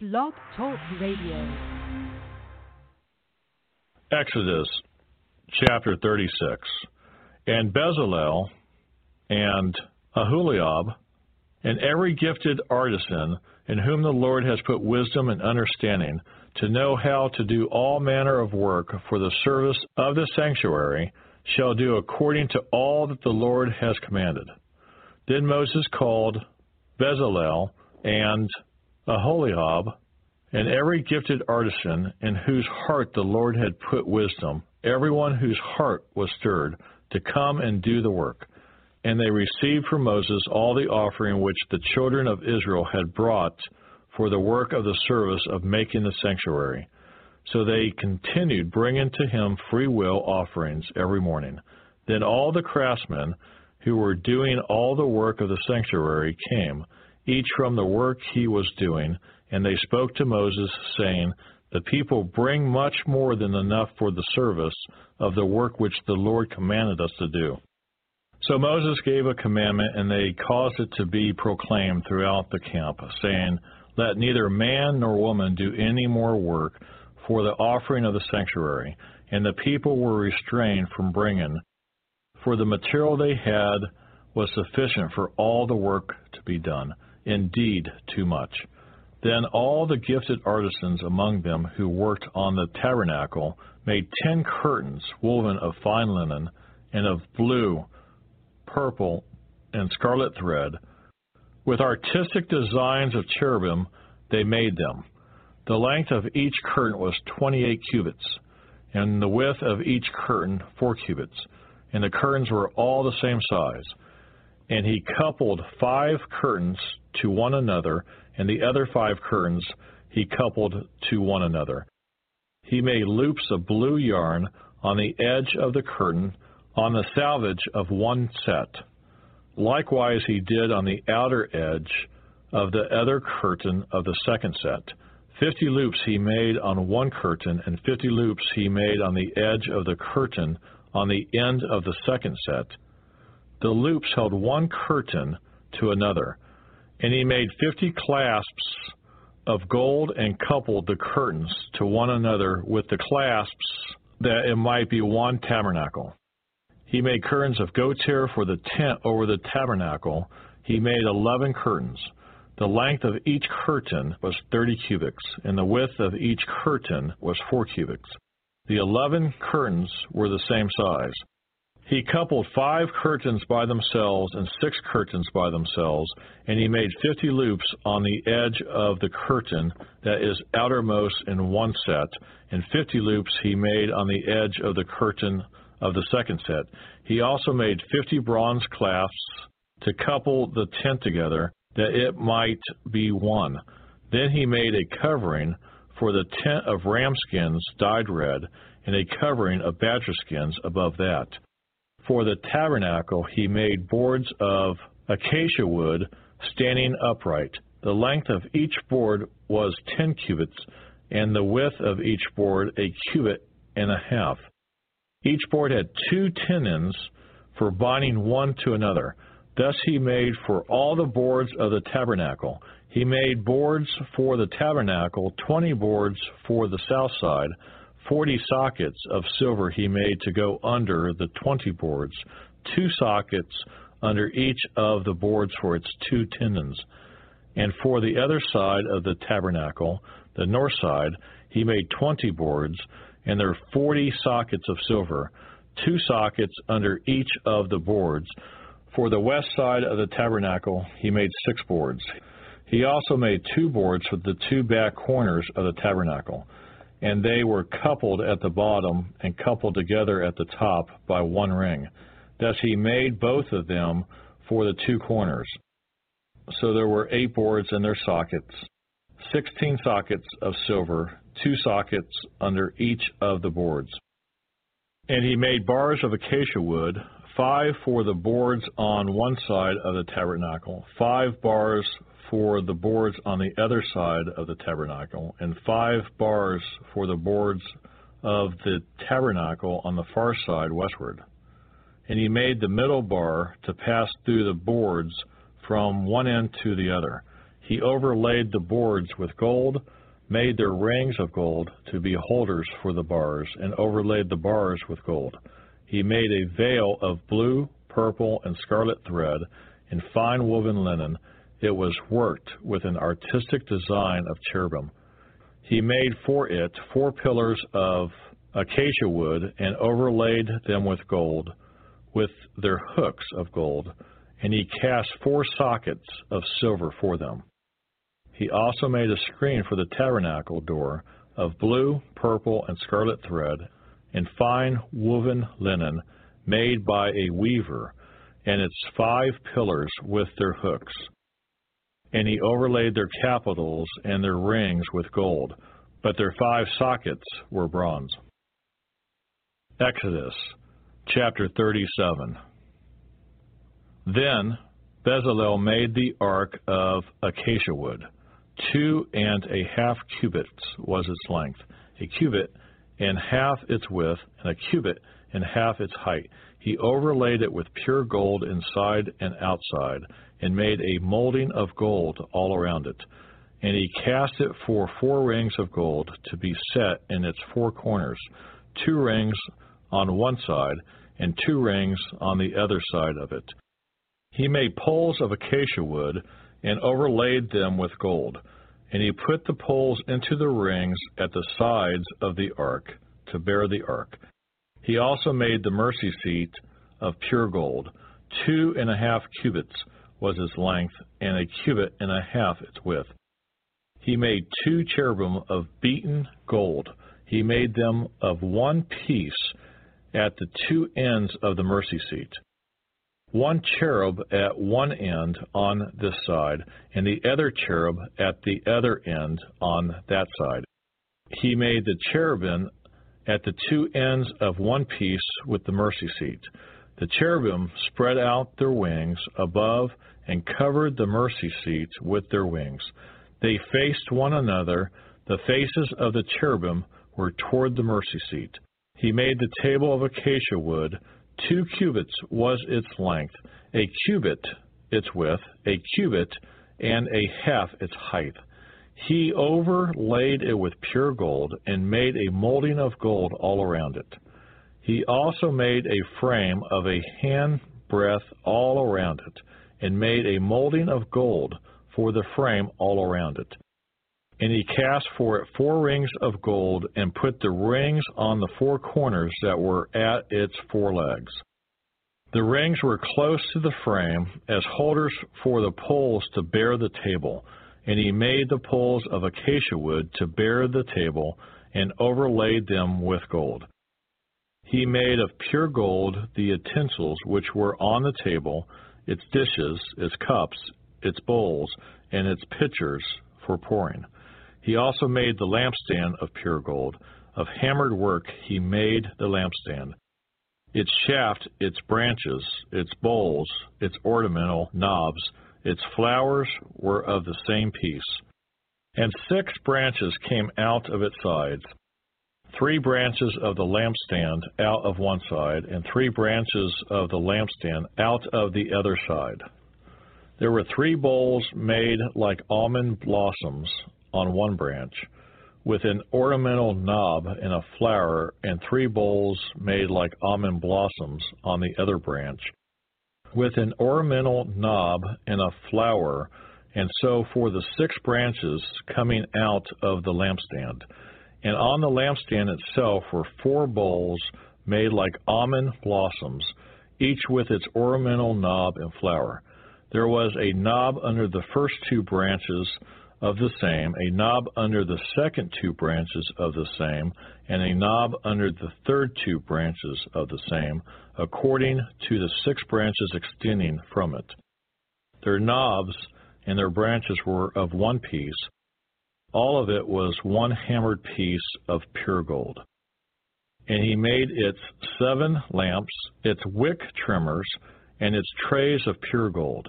Blog Talk Radio. Exodus chapter 36. And Bezalel and Aholiab and every gifted artisan in whom the Lord has put wisdom and understanding to know how to do all manner of work for the service of the sanctuary shall do according to all that the Lord has commanded. Then Moses called Bezalel and Aholiab and every gifted artisan in whose heart the Lord had put wisdom, everyone whose heart was stirred, to come and do the work. And they received from Moses all the offering which the children of Israel had brought for the work of the service of making the sanctuary. So they continued bringing to him free will offerings every morning. Then all the craftsmen who were doing all the work of the sanctuary came, each from the work he was doing, and they spoke to Moses, saying, The people bring much more than enough for the service of the work which the Lord commanded us to do. So Moses gave a commandment, and they caused it to be proclaimed throughout the camp, saying, Let neither man nor woman do any more work for the offering of the sanctuary. And the people were restrained from bringing, for the material they had was sufficient for all the work to be done, indeed, too much. Then all the gifted artisans among them who worked on the tabernacle made ten curtains woven of fine linen and of blue, purple, and scarlet thread. With artistic designs of cherubim, they made them. The length of each curtain was 28 cubits, and the width of each curtain four cubits, and the curtains were all the same size. And he coupled five curtains to one another, and the other five curtains he coupled to one another. He made loops of blue yarn on the edge of the curtain on the selvedge of one set. Likewise he did on the outer edge of the other curtain of the second set. Fifty loops he made on one curtain, and fifty loops he made on the edge of the curtain on the end of the second set. The loops held one curtain to another. And he made fifty clasps of gold and coupled the curtains to one another with the clasps that it might be one tabernacle. He made curtains of goat's hair for the tent over the tabernacle. He made eleven curtains. The length of each curtain was thirty cubits, and the width of each curtain was four cubits. The eleven curtains were the same size. He coupled five curtains by themselves and six curtains by themselves, and he made fifty loops on the edge of the curtain that is outermost in one set, and fifty loops he made on the edge of the curtain of the second set. He also made fifty bronze clasps to couple the tent together, that it might be one. Then he made a covering for the tent of ram skins dyed red, and a covering of badger skins above that. For the tabernacle he made boards of acacia wood standing upright. The length of each board was ten cubits, and the width of each board a cubit and a half. Each board had two tenons for binding one to another. Thus he made for all the boards of the tabernacle. He made boards for the tabernacle, twenty boards for the south side. Forty sockets of silver he made to go under the twenty boards, two sockets under each of the boards for its two tenons. And for the other side of the tabernacle, the north side, he made twenty boards, and there are forty sockets of silver, two sockets under each of the boards. For the west side of the tabernacle, he made six boards. He also made two boards for the two back corners of the tabernacle, and they were coupled at the bottom and coupled together at the top by one ring. Thus he made both of them for the two corners. So there were eight boards in their sockets, sixteen sockets of silver, two sockets under each of the boards. And he made bars of acacia wood, five for the boards on one side of the tabernacle, five bars for the boards on the other side of the tabernacle, and five bars for the boards of the tabernacle on the far side westward. And he made the middle bar to pass through the boards from one end to the other. He overlaid the boards with gold, made their rings of gold to be holders for the bars, and overlaid the bars with gold. He made a veil of blue, purple, and scarlet thread in fine woven linen. It was worked with an artistic design of cherubim. He made for it four pillars of acacia wood and overlaid them with gold, with their hooks of gold, and he cast four sockets of silver for them. He also made a screen for the tabernacle door of blue, purple, and scarlet thread, and fine woven linen made by a weaver, and its five pillars with their hooks. And he overlaid their capitals and their rings with gold, but their five sockets were bronze. Exodus chapter 37. Then Bezalel made the ark of acacia wood. Two and a half cubits was its length, a cubit and half its width, and a cubit and half its height. He overlaid it with pure gold inside and outside, and made a molding of gold all around it. And he cast it for four rings of gold to be set in its four corners, two rings on one side, and two rings on the other side of it. He made poles of acacia wood, and overlaid them with gold. And he put the poles into the rings at the sides of the ark to bear the ark. He also made the mercy seat of pure gold. Two and a half cubits was its length, and a cubit and a half its width. He made two cherubim of beaten gold. He made them of one piece at the two ends of the mercy seat. One cherub at one end on this side, and the other cherub at the other end on that side. He made the cherubim at the two ends of one piece with the mercy seat. The cherubim spread out their wings above and covered the mercy seat with their wings. They faced one another. The faces of the cherubim were toward the mercy seat. He made the table of acacia wood. Two cubits was its length, a cubit its width, a cubit and a half its height. He overlaid it with pure gold and made a molding of gold all around it. He also made a frame of a hand breadth all around it, and made a molding of gold for the frame all around it. And he cast for it four rings of gold, and put the rings on the four corners that were at its four legs. The rings were close to the frame as holders for the poles to bear the table, and he made the poles of acacia wood to bear the table, and overlaid them with gold. He made of pure gold the utensils which were on the table, its dishes, its cups, its bowls, and its pitchers for pouring. He also made the lampstand of pure gold. Of hammered work he made the lampstand. Its shaft, its branches, its bowls, its ornamental knobs, its flowers were of the same piece. And six branches came out of its sides. Three branches of the lampstand out of one side, and three branches of the lampstand out of the other side. There were three bowls made like almond blossoms on one branch, with an ornamental knob and a flower, and three bowls made like almond blossoms on the other branch, with an ornamental knob and a flower, and so for the six branches coming out of the lampstand. And on the lampstand itself were four bowls made like almond blossoms, each with its ornamental knob and flower. There was a knob under the first two branches of the same, a knob under the second two branches of the same, and a knob under the third two branches of the same, according to the six branches extending from it. Their knobs and their branches were of one piece, All of it was one hammered piece of pure gold. And he made its seven lamps, its wick trimmers, and its trays of pure gold.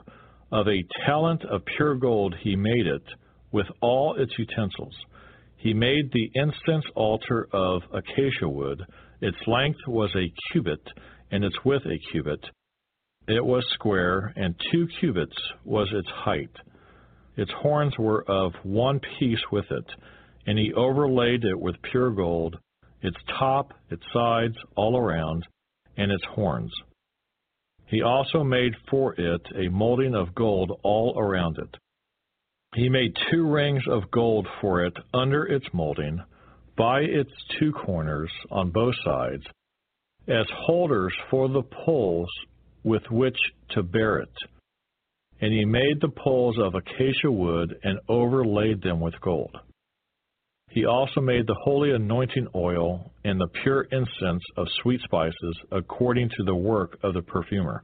Of a talent of pure gold he made it, with all its utensils. He made the incense altar of acacia wood. Its length was a cubit, and its width a cubit. It was square, and two cubits was its height. Its horns were of one piece with it, and he overlaid it with pure gold, its top, its sides, all around, and its horns. He also made for it a molding of gold all around it. He made two rings of gold for it under its molding, by its two corners on both sides, as holders for the poles with which to bear it. And he made the poles of acacia wood and overlaid them with gold. He also made the holy anointing oil and the pure incense of sweet spices according to the work of the perfumer.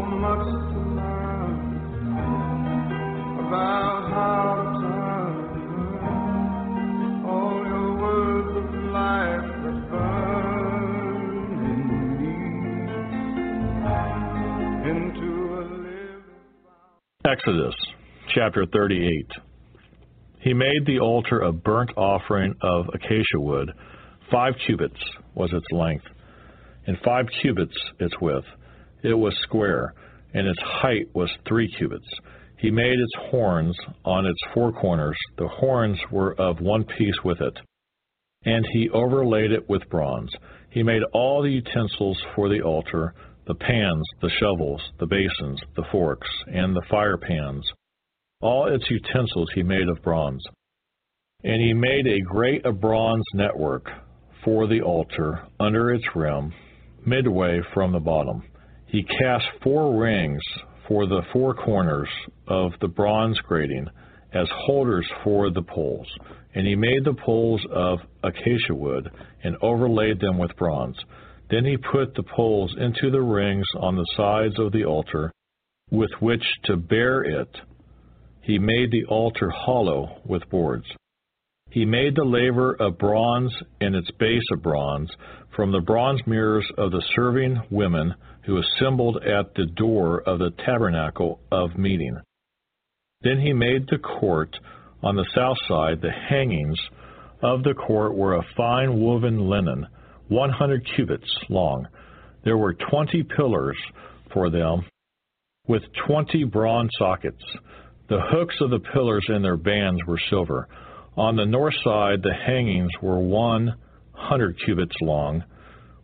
Much to learn about how to turn all your words of life that burn in me into a living. Exodus chapter 38. He made the altar a burnt offering of acacia wood. Five cubits was its length, and five cubits its width. It was square, and its height was three cubits. He made its horns on its four corners. The horns were of one piece with it. And he overlaid it with bronze. He made all the utensils for the altar the pans, the shovels, the basins, the forks, and the fire pans. All its utensils he made of bronze. And he made a great bronze network for the altar under its rim, midway from the bottom. He cast four rings for the four corners of the bronze grating as holders for the poles. And he made the poles of acacia wood and overlaid them with bronze. Then he put the poles into the rings on the sides of the altar with which to bear it. He made the altar hollow with boards. He made the laver of bronze and its base of bronze from the bronze mirrors of the serving women who assembled at the door of the tabernacle of meeting. Then he made the court on the south side. The hangings of the court were of fine woven linen, 100 cubits long. There were 20 pillars for them, with 20 bronze sockets. The hooks of the pillars and their bands were silver. On the north side, the hangings were 100 cubits long,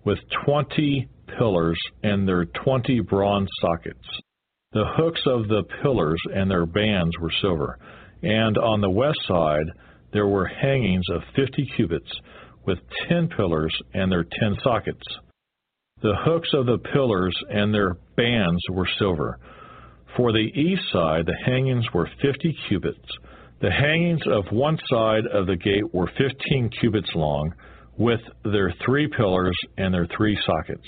with 20 pillars and their 20 bronze sockets. The hooks of the pillars and their bands were silver. And on the west side, there were hangings of 50 cubits, with 10 pillars and their 10 sockets. The hooks of the pillars and their bands were silver. For the east side, the hangings were 50 cubits. The hangings of one side of the gate were 15 cubits long, with their three pillars and their three sockets.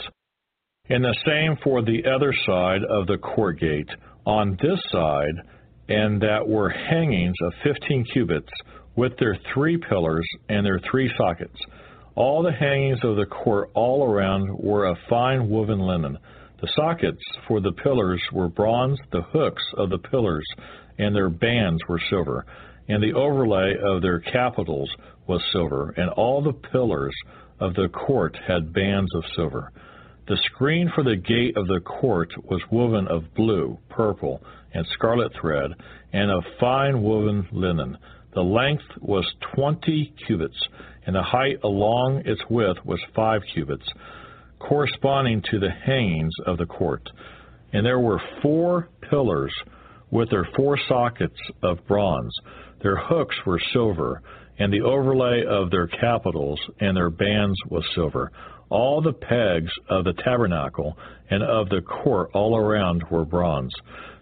And the same for the other side of the court gate, on this side, and that were hangings of 15 cubits, with their three pillars and their three sockets. All the hangings of the court all around were of fine woven linen. The sockets for the pillars were bronze, the hooks of the pillars and their bands were silver, and the overlay of their capitals was silver, and all the pillars of the court had bands of silver. The screen for the gate of the court was woven of blue, purple, and scarlet thread, and of fine woven linen. The length was twenty cubits, and the height along its width was five cubits, corresponding to the hangings of the court. And there were four pillars with their four sockets of bronze. Their hooks were silver, and the overlay of their capitals and their bands was silver. All the pegs of the tabernacle and of the court all around were bronze.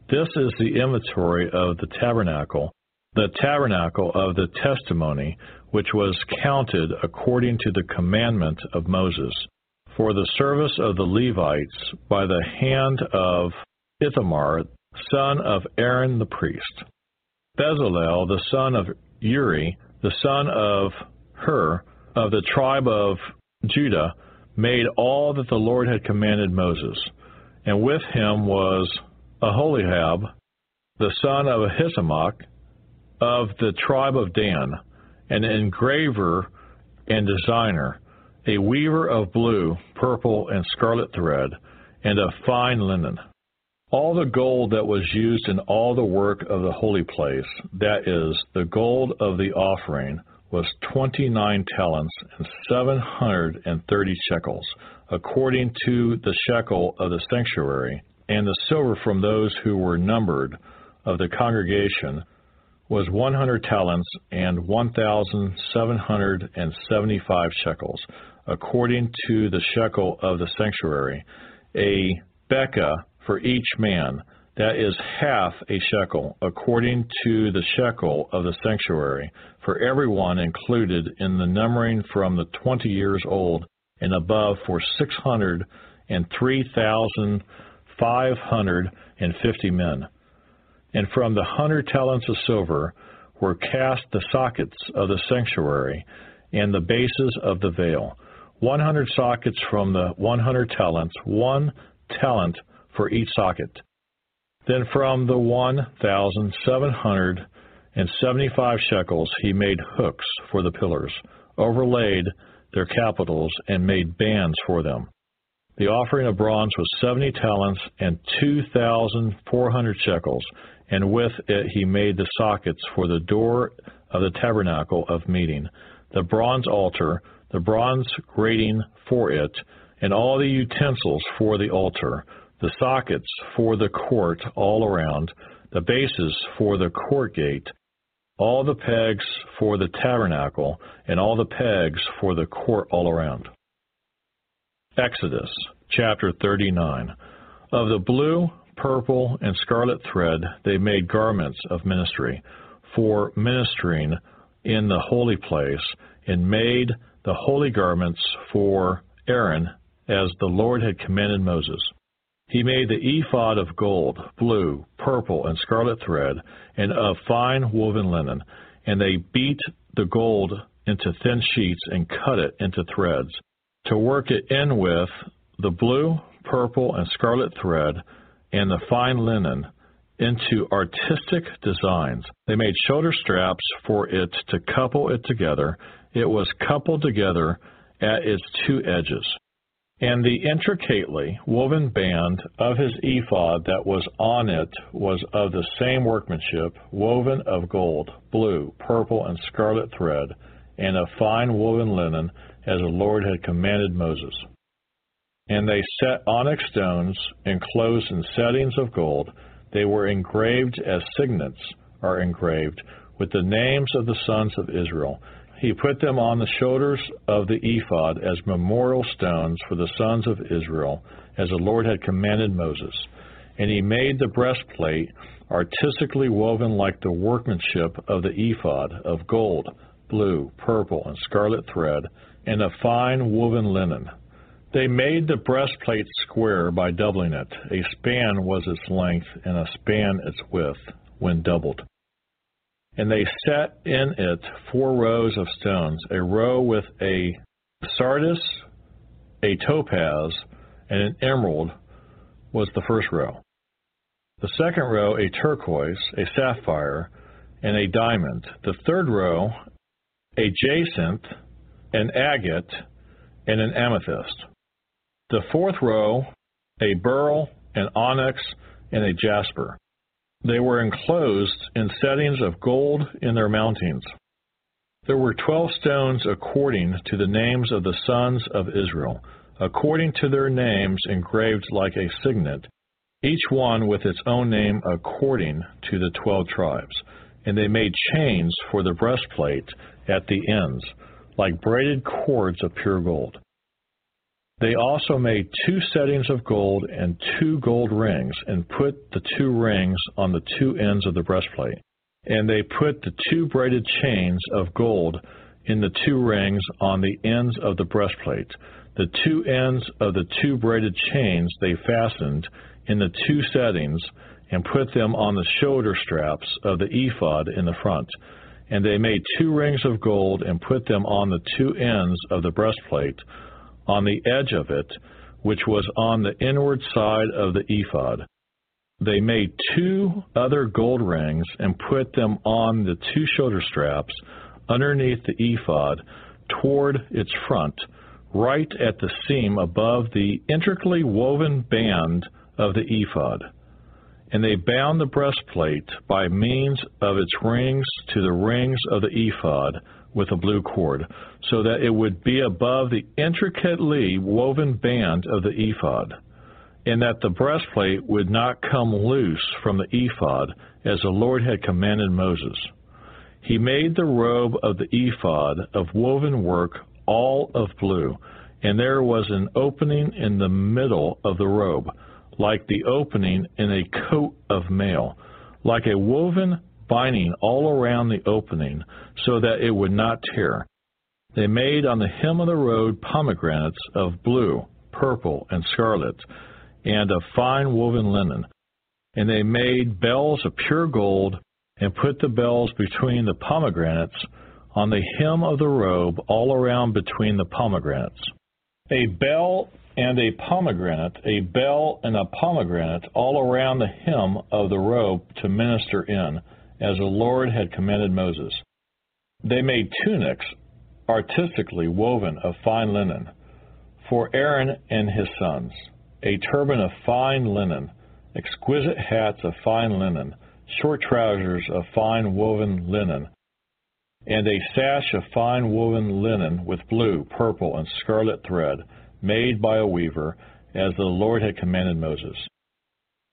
This is the inventory of the tabernacle, the tabernacle of the testimony, which was counted according to the commandment of Moses, for the service of the Levites by the hand of Ithamar, son of Aaron the priest. Bezalel, the son of Uri, the son of Hur, of the tribe of Judah, made all that the Lord had commanded Moses. And with him was Aholiab, the son of Ahisamach, of the tribe of Dan, an engraver and designer, a weaver of blue, purple, and scarlet thread, and of fine linen. All the gold that was used in all the work of the holy place, that is, the gold of the offering, was twenty nine talents and seven hundred and thirty shekels, according to the shekel of the sanctuary, and the silver from those who were numbered of the congregation was one hundred talents and one thousand seven hundred and seventy five shekels, according to the shekel of the sanctuary, a bekah for each man, that is half a shekel, according to the shekel of the sanctuary, for everyone included in the numbering from the twenty years old and above for six hundred and three thousand five hundred and fifty men. And from the hundred talents of silver were cast the sockets of the sanctuary and the bases of the veil, one hundred sockets from the one hundred talents, one talent for each socket. Then from the one thousand seven hundred and seventy five shekels he made hooks for the pillars, overlaid their capitals, and made bands for them. The offering of bronze was seventy talents and two thousand four hundred shekels, and with it he made the sockets for the door of the tabernacle of meeting, the bronze altar, the bronze grating for it, and all the utensils for the altar, the sockets for the court all around, the bases for the court gate, all the pegs for the tabernacle, and all the pegs for the court all around. Exodus chapter 39. Of the blue, purple, and scarlet thread they made garments of ministry for ministering in the holy place, and made the holy garments for Aaron as the Lord had commanded Moses. He made the ephod of gold, blue, purple, and scarlet thread, and of fine woven linen. And they beat the gold into thin sheets and cut it into threads. To work it in with the blue, purple, and scarlet thread and the fine linen into artistic designs. They made shoulder straps for it to couple it together. It was coupled together at its two edges. And the intricately woven band of his ephod that was on it was of the same workmanship, woven of gold, blue, purple, and scarlet thread, and of fine woven linen, as the Lord had commanded Moses. And they set onyx stones enclosed in settings of gold. They were engraved as signets are engraved, with the names of the sons of Israel he put them on the shoulders of the ephod as memorial stones for the sons of Israel, as the Lord had commanded Moses. And he made the breastplate artistically woven like the workmanship of the ephod of gold, blue, purple, and scarlet thread, and of fine woven linen. They made the breastplate square by doubling it. A span was its length, and a span its width, when doubled. And they set in it four rows of stones, a row with a sardius, a topaz, and an emerald was the first row. The second row, a turquoise, a sapphire, and a diamond. The third row, a jacinth, an agate, and an amethyst. The fourth row, a beryl, an onyx, and a jasper. They were enclosed in settings of gold in their mountings. There were twelve stones according to the names of the sons of Israel, according to their names engraved like a signet, each one with its own name according to the twelve tribes. And they made chains for the breastplate at the ends, like braided cords of pure gold. They also made two settings of gold and two gold rings, and put the two rings on the two ends of the breastplate. And they put the two braided chains of gold in the two rings on the ends of the breastplate. The two ends of the two braided chains they fastened in the two settings and put them on the shoulder straps of the ephod in the front. And they made two rings of gold and put them on the two ends of the breastplate on the edge of it, which was on the inward side of the ephod. They made two other gold rings and put them on the two shoulder straps underneath the ephod toward its front, right at the seam above the intricately woven band of the ephod. And they bound the breastplate by means of its rings to the rings of the ephod with a blue cord, so that it would be above the intricately woven band of the ephod, and that the breastplate would not come loose from the ephod, as the Lord had commanded Moses. He made the robe of the ephod of woven work all of blue, and there was an opening in the middle of the robe, like the opening in a coat of mail, like a woven binding all around the opening so that it would not tear. They made on the hem of the robe pomegranates of blue, purple, and scarlet, and of fine woven linen. And they made bells of pure gold, and put the bells between the pomegranates on the hem of the robe all around between the pomegranates. A bell and a pomegranate, a bell and a pomegranate all around the hem of the robe to minister in as the Lord had commanded Moses. They made tunics artistically woven of fine linen for Aaron and his sons, a turban of fine linen, exquisite hats of fine linen, short trousers of fine woven linen, and a sash of fine woven linen with blue, purple, and scarlet thread, made by a weaver, as the Lord had commanded Moses.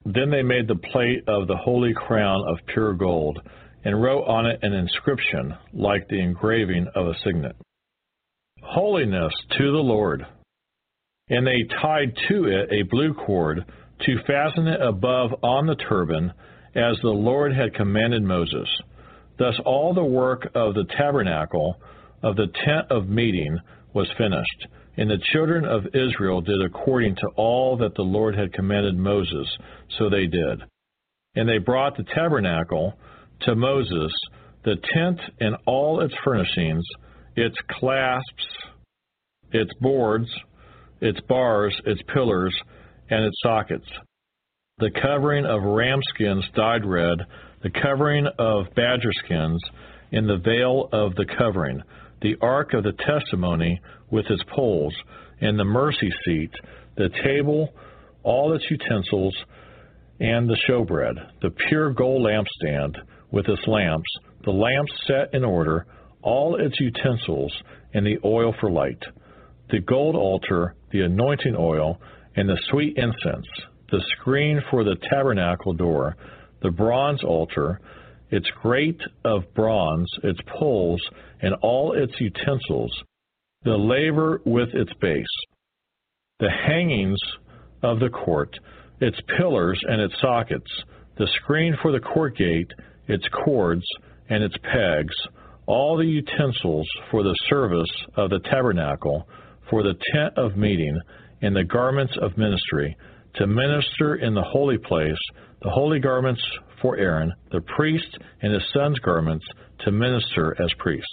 Then they made the plate of the holy crown of pure gold, and wrote on it an inscription like the engraving of a signet Holiness to the Lord. And they tied to it a blue cord to fasten it above on the turban, as the Lord had commanded Moses. Thus all the work of the tabernacle of the tent of meeting was finished and the children of Israel did according to all that the Lord had commanded Moses, so they did. And they brought the tabernacle to Moses, the tent and all its furnishings, its clasps, its boards, its bars, its pillars, and its sockets. The covering of ram skins dyed red, the covering of badger skins, and the veil of the covering, the ark of the testimony with its poles, and the mercy seat, the table, all its utensils, and the showbread, the pure gold lampstand with its lamps, the lamps set in order, all its utensils, and the oil for light, the gold altar, the anointing oil, and the sweet incense, the screen for the tabernacle door, the bronze altar, its grate of bronze, its poles, and all its utensils, the laver with its base, the hangings of the court, its pillars and its sockets, the screen for the court gate, its cords and its pegs, all the utensils for the service of the tabernacle, for the tent of meeting, and the garments of ministry, to minister in the holy place, the holy garments for Aaron, the priest, and his son's garments, to minister as priests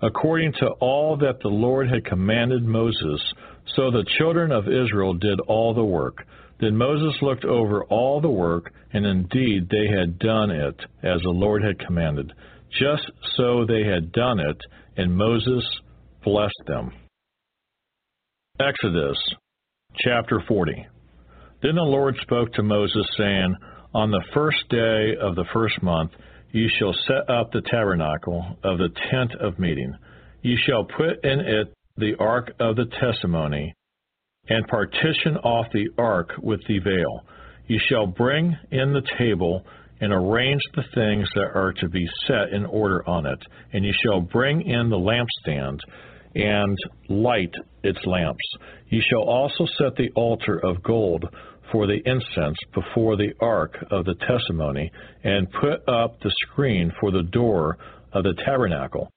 according to all that the Lord had commanded Moses. So the children of Israel did all the work. Then Moses looked over all the work, and indeed they had done it as the Lord had commanded. Just so they had done it, and Moses blessed them. Exodus Chapter 40 Then the Lord spoke to Moses, saying, On the first day of the first month you shall set up the tabernacle of the tent of meeting. You shall put in it the ark of the testimony, and partition off the ark with the veil. You shall bring in the table and arrange the things that are to be set in order on it, and you shall bring in the lampstand and light its lamps. You shall also set the altar of gold for the incense before the ark of the testimony, and put up the screen for the door of the tabernacle.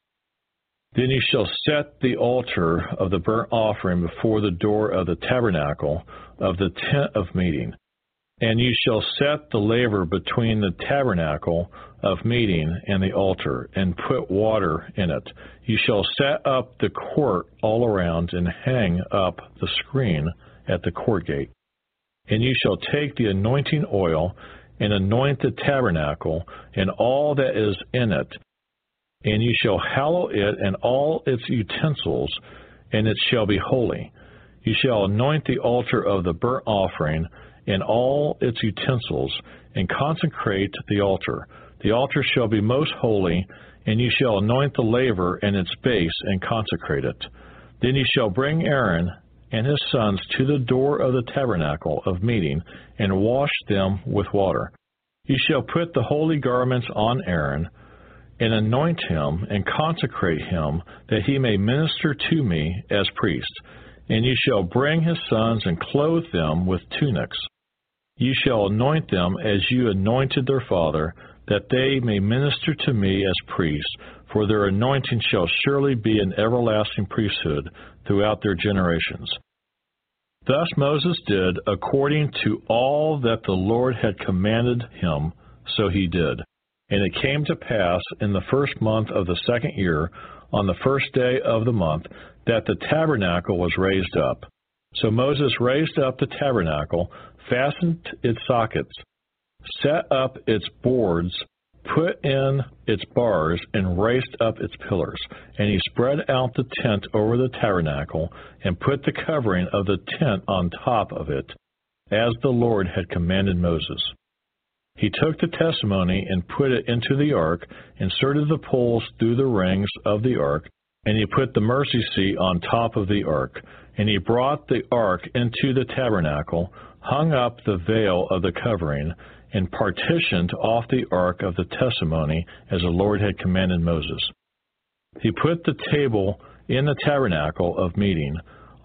Then you shall set the altar of the burnt offering before the door of the tabernacle of the tent of meeting. And you shall set the laver between the tabernacle of meeting and the altar, and put water in it. You shall set up the court all around, and hang up the screen at the court gate. And you shall take the anointing oil, and anoint the tabernacle, and all that is in it. And you shall hallow it and all its utensils, and it shall be holy. You shall anoint the altar of the burnt offering, and all its utensils, and consecrate the altar. The altar shall be most holy, and you shall anoint the laver and its base, and consecrate it. Then you shall bring Aaron and his sons to the door of the tabernacle of meeting, and wash them with water. You shall put the holy garments on Aaron, and anoint him, and consecrate him, that he may minister to me as priest. And you shall bring his sons, and clothe them with tunics. You shall anoint them as you anointed their father, that they may minister to me as priests, for their anointing shall surely be an everlasting priesthood throughout their generations. Thus Moses did according to all that the Lord had commanded him, so he did. And it came to pass in the first month of the second year, on the first day of the month, that the tabernacle was raised up. So Moses raised up the tabernacle fastened its sockets, set up its boards, put in its bars, and raised up its pillars. And he spread out the tent over the tabernacle, and put the covering of the tent on top of it, as the Lord had commanded Moses. He took the testimony and put it into the ark, inserted the poles through the rings of the ark, and he put the mercy seat on top of the ark. And he brought the ark into the tabernacle, hung up the veil of the covering, and partitioned off the ark of the testimony as the Lord had commanded Moses. He put the table in the tabernacle of meeting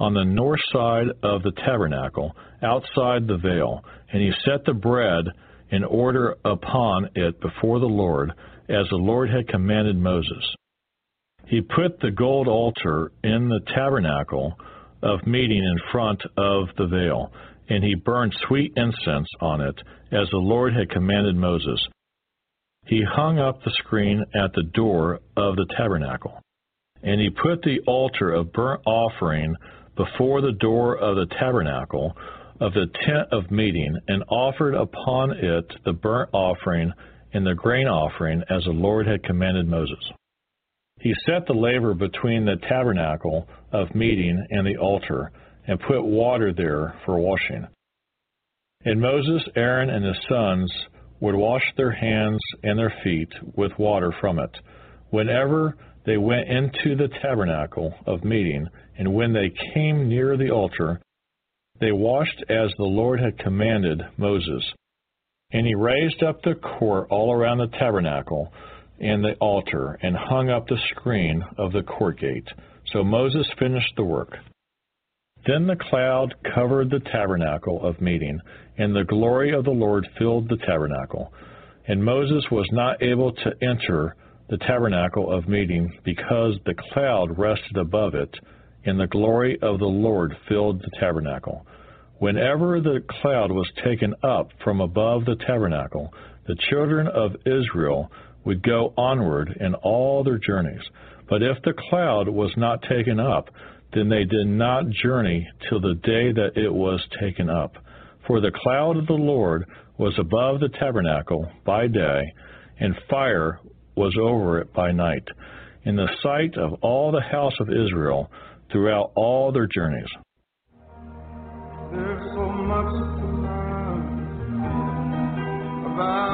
on the north side of the tabernacle, outside the veil, and he set the bread in order upon it before the Lord, as the Lord had commanded Moses. He put the gold altar in the tabernacle of meeting in front of the veil, and he burned sweet incense on it, as the Lord had commanded Moses. He hung up the screen at the door of the tabernacle. And he put the altar of burnt offering before the door of the tabernacle of the tent of meeting, and offered upon it the burnt offering and the grain offering, as the Lord had commanded Moses. He set the laver between the tabernacle of meeting and the altar, and put water there for washing. And Moses, Aaron, and his sons would wash their hands and their feet with water from it, whenever they went into the tabernacle of meeting, and when they came near the altar, they washed as the Lord had commanded Moses. And he raised up the court all around the tabernacle and the altar, and hung up the screen of the court gate. So Moses finished the work. Then the cloud covered the tabernacle of meeting, and the glory of the Lord filled the tabernacle. And Moses was not able to enter the tabernacle of meeting because the cloud rested above it, and the glory of the Lord filled the tabernacle. Whenever the cloud was taken up from above the tabernacle, the children of Israel would go onward in all their journeys. But if the cloud was not taken up, then they did not journey till the day that it was taken up. For the cloud of the Lord was above the tabernacle by day, and fire was over it by night, in the sight of all the house of Israel throughout all their journeys. There's so much about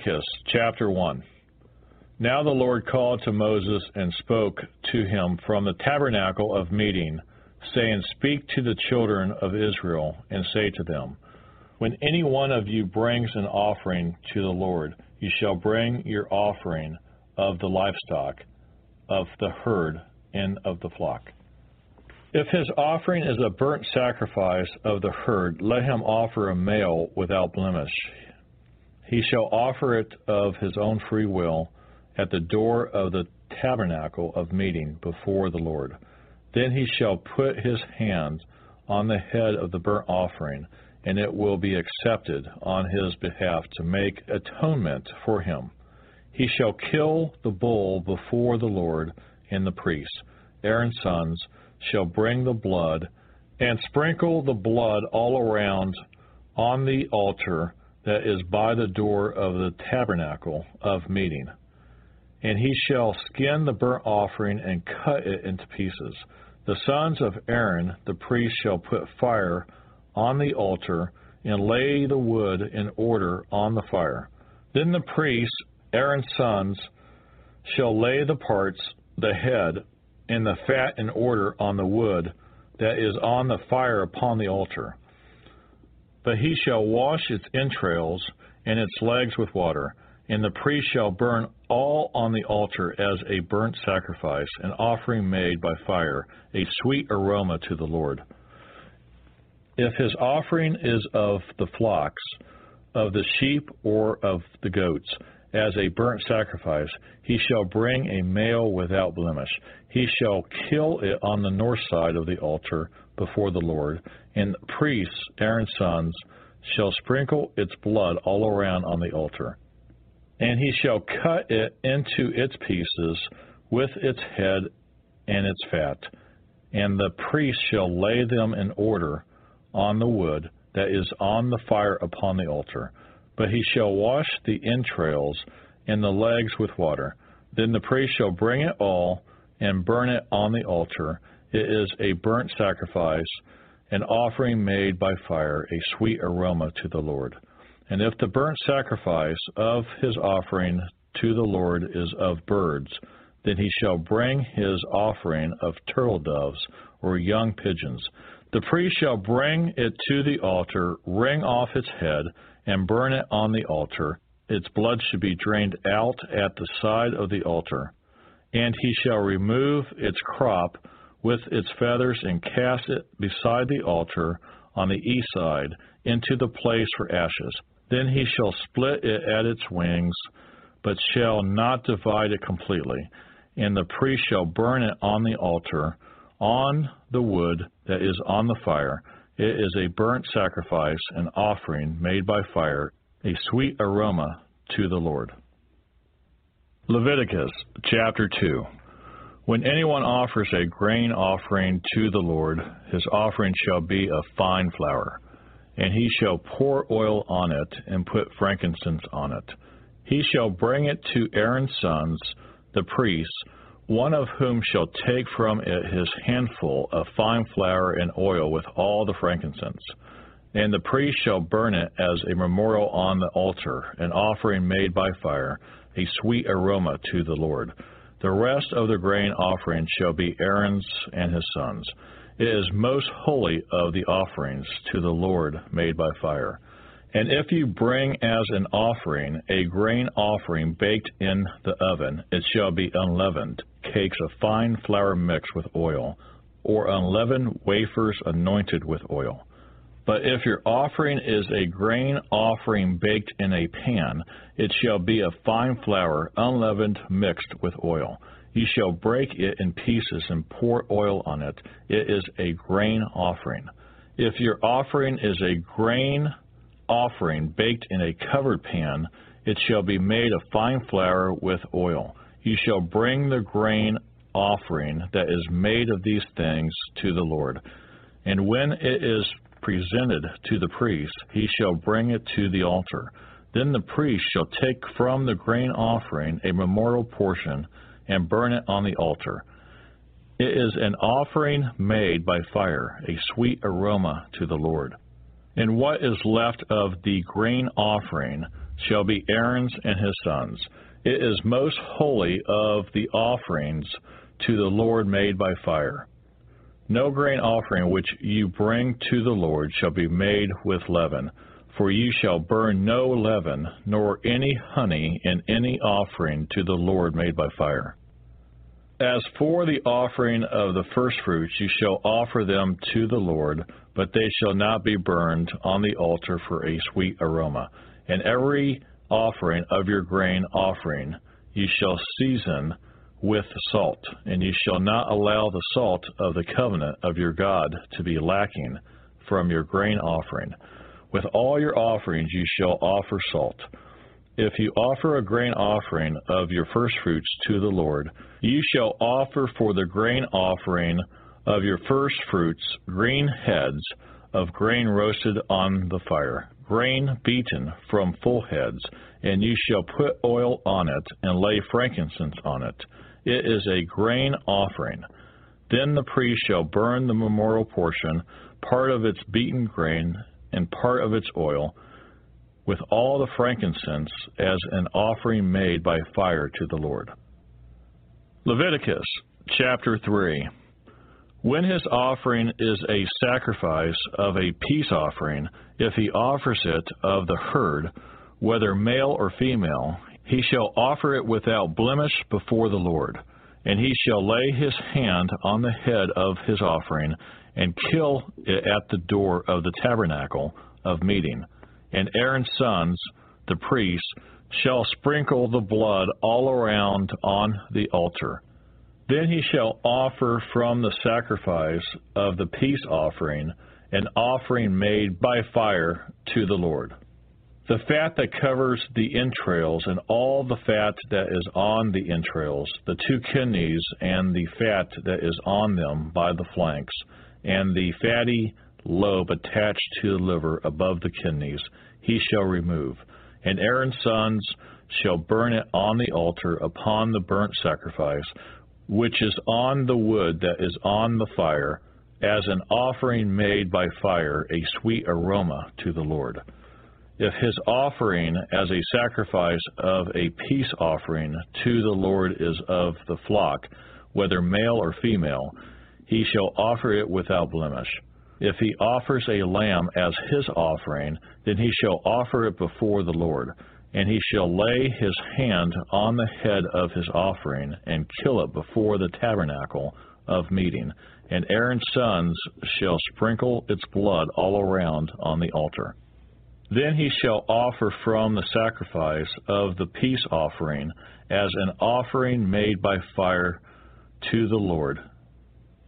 Leviticus chapter 1. Now the Lord called to Moses and spoke to him from the tabernacle of meeting, saying, Speak to the children of Israel, and say to them, When any one of you brings an offering to the Lord, you shall bring your offering of the livestock, of the herd, and of the flock. If his offering is a burnt sacrifice of the herd, let him offer a male without blemish. He shall offer it of his own free will at the door of the tabernacle of meeting before the Lord. Then he shall put his hand on the head of the burnt offering, and it will be accepted on his behalf to make atonement for him. He shall kill the bull before the Lord and the priests. Aaron's sons shall bring the blood and sprinkle the blood all around on the altar that is by the door of the tabernacle of meeting. And he shall skin the burnt offering and cut it into pieces. The sons of Aaron, the priest, shall put fire on the altar and lay the wood in order on the fire. Then the priests, Aaron's sons, shall lay the parts, the head, and the fat in order on the wood that is on the fire upon the altar. But he shall wash its entrails and its legs with water, and the priest shall burn all on the altar as a burnt sacrifice, an offering made by fire, a sweet aroma to the Lord. If his offering is of the flocks, of the sheep, or of the goats, as a burnt sacrifice, he shall bring a male without blemish. He shall kill it on the north side of the altar before the Lord, and the priests, Aaron's sons, shall sprinkle its blood all around on the altar. And he shall cut it into its pieces with its head and its fat, and the priest shall lay them in order on the wood that is on the fire upon the altar. But he shall wash the entrails and the legs with water. Then the priest shall bring it all and burn it on the altar. It is a burnt sacrifice, an offering made by fire, a sweet aroma to the Lord. And if the burnt sacrifice of his offering to the Lord is of birds, then he shall bring his offering of turtle doves or young pigeons. The priest shall bring it to the altar, wring off its head, and burn it on the altar. Its blood should be drained out at the side of the altar. And he shall remove its crop with its feathers and cast it beside the altar on the east side into the place for ashes. Then he shall split it at its wings, but shall not divide it completely. And the priest shall burn it on the altar, on the wood that is on the fire. It is a burnt sacrifice, an offering made by fire, a sweet aroma to the Lord. Leviticus chapter 2. When anyone offers a grain offering to the Lord, his offering shall be of fine flour, and he shall pour oil on it and put frankincense on it. He shall bring it to Aaron's sons, the priests, one of whom shall take from it his handful of fine flour and oil with all the frankincense. And the priest shall burn it as a memorial on the altar, an offering made by fire, a sweet aroma to the Lord. The rest of the grain offering shall be Aaron's and his sons. It is most holy of the offerings to the Lord made by fire. And if you bring as an offering a grain offering baked in the oven, it shall be unleavened, cakes of fine flour mixed with oil, or unleavened wafers anointed with oil. But if your offering is a grain offering baked in a pan, it shall be of fine flour, unleavened, mixed with oil. You shall break it in pieces and pour oil on it. It is a grain offering. If your offering is a grain offering baked in a covered pan, it shall be made of fine flour with oil. You shall bring the grain offering that is made of these things to the Lord. And when it is presented to the priest, he shall bring it to the altar. Then the priest shall take from the grain offering a memorial portion and burn it on the altar. It is an offering made by fire, a sweet aroma to the Lord. And what is left of the grain offering shall be Aaron's and his sons. It is most holy of the offerings to the Lord made by fire. No grain offering which you bring to the Lord shall be made with leaven, for you shall burn no leaven, nor any honey in any offering to the Lord made by fire. As for the offering of the firstfruits, you shall offer them to the Lord, but they shall not be burned on the altar for a sweet aroma. And every offering of your grain offering you shall season with salt, and you shall not allow the salt of the covenant of your God to be lacking from your grain offering. With all your offerings you shall offer salt. If you offer a grain offering of your firstfruits to the Lord, you shall offer for the grain offering of your firstfruits green heads of grain roasted on the fire, grain beaten from full heads, and you shall put oil on it and lay frankincense on it. It is a grain offering. Then the priest shall burn the memorial portion, part of its beaten grain and part of its oil, with all the frankincense as an offering made by fire to the Lord. Leviticus chapter 3 When his offering is a sacrifice of a peace offering, if he offers it of the herd, whether male or female, he shall offer it without blemish before the Lord. And he shall lay his hand on the head of his offering, and kill it at the door of the tabernacle of meeting. And Aaron's sons, the priests, shall sprinkle the blood all around on the altar. Then he shall offer from the sacrifice of the peace offering an offering made by fire to the Lord. The fat that covers the entrails and all the fat that is on the entrails, the two kidneys and the fat that is on them by the flanks, and the fatty lobe attached to the liver above the kidneys, he shall remove. And Aaron's sons shall burn it on the altar upon the burnt sacrifice, which is on the wood that is on the fire, as an offering made by fire, a sweet aroma to the Lord. If his offering as a sacrifice of a peace offering to the Lord is of the flock, whether male or female, he shall offer it without blemish. If he offers a lamb as his offering, then he shall offer it before the Lord, and he shall lay his hand on the head of his offering, and kill it before the tabernacle of meeting. And Aaron's sons shall sprinkle its blood all around on the altar. Then he shall offer from the sacrifice of the peace offering as an offering made by fire to the Lord.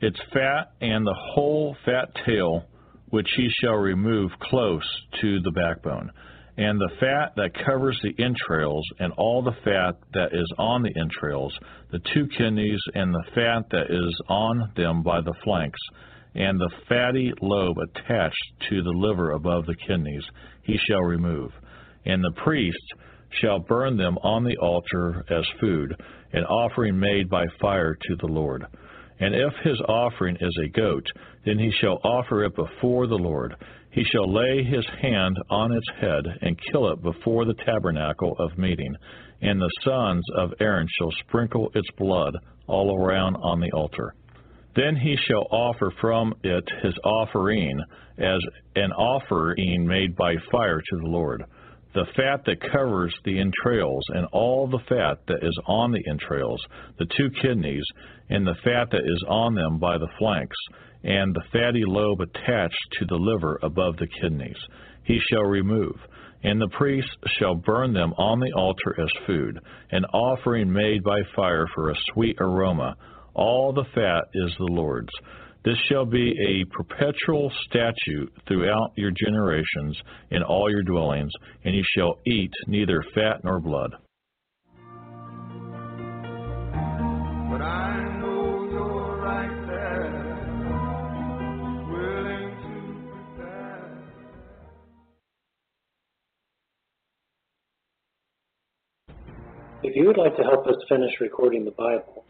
Its fat and the whole fat tail, which he shall remove close to the backbone, and the fat that covers the entrails, and all the fat that is on the entrails, the two kidneys, and the fat that is on them by the flanks, and the fatty lobe attached to the liver above the kidneys, he shall remove. And the priest shall burn them on the altar as food, an offering made by fire to the Lord. And if his offering is a goat, then he shall offer it before the Lord. He shall lay his hand on its head and kill it before the tabernacle of meeting. And the sons of Aaron shall sprinkle its blood all around on the altar. Then he shall offer from it his offering as an offering made by fire to the Lord. The fat that covers the entrails, and all the fat that is on the entrails, the two kidneys, and the fat that is on them by the flanks, and the fatty lobe attached to the liver above the kidneys, he shall remove. And the priest shall burn them on the altar as food, an offering made by fire for a sweet aroma. All the fat is the Lord's. This shall be a perpetual statute throughout your generations in all your dwellings, and you shall eat neither fat nor blood. But I know you're right there, willing to. If you would like to help us finish recording the Bible,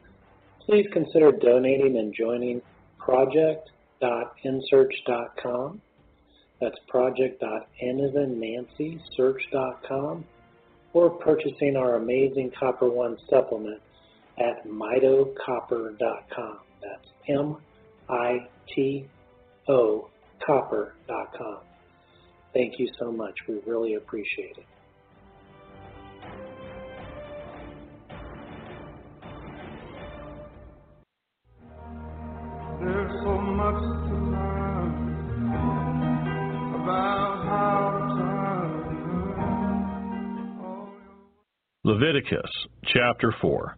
please consider donating and joining project.nsearch.com. That's project.n as in Nancy, search.com, or purchasing our amazing Copper One supplement at mitocopper.com. That's M I T O copper.com. Thank you so much. We really appreciate it. Leviticus chapter 4.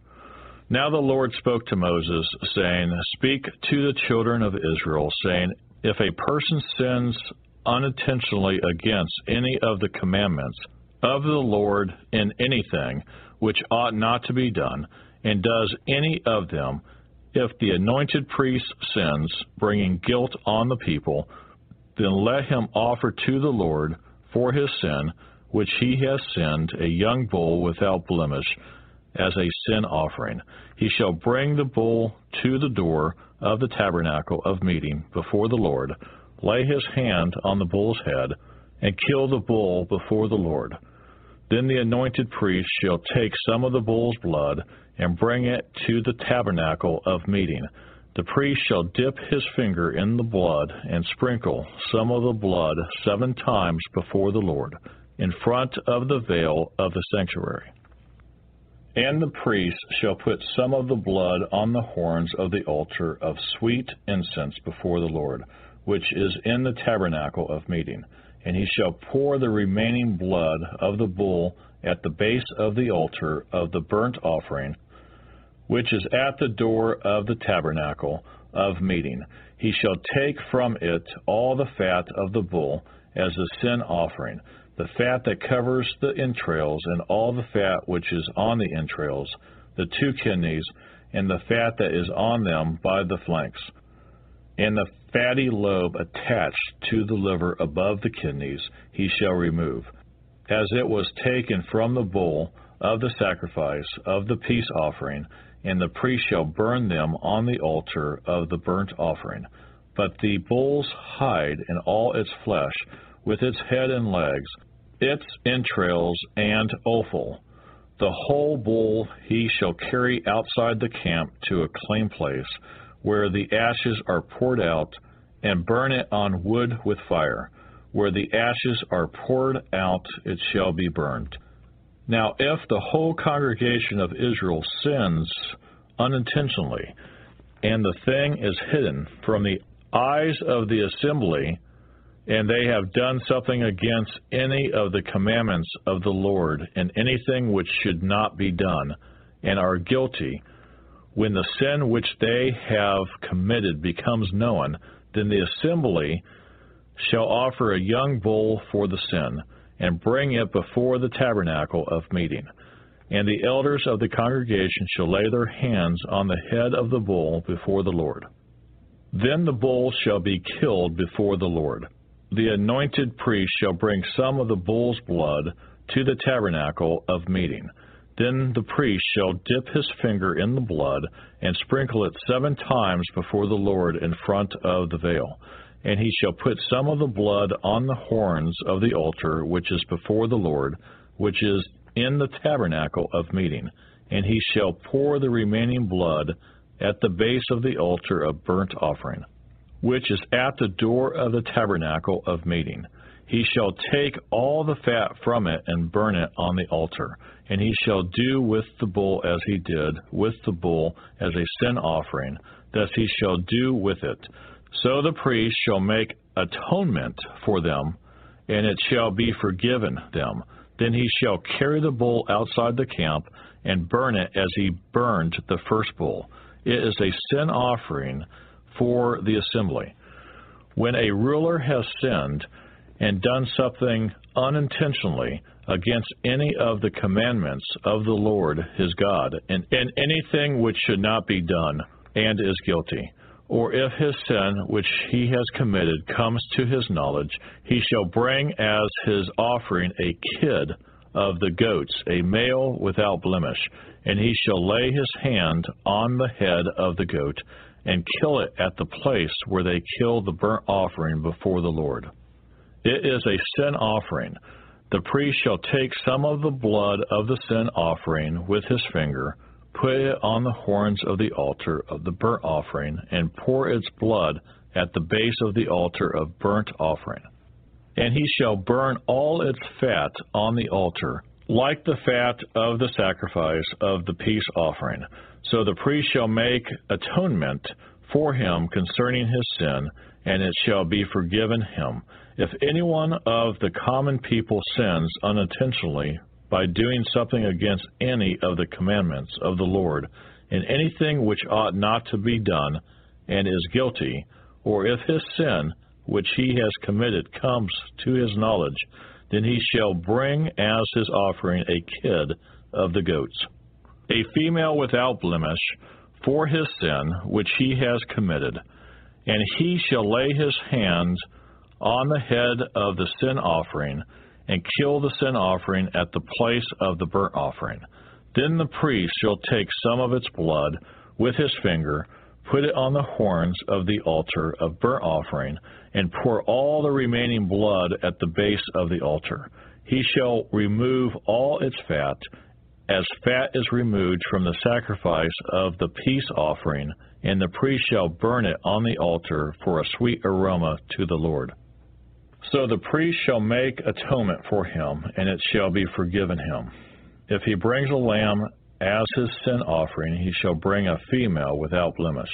Now the Lord spoke to Moses, saying, Speak to the children of Israel, saying, If a person sins unintentionally against any of the commandments of the Lord in anything which ought not to be done, and does any of them, if the anointed priest sins, bringing guilt on the people, then let him offer to the Lord for his sin, which he has sinned, a young bull without blemish, as a sin offering. He shall bring the bull to the door of the tabernacle of meeting before the Lord, lay his hand on the bull's head, and kill the bull before the Lord. Then the anointed priest shall take some of the bull's blood and bring it to the tabernacle of meeting. The priest shall dip his finger in the blood and sprinkle some of the blood seven times before the Lord, in front of the veil of the sanctuary. And the priest shall put some of the blood on the horns of the altar of sweet incense before the Lord, which is in the tabernacle of meeting. And he shall pour the remaining blood of the bull at the base of the altar of the burnt offering, which is at the door of the tabernacle of meeting. He shall take from it all the fat of the bull as a sin offering, the fat that covers the entrails, and all the fat which is on the entrails, the two kidneys, and the fat that is on them by the flanks, and the fatty lobe attached to the liver above the kidneys, he shall remove. As it was taken from the bull of the sacrifice of the peace offering, and the priest shall burn them on the altar of the burnt offering. But the bull's hide and all its flesh, with its head and legs, its entrails and offal, the whole bull he shall carry outside the camp to a clean place, where the ashes are poured out, and burn it on wood with fire. Where the ashes are poured out, it shall be burned. Now, if the whole congregation of Israel sins unintentionally, and the thing is hidden from the eyes of the assembly, and they have done something against any of the commandments of the Lord, and anything which should not be done, and are guilty, when the sin which they have committed becomes known, then the assembly shall offer a young bull for the sin, and bring it before the tabernacle of meeting. And the elders of the congregation shall lay their hands on the head of the bull before the Lord. Then the bull shall be killed before the Lord. The anointed priest shall bring some of the bull's blood to the tabernacle of meeting. Then the priest shall dip his finger in the blood and sprinkle it seven times before the Lord in front of the veil. And he shall put some of the blood on the horns of the altar which is before the Lord, which is in the tabernacle of meeting. And he shall pour the remaining blood at the base of the altar of burnt offering, which is at the door of the tabernacle of meeting. He shall take all the fat from it and burn it on the altar. And he shall do with the bull as he did with the bull as a sin offering, thus he shall do with it. So the priest shall make atonement for them, and it shall be forgiven them. Then he shall carry the bull outside the camp and burn it as he burned the first bull. It is a sin offering for the assembly. When a ruler has sinned and done something unintentionally against any of the commandments of the Lord his God, and, and anything which should not be done, and is guilty, or if his sin which he has committed comes to his knowledge, he shall bring as his offering a kid of the goats, a male without blemish, and he shall lay his hand on the head of the goat, and kill it at the place where they kill the burnt offering before the Lord. It is a sin offering. The priest shall take some of the blood of the sin offering with his finger, put it on the horns of the altar of the burnt offering, and pour its blood at the base of the altar of burnt offering. And he shall burn all its fat on the altar, like the fat of the sacrifice of the peace offering. So the priest shall make atonement for him concerning his sin, and it shall be forgiven him. If anyone of the common people sins unintentionally by doing something against any of the commandments of the Lord, in anything which ought not to be done, and is guilty, or if his sin which he has committed comes to his knowledge, then he shall bring as his offering a kid of the goats, a female without blemish, for his sin which he has committed, and he shall lay his hands on the head of the sin offering and kill the sin offering at the place of the burnt offering. Then the priest shall take some of its blood with his finger, put it on the horns of the altar of burnt offering, and pour all the remaining blood at the base of the altar. He shall remove all its fat, as fat is removed from the sacrifice of the peace offering, and the priest shall burn it on the altar for a sweet aroma to the Lord. So the priest shall make atonement for him, and it shall be forgiven him. If he brings a lamb as his sin offering, he shall bring a female without blemish.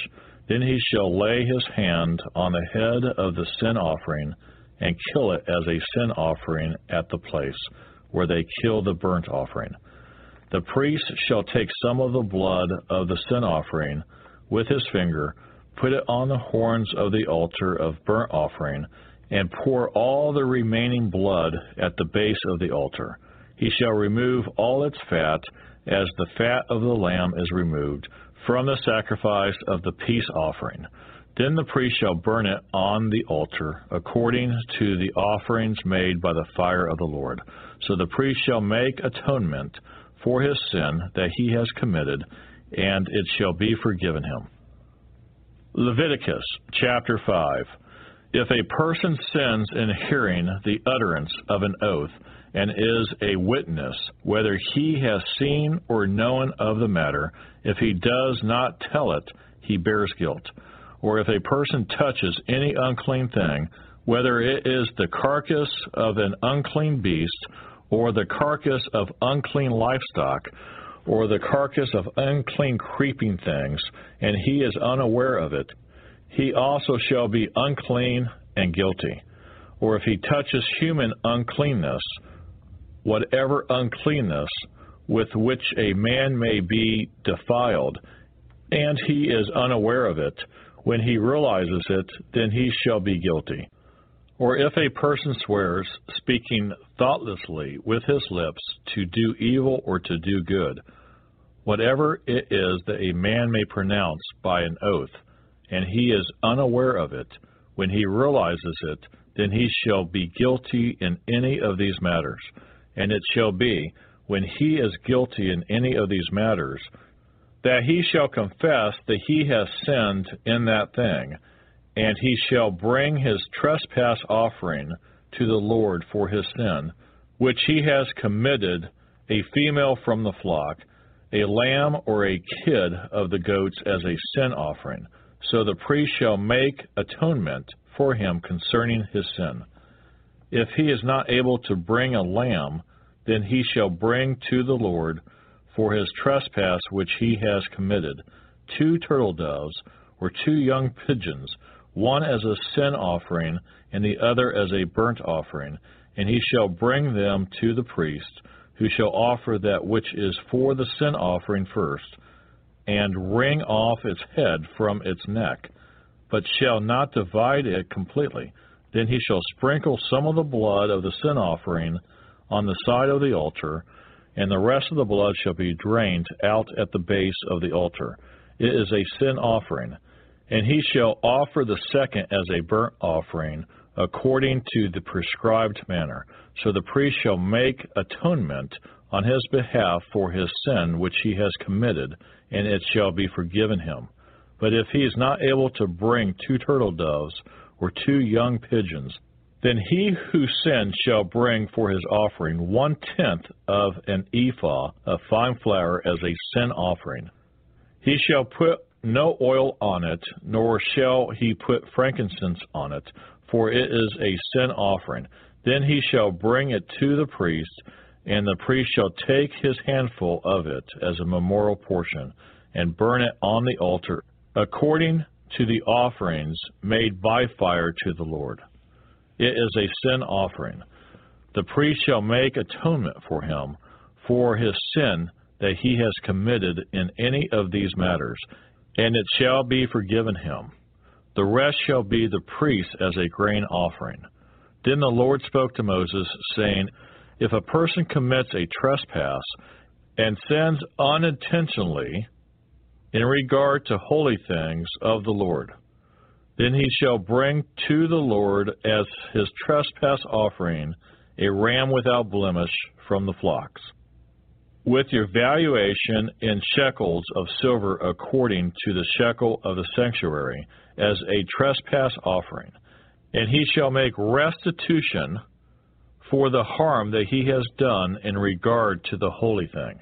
Then he shall lay his hand on the head of the sin offering and kill it as a sin offering at the place where they kill the burnt offering. The priest shall take some of the blood of the sin offering with his finger, put it on the horns of the altar of burnt offering, and pour all the remaining blood at the base of the altar. He shall remove all its fat, as the fat of the lamb is removed, from the sacrifice of the peace offering. Then the priest shall burn it on the altar, according to the offerings made by the fire of the Lord. So the priest shall make atonement for his sin that he has committed, and it shall be forgiven him. Leviticus chapter 5 if a person sins in hearing the utterance of an oath and is a witness, whether he has seen or known of the matter, if he does not tell it, he bears guilt. Or if a person touches any unclean thing, whether it is the carcass of an unclean beast, or the carcass of unclean livestock, or the carcass of unclean creeping things, and he is unaware of it, he also shall be unclean and guilty. Or if he touches human uncleanness, whatever uncleanness with which a man may be defiled, and he is unaware of it, when he realizes it, then he shall be guilty. Or if a person swears, speaking thoughtlessly with his lips, to do evil or to do good, whatever it is that a man may pronounce by an oath, and he is unaware of it, when he realizes it, then he shall be guilty in any of these matters. And it shall be, when he is guilty in any of these matters, that he shall confess that he has sinned in that thing, and he shall bring his trespass offering to the Lord for his sin, which he has committed, a female from the flock, a lamb or a kid of the goats as a sin offering. So the priest shall make atonement for him concerning his sin. If he is not able to bring a lamb, then he shall bring to the Lord for his trespass which he has committed two turtle doves or two young pigeons, one as a sin offering and the other as a burnt offering, and he shall bring them to the priest, who shall offer that which is for the sin offering first, and wring off its head from its neck, but shall not divide it completely. Then he shall sprinkle some of the blood of the sin offering on the side of the altar, and the rest of the blood shall be drained out at the base of the altar. It is a sin offering. And he shall offer the second as a burnt offering, according to the prescribed manner. So the priest shall make atonement on his behalf for his sin which he has committed, and it shall be forgiven him. But if he is not able to bring two turtle doves or two young pigeons, then he who sins shall bring for his offering one tenth of an ephah of fine flour as a sin offering. He shall put no oil on it, nor shall he put frankincense on it, for it is a sin offering. Then he shall bring it to the priest, and the priest shall take his handful of it as a memorial portion, and burn it on the altar, according to the offerings made by fire to the Lord. It is a sin offering. The priest shall make atonement for him for his sin that he has committed in any of these matters, and it shall be forgiven him. The rest shall be the priest as a grain offering. Then the Lord spoke to Moses, saying, If a person commits a trespass and sins unintentionally in regard to holy things of the Lord, then he shall bring to the Lord as his trespass offering a ram without blemish from the flocks, with your valuation in shekels of silver according to the shekel of the sanctuary, as a trespass offering. And he shall make restitution for the harm that he has done in regard to the holy thing,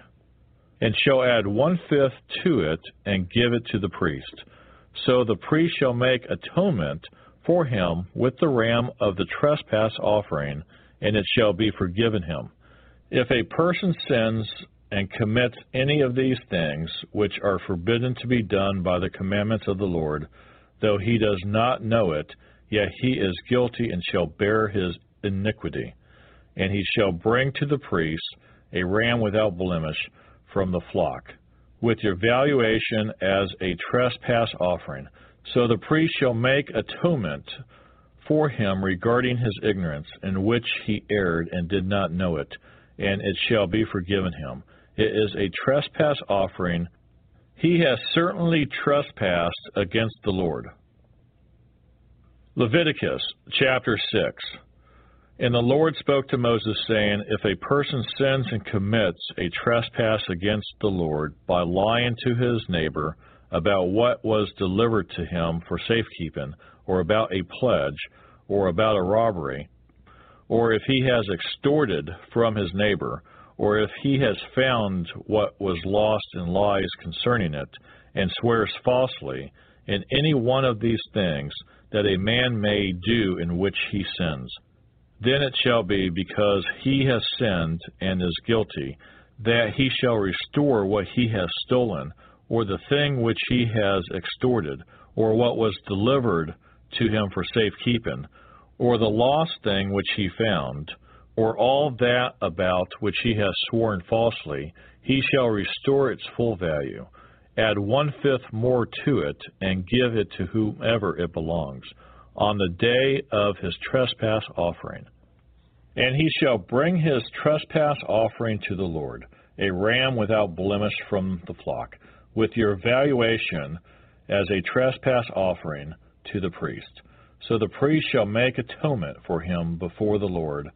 and shall add one fifth to it and give it to the priest. So the priest shall make atonement for him with the ram of the trespass offering, and it shall be forgiven him. If a person sins and commits any of these things which are forbidden to be done by the commandments of the Lord, though he does not know it, yet he is guilty and shall bear his iniquity. And he shall bring to the priest a ram without blemish from the flock with your valuation as a trespass offering. So the priest shall make atonement for him regarding his ignorance, in which he erred and did not know it, and it shall be forgiven him. It is a trespass offering. He has certainly trespassed against the Lord. Leviticus chapter 6. And the Lord spoke to Moses, saying, If a person sins and commits a trespass against the Lord by lying to his neighbor about what was delivered to him for safekeeping, or about a pledge, or about a robbery, or if he has extorted from his neighbor, or if he has found what was lost in lies concerning it, and swears falsely, in any one of these things that a man may do in which he sins. Then it shall be, because he has sinned and is guilty, that he shall restore what he has stolen, or the thing which he has extorted, or what was delivered to him for safekeeping, or the lost thing which he found, or all that about which he has sworn falsely, he shall restore its full value. Add one fifth more to it, and give it to whomever it belongs on the day of his trespass offering. And he shall bring his trespass offering to the Lord, a ram without blemish from the flock, with your valuation as a trespass offering to the priest. So the priest shall make atonement for him before the Lord.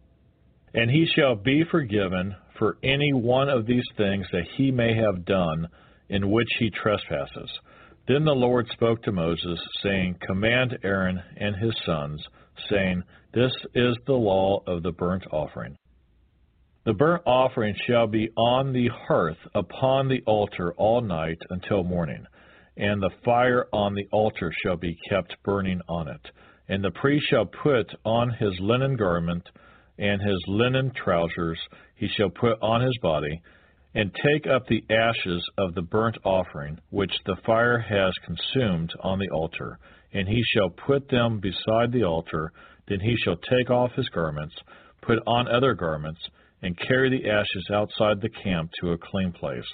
And he shall be forgiven for any one of these things that he may have done in which he trespasses. Then the Lord spoke to Moses, saying, Command Aaron and his sons, saying, This is the law of the burnt offering. The burnt offering shall be on the hearth upon the altar all night until morning, and the fire on the altar shall be kept burning on it. And the priest shall put on his linen garment and his linen trousers he shall put on his body, and take up the ashes of the burnt offering which the fire has consumed on the altar, and he shall put them beside the altar. Then he shall take off his garments, put on other garments, and carry the ashes outside the camp to a clean place.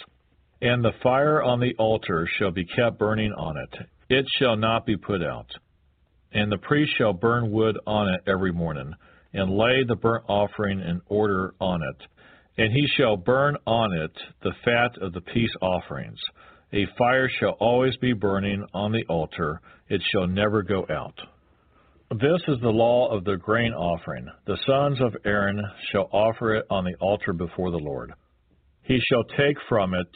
And the fire on the altar shall be kept burning on it, it shall not be put out. And the priest shall burn wood on it every morning, and lay the burnt offering in order on it. And he shall burn on it the fat of the peace offerings. A fire shall always be burning on the altar, it shall never go out. This is the law of the grain offering. The sons of Aaron shall offer it on the altar before the Lord. He shall take from it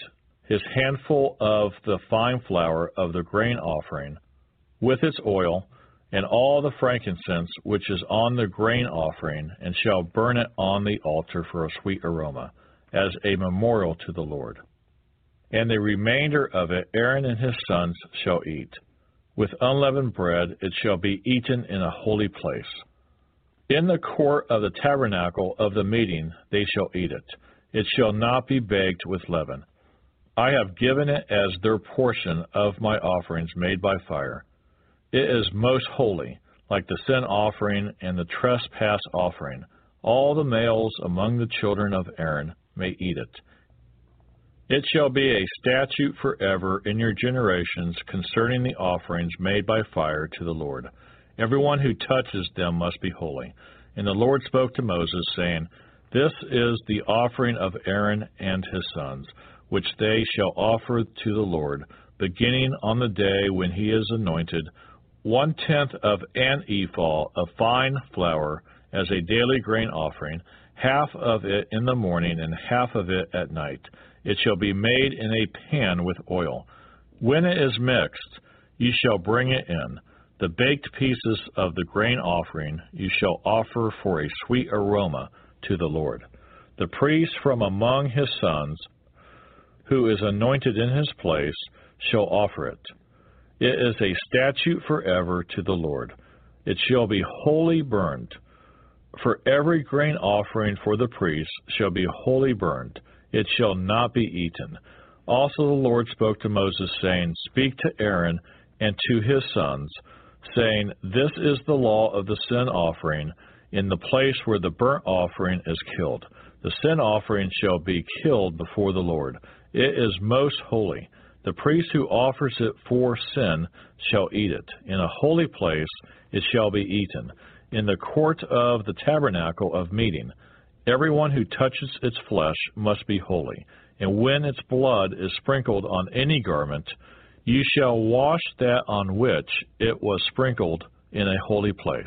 his handful of the fine flour of the grain offering, with its oil, and all the frankincense which is on the grain offering, and shall burn it on the altar for a sweet aroma, as a memorial to the Lord. And the remainder of it Aaron and his sons shall eat. With unleavened bread it shall be eaten in a holy place. In the court of the tabernacle of the meeting they shall eat it. It shall not be baked with leaven. I have given it as their portion of my offerings made by fire. It is most holy, like the sin offering and the trespass offering. All the males among the children of Aaron may eat it. It shall be a statute forever in your generations concerning the offerings made by fire to the Lord. Everyone who touches them must be holy. And the Lord spoke to Moses, saying, This is the offering of Aaron and his sons, which they shall offer to the Lord, beginning on the day when he is anointed one tenth of an ephah of fine flour as a daily grain offering, half of it in the morning and half of it at night. It shall be made in a pan with oil. When it is mixed, you shall bring it in. The baked pieces of the grain offering you shall offer for a sweet aroma to the Lord. The priest from among his sons, who is anointed in his place, shall offer it. It is a statute forever to the Lord. It shall be wholly burned. For every grain offering for the priests shall be wholly burned. It shall not be eaten. Also the Lord spoke to Moses, saying, Speak to Aaron and to his sons, saying, This is the law of the sin offering in the place where the burnt offering is killed. The sin offering shall be killed before the Lord. It is most holy. The priest who offers it for sin shall eat it. In a holy place it shall be eaten. In the court of the tabernacle of meeting, everyone who touches its flesh must be holy. And when its blood is sprinkled on any garment, you shall wash that on which it was sprinkled in a holy place.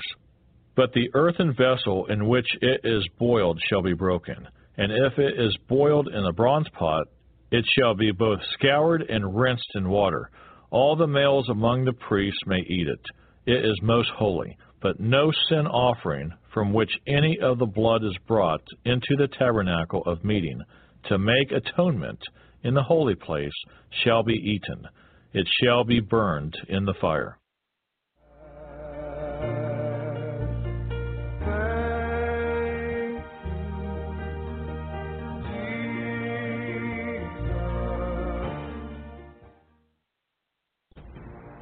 But the earthen vessel in which it is boiled shall be broken. And if it is boiled in a bronze pot, it shall be both scoured and rinsed in water. All the males among the priests may eat it. It is most holy. But no sin offering from which any of the blood is brought into the tabernacle of meeting to make atonement in the holy place shall be eaten. It shall be burned in the fire.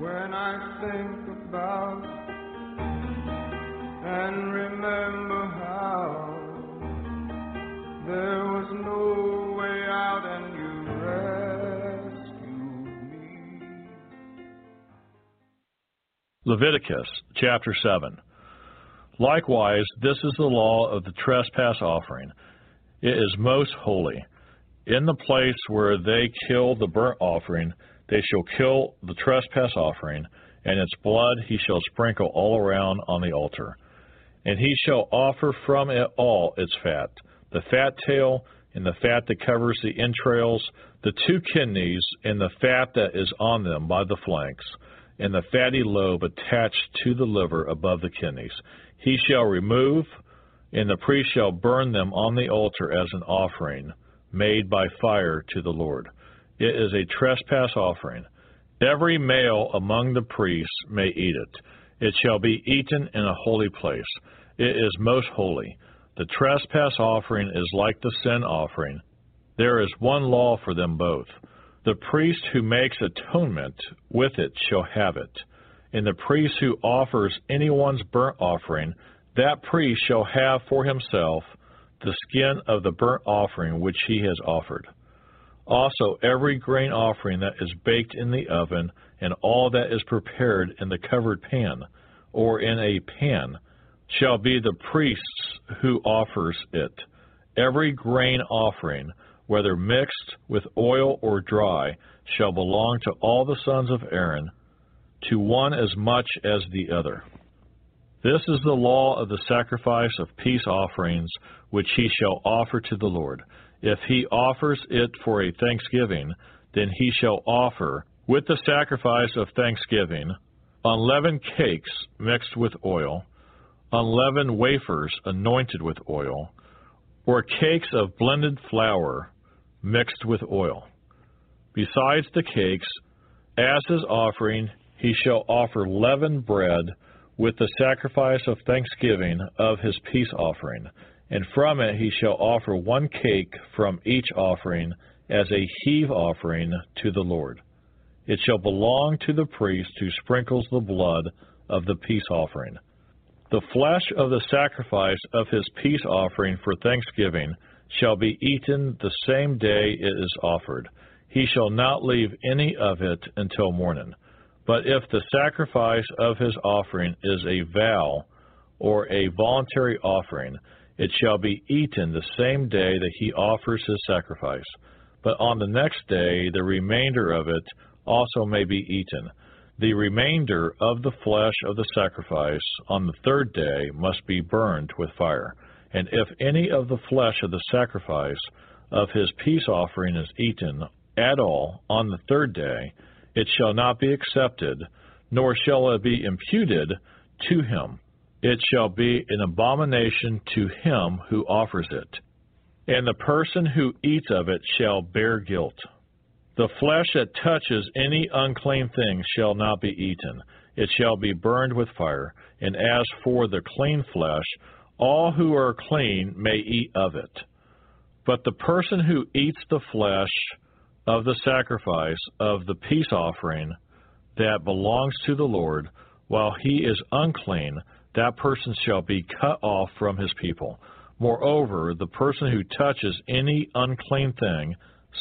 When I think about and remember how there was no way out and you rescued me. Leviticus chapter 7. Likewise, this is the law of the trespass offering. It is most holy. In the place where they kill the burnt offering, they shall kill the trespass offering, and its blood he shall sprinkle all around on the altar. And he shall offer from it all its fat, the fat tail, and the fat that covers the entrails, the two kidneys, and the fat that is on them by the flanks, and the fatty lobe attached to the liver above the kidneys. He shall remove, and the priest shall burn them on the altar as an offering made by fire to the Lord. It is a trespass offering. Every male among the priests may eat it. It shall be eaten in a holy place. It is most holy. The trespass offering is like the sin offering. There is one law for them both. The priest who makes atonement with it shall have it. And the priest who offers anyone's burnt offering, that priest shall have for himself the skin of the burnt offering which he has offered. Also, every grain offering that is baked in the oven, and all that is prepared in the covered pan, or in a pan, shall be the priest's who offers it. Every grain offering, whether mixed with oil or dry, shall belong to all the sons of Aaron, to one as much as the other. This is the law of the sacrifice of peace offerings which he shall offer to the Lord. If he offers it for a thanksgiving, then he shall offer, with the sacrifice of thanksgiving, unleavened cakes mixed with oil, unleavened wafers anointed with oil, or cakes of blended flour mixed with oil. Besides the cakes, as his offering, he shall offer leavened bread with the sacrifice of thanksgiving of his peace offering, and from it he shall offer one cake from each offering as a heave offering to the Lord. It shall belong to the priest who sprinkles the blood of the peace offering. The flesh of the sacrifice of his peace offering for thanksgiving shall be eaten the same day it is offered. He shall not leave any of it until morning. But if the sacrifice of his offering is a vow or a voluntary offering, it shall be eaten the same day that he offers his sacrifice. But on the next day the remainder of it also may be eaten. The remainder of the flesh of the sacrifice on the third day must be burned with fire. And if any of the flesh of the sacrifice of his peace offering is eaten at all on the third day, it shall not be accepted, nor shall it be imputed to him it shall be an abomination to him who offers it, and the person who eats of it shall bear guilt. The flesh that touches any unclean thing shall not be eaten, it shall be burned with fire. And as for the clean flesh, all who are clean may eat of it. But the person who eats the flesh of the sacrifice of the peace offering that belongs to the Lord, while he is unclean, that person shall be cut off from his people. Moreover, the person who touches any unclean thing,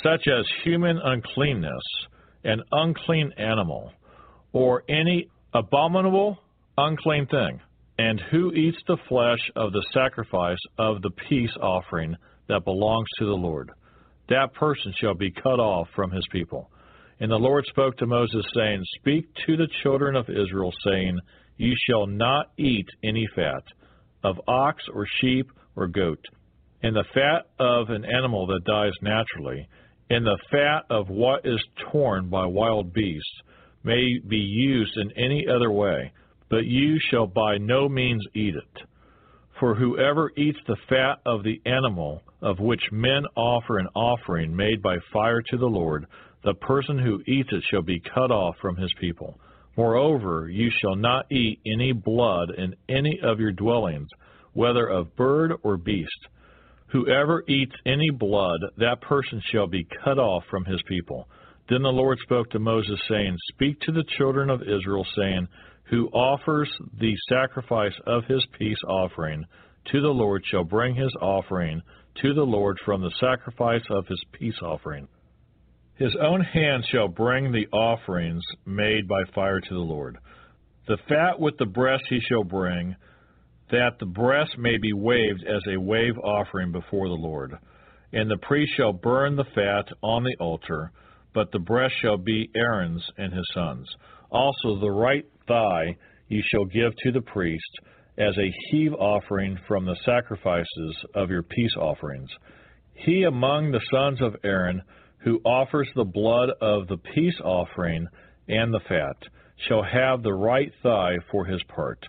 such as human uncleanness, an unclean animal, or any abominable unclean thing, and who eats the flesh of the sacrifice of the peace offering that belongs to the Lord, that person shall be cut off from his people. And the Lord spoke to Moses, saying, Speak to the children of Israel, saying, you shall not eat any fat of ox or sheep or goat, and the fat of an animal that dies naturally, and the fat of what is torn by wild beasts may be used in any other way, but you shall by no means eat it. For whoever eats the fat of the animal of which men offer an offering made by fire to the Lord, the person who eats it shall be cut off from his people. Moreover, you shall not eat any blood in any of your dwellings, whether of bird or beast. Whoever eats any blood, that person shall be cut off from his people. Then the Lord spoke to Moses, saying, Speak to the children of Israel, saying, Who offers the sacrifice of his peace offering to the Lord shall bring his offering to the Lord from the sacrifice of his peace offering. His own hand shall bring the offerings made by fire to the Lord. The fat with the breast he shall bring, that the breast may be waved as a wave offering before the Lord. And the priest shall burn the fat on the altar, but the breast shall be Aaron's and his sons. Also the right thigh ye shall give to the priest as a heave offering from the sacrifices of your peace offerings. He among the sons of Aaron, who offers the blood of the peace offering and the fat, shall have the right thigh for his part.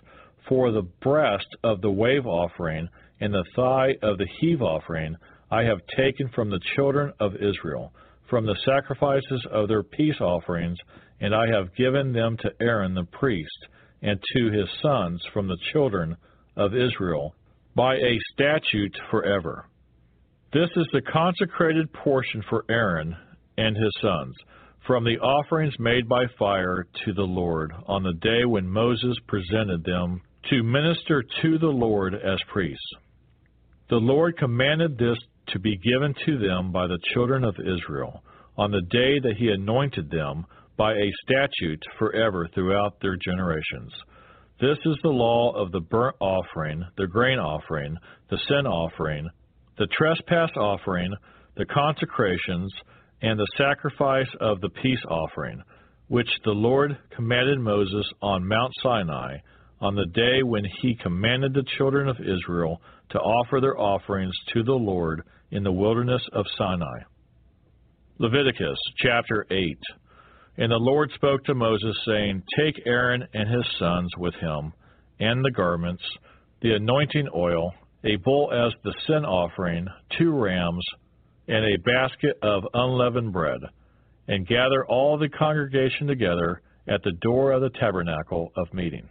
For the breast of the wave offering and the thigh of the heave offering I have taken from the children of Israel, from the sacrifices of their peace offerings, and I have given them to Aaron the priest, and to his sons from the children of Israel, by a statute forever. This is the consecrated portion for Aaron and his sons, from the offerings made by fire to the Lord on the day when Moses presented them to minister to the Lord as priests. The Lord commanded this to be given to them by the children of Israel on the day that he anointed them by a statute forever throughout their generations. This is the law of the burnt offering, the grain offering, the sin offering, the trespass offering, the consecrations, and the sacrifice of the peace offering, which the Lord commanded Moses on Mount Sinai on the day when he commanded the children of Israel to offer their offerings to the Lord in the wilderness of Sinai. Leviticus chapter 8 And the Lord spoke to Moses, saying, Take Aaron and his sons with him, and the garments, the anointing oil, a bull as the sin offering, two rams, and a basket of unleavened bread, and gather all the congregation together at the door of the tabernacle of meeting.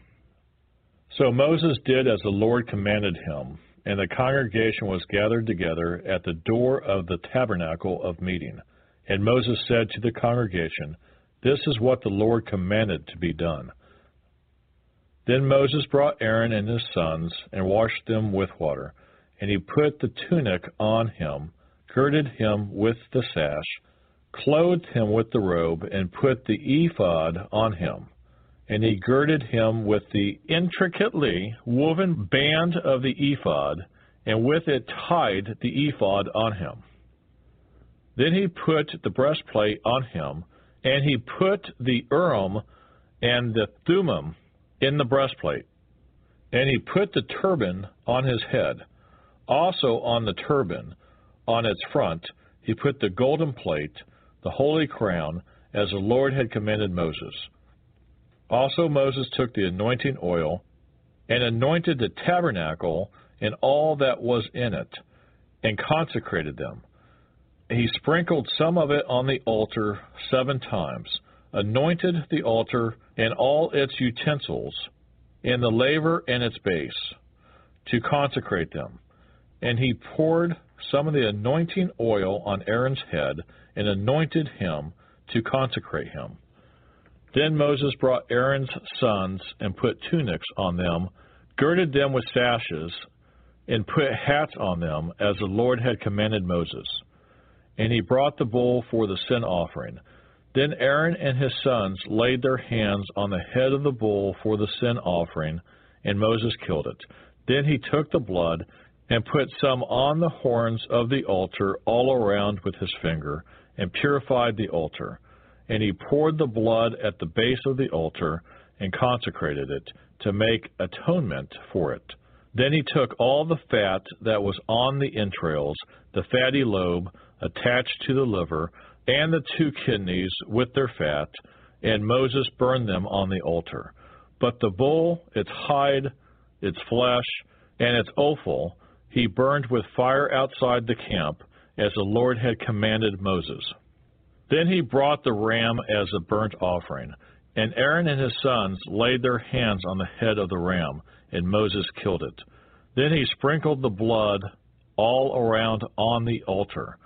So Moses did as the Lord commanded him, and the congregation was gathered together at the door of the tabernacle of meeting. And Moses said to the congregation, This is what the Lord commanded to be done. Then Moses brought Aaron and his sons and washed them with water, and he put the tunic on him girded him with the sash, clothed him with the robe, and put the ephod on him. And he girded him with the intricately woven band of the ephod, and with it tied the ephod on him. Then he put the breastplate on him, and he put the Urim and the Thummim in the breastplate. And he put the turban on his head. Also on the turban on its front, he put the golden plate, the holy crown, as the Lord had commanded Moses. Also Moses took the anointing oil and anointed the tabernacle and all that was in it, and consecrated them. He sprinkled some of it on the altar seven times, anointed the altar and all its utensils, and the laver and its base, to consecrate them. And he poured some of the anointing oil on Aaron's head and anointed him to consecrate him. Then Moses brought Aaron's sons and put tunics on them, girded them with sashes, and put hats on them, as the Lord had commanded Moses. And he brought the bull for the sin offering. Then Aaron and his sons laid their hands on the head of the bull for the sin offering, and Moses killed it. Then he took the blood and put some on the horns of the altar all around with his finger, and purified the altar. And he poured the blood at the base of the altar, and consecrated it, to make atonement for it. Then he took all the fat that was on the entrails, the fatty lobe attached to the liver, and the two kidneys with their fat, and Moses burned them on the altar. But the bull, its hide, its flesh, and its offal, he burned with fire outside the camp, as the Lord had commanded Moses. Then he brought the ram as a burnt offering, and Aaron and his sons laid their hands on the head of the ram, and Moses killed it. Then he sprinkled the blood all around on the altar,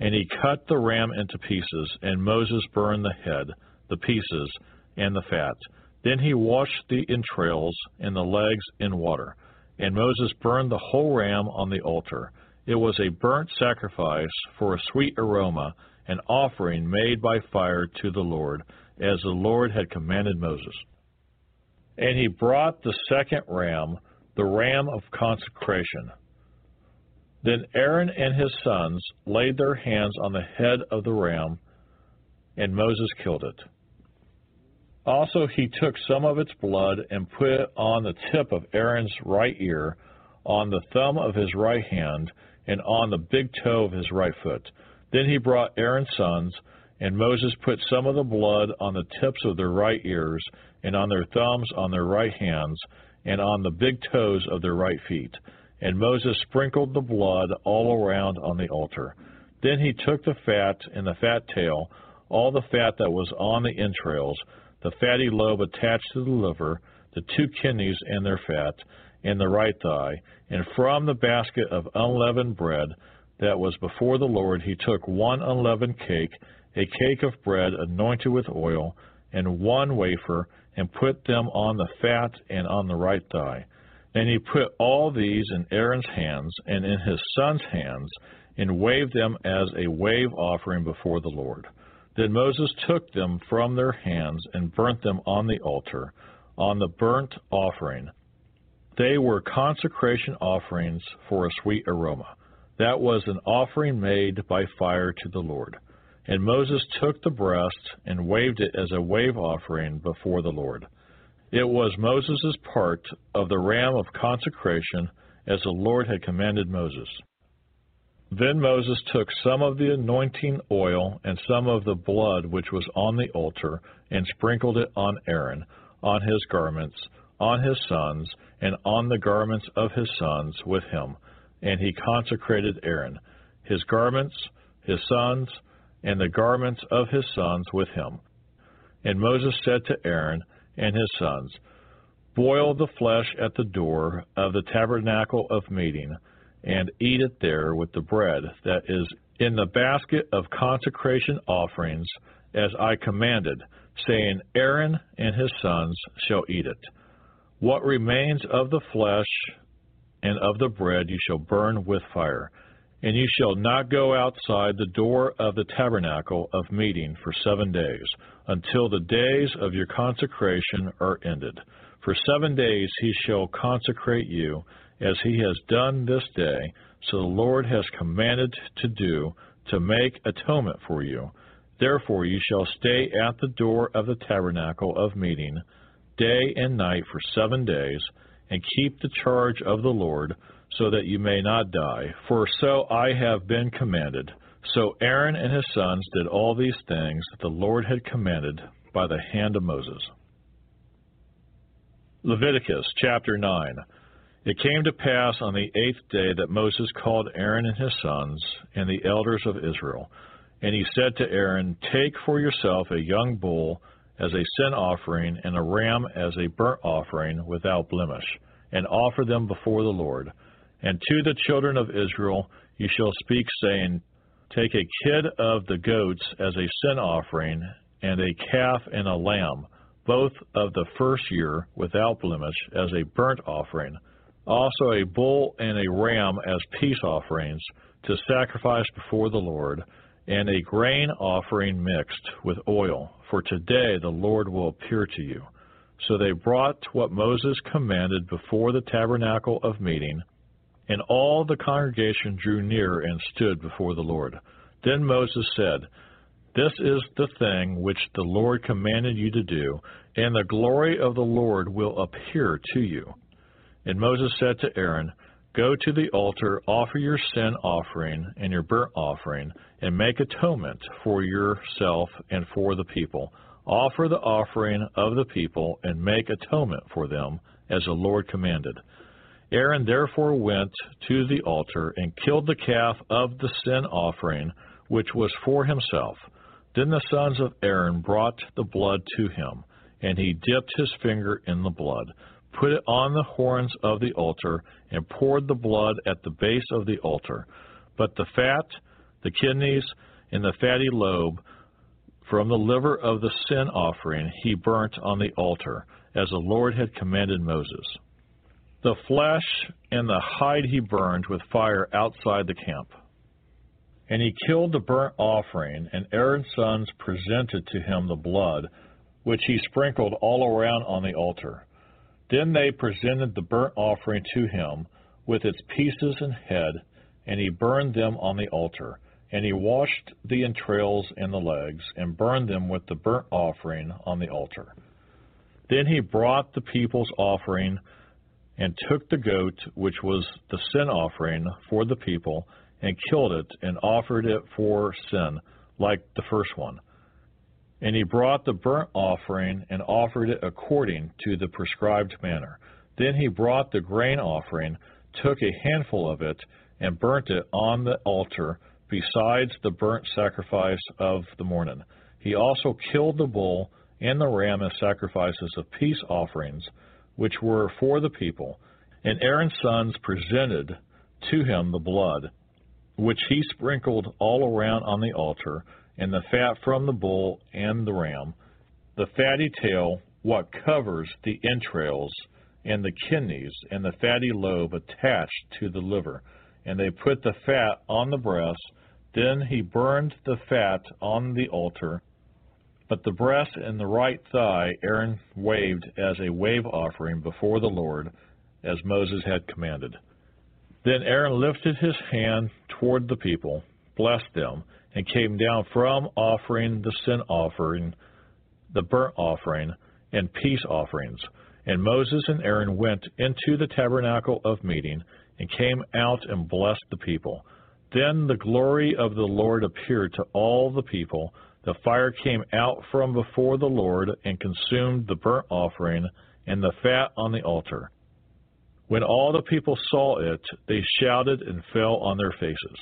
and he cut the ram into pieces, and Moses burned the head, the pieces, and the fat. Then he washed the entrails and the legs in water. And Moses burned the whole ram on the altar. It was a burnt sacrifice for a sweet aroma, an offering made by fire to the Lord, as the Lord had commanded Moses. And he brought the second ram, the ram of consecration. Then Aaron and his sons laid their hands on the head of the ram, and Moses killed it. Also, he took some of its blood and put it on the tip of Aaron's right ear, on the thumb of his right hand, and on the big toe of his right foot. Then he brought Aaron's sons, and Moses put some of the blood on the tips of their right ears, and on their thumbs on their right hands, and on the big toes of their right feet. And Moses sprinkled the blood all around on the altar. Then he took the fat and the fat tail, all the fat that was on the entrails, the fatty lobe attached to the liver, the two kidneys and their fat, and the right thigh, and from the basket of unleavened bread that was before the Lord he took one unleavened cake, a cake of bread anointed with oil, and one wafer, and put them on the fat and on the right thigh. And he put all these in Aaron's hands and in his son's hands, and waved them as a wave offering before the Lord. Then Moses took them from their hands and burnt them on the altar, on the burnt offering. They were consecration offerings for a sweet aroma. That was an offering made by fire to the Lord. And Moses took the breast and waved it as a wave offering before the Lord. It was Moses' part of the ram of consecration, as the Lord had commanded Moses. Then Moses took some of the anointing oil and some of the blood which was on the altar, and sprinkled it on Aaron, on his garments, on his sons, and on the garments of his sons with him. And he consecrated Aaron, his garments, his sons, and the garments of his sons with him. And Moses said to Aaron and his sons, Boil the flesh at the door of the tabernacle of meeting, and eat it there with the bread that is in the basket of consecration offerings, as I commanded, saying, Aaron and his sons shall eat it. What remains of the flesh and of the bread you shall burn with fire. And you shall not go outside the door of the tabernacle of meeting for seven days, until the days of your consecration are ended. For seven days he shall consecrate you, as he has done this day, so the Lord has commanded to do, to make atonement for you. Therefore you shall stay at the door of the tabernacle of meeting, day and night for seven days, and keep the charge of the Lord, so that you may not die. For so I have been commanded. So Aaron and his sons did all these things that the Lord had commanded by the hand of Moses. Leviticus chapter 9. It came to pass on the eighth day that Moses called Aaron and his sons and the elders of Israel. And he said to Aaron, Take for yourself a young bull as a sin offering and a ram as a burnt offering without blemish, and offer them before the Lord. And to the children of Israel you shall speak, saying, Take a kid of the goats as a sin offering, and a calf and a lamb, both of the first year without blemish, as a burnt offering, also a bull and a ram as peace offerings to sacrifice before the Lord, and a grain offering mixed with oil, for today the Lord will appear to you. So they brought what Moses commanded before the tabernacle of meeting, and all the congregation drew near and stood before the Lord. Then Moses said, This is the thing which the Lord commanded you to do, and the glory of the Lord will appear to you. And Moses said to Aaron, Go to the altar, offer your sin offering and your burnt offering, and make atonement for yourself and for the people. Offer the offering of the people, and make atonement for them, as the Lord commanded. Aaron therefore went to the altar and killed the calf of the sin offering, which was for himself. Then the sons of Aaron brought the blood to him, and he dipped his finger in the blood put it on the horns of the altar, and poured the blood at the base of the altar. But the fat, the kidneys, and the fatty lobe from the liver of the sin offering he burnt on the altar, as the Lord had commanded Moses. The flesh and the hide he burned with fire outside the camp. And he killed the burnt offering, and Aaron's sons presented to him the blood, which he sprinkled all around on the altar. Then they presented the burnt offering to him with its pieces and head, and he burned them on the altar. And he washed the entrails and the legs, and burned them with the burnt offering on the altar. Then he brought the people's offering, and took the goat, which was the sin offering for the people, and killed it, and offered it for sin, like the first one. And he brought the burnt offering and offered it according to the prescribed manner. Then he brought the grain offering, took a handful of it, and burnt it on the altar besides the burnt sacrifice of the morning. He also killed the bull and the ram as sacrifices of peace offerings, which were for the people. And Aaron's sons presented to him the blood, which he sprinkled all around on the altar, and the fat from the bull and the ram, the fatty tail, what covers the entrails, and the kidneys, and the fatty lobe attached to the liver. And they put the fat on the breast. Then he burned the fat on the altar. But the breast and the right thigh Aaron waved as a wave offering before the Lord, as Moses had commanded. Then Aaron lifted his hand toward the people, blessed them, and came down from offering the sin offering, the burnt offering, and peace offerings. And Moses and Aaron went into the tabernacle of meeting, and came out and blessed the people. Then the glory of the Lord appeared to all the people. The fire came out from before the Lord, and consumed the burnt offering and the fat on the altar. When all the people saw it, they shouted and fell on their faces.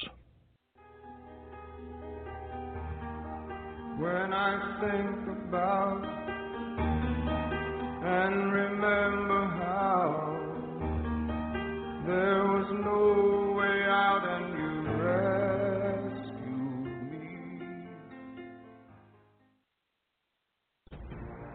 When I think about and remember how there was no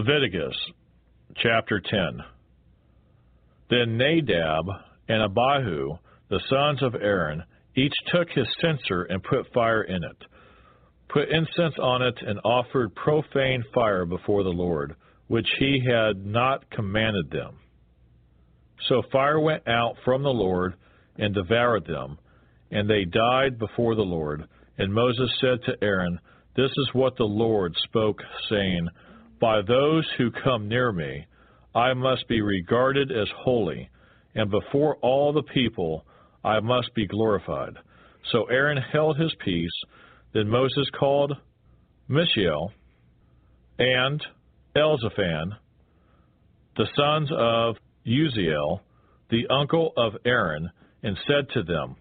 Leviticus chapter 10. Then Nadab and Abihu, the sons of Aaron, each took his censer and put fire in it, put incense on it, and offered profane fire before the Lord, which he had not commanded them. So fire went out from the Lord and devoured them, and they died before the Lord. And Moses said to Aaron, This is what the Lord spoke, saying, By those who come near me, I must be regarded as holy, and before all the people I must be glorified. So Aaron held his peace. Then Moses called Mishael and Elzaphan, the sons of Uzziel, the uncle of Aaron, and said to them,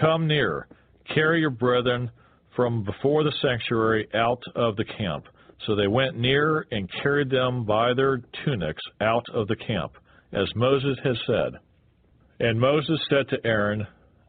Come near, carry your brethren from before the sanctuary out of the camp. So they went near and carried them by their tunics out of the camp, as Moses had said. And Moses said to Aaron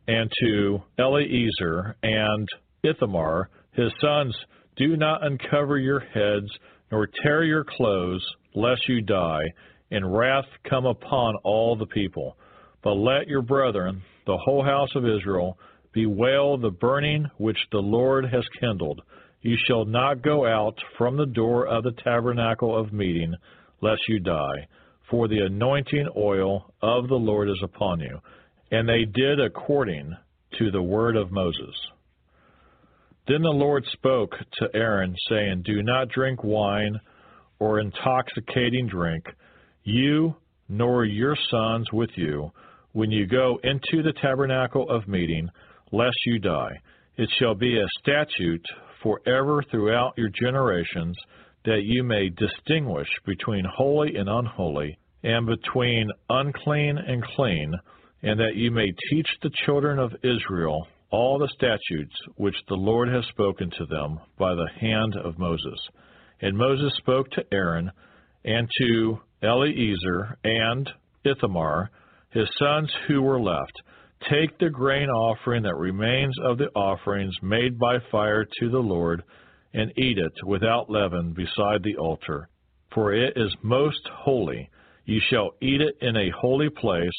and to Eleazar and Ithamar, his sons, Do not uncover your heads, nor tear your clothes, lest you die, and wrath come upon all the people. But let your brethren, the whole house of Israel, bewail the burning which the Lord has kindled. You shall not go out from the door of the tabernacle of meeting, lest you die. For the anointing oil of the Lord is upon you. And they did according to the word of Moses. Then the Lord spoke to Aaron, saying, Do not drink wine or intoxicating drink, you nor your sons with you, when you go into the tabernacle of meeting, lest you die. It shall be a statute forever throughout your generations that you may distinguish between holy and unholy, and between unclean and clean, and that you may teach the children of Israel all the statutes which the Lord has spoken to them by the hand of Moses. And Moses spoke to Aaron and to Eleazar and Ithamar, his sons who were left, Take the grain offering that remains of the offerings made by fire to the Lord, and eat it without leaven beside the altar. For it is most holy. You shall eat it in a holy place,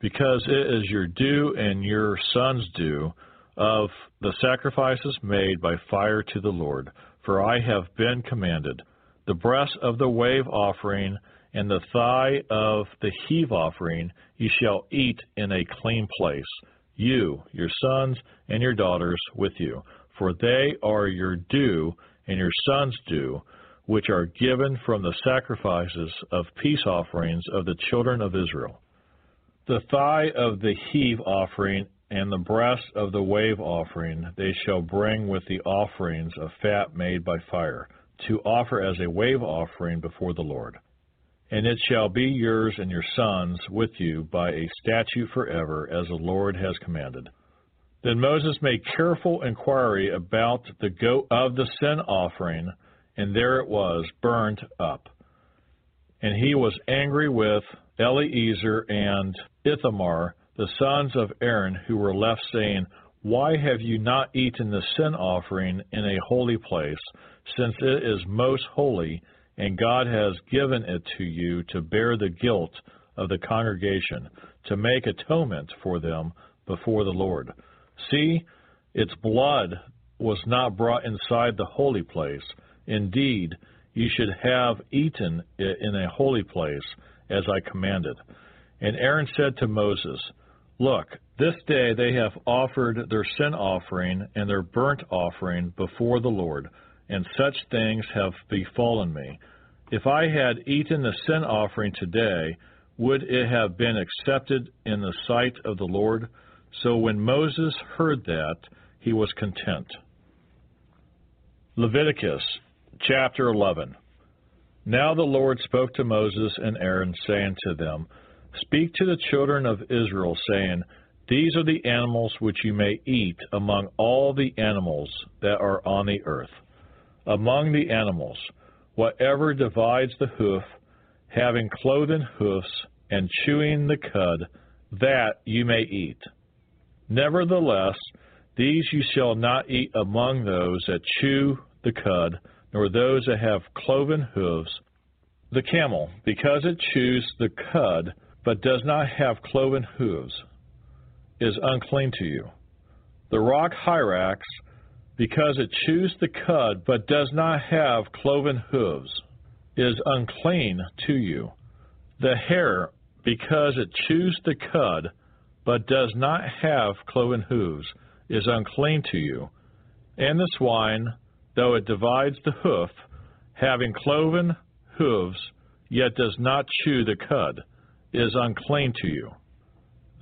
because it is your due and your son's due of the sacrifices made by fire to the Lord. For I have been commanded. The breast of the wave offering and the thigh of the heave offering ye shall eat in a clean place, you, your sons, and your daughters with you, for they are your due and your sons' due, which are given from the sacrifices of peace offerings of the children of Israel. The thigh of the heave offering and the breast of the wave offering they shall bring with the offerings of fat made by fire, to offer as a wave offering before the Lord. And it shall be yours and your sons with you by a statute forever, as the Lord has commanded. Then Moses made careful inquiry about the goat of the sin offering, and there it was, burnt up. And he was angry with Eleazar and Ithamar, the sons of Aaron, who were left, saying, Why have you not eaten the sin offering in a holy place, since it is most holy? And God has given it to you to bear the guilt of the congregation, to make atonement for them before the Lord. See, its blood was not brought inside the holy place. Indeed, you should have eaten it in a holy place, as I commanded. And Aaron said to Moses, Look, this day they have offered their sin offering and their burnt offering before the Lord and such things have befallen me. If I had eaten the sin offering today, would it have been accepted in the sight of the Lord? So when Moses heard that, he was content. Leviticus chapter 11. Now the Lord spoke to Moses and Aaron, saying to them, Speak to the children of Israel, saying, These are the animals which you may eat among all the animals that are on the earth among the animals, whatever divides the hoof, having cloven hoofs, and chewing the cud, that you may eat. Nevertheless, these you shall not eat among those that chew the cud, nor those that have cloven hoofs. The camel, because it chews the cud, but does not have cloven hooves, is unclean to you. The rock hyrax, because it chews the cud but does not have cloven hooves, is unclean to you. The hare, because it chews the cud but does not have cloven hooves, is unclean to you. And the swine, though it divides the hoof, having cloven hooves, yet does not chew the cud, is unclean to you.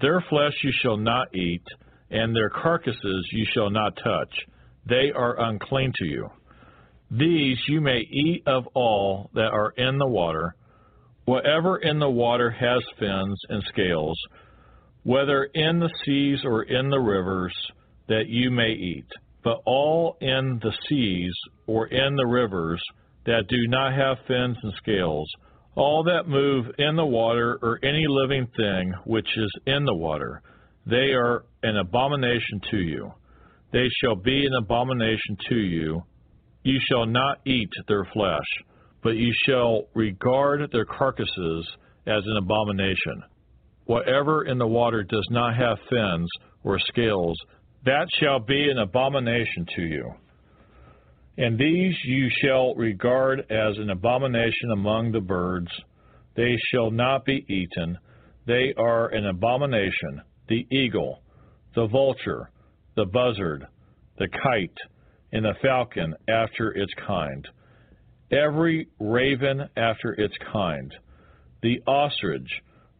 Their flesh you shall not eat, and their carcasses you shall not touch they are unclean to you. These you may eat of all that are in the water. Whatever in the water has fins and scales, whether in the seas or in the rivers, that you may eat. But all in the seas or in the rivers that do not have fins and scales, all that move in the water or any living thing which is in the water, they are an abomination to you. They shall be an abomination to you. You shall not eat their flesh, but you shall regard their carcasses as an abomination. Whatever in the water does not have fins or scales, that shall be an abomination to you. And these you shall regard as an abomination among the birds. They shall not be eaten. They are an abomination the eagle, the vulture, the buzzard, the kite, and the falcon after its kind, every raven after its kind, the ostrich,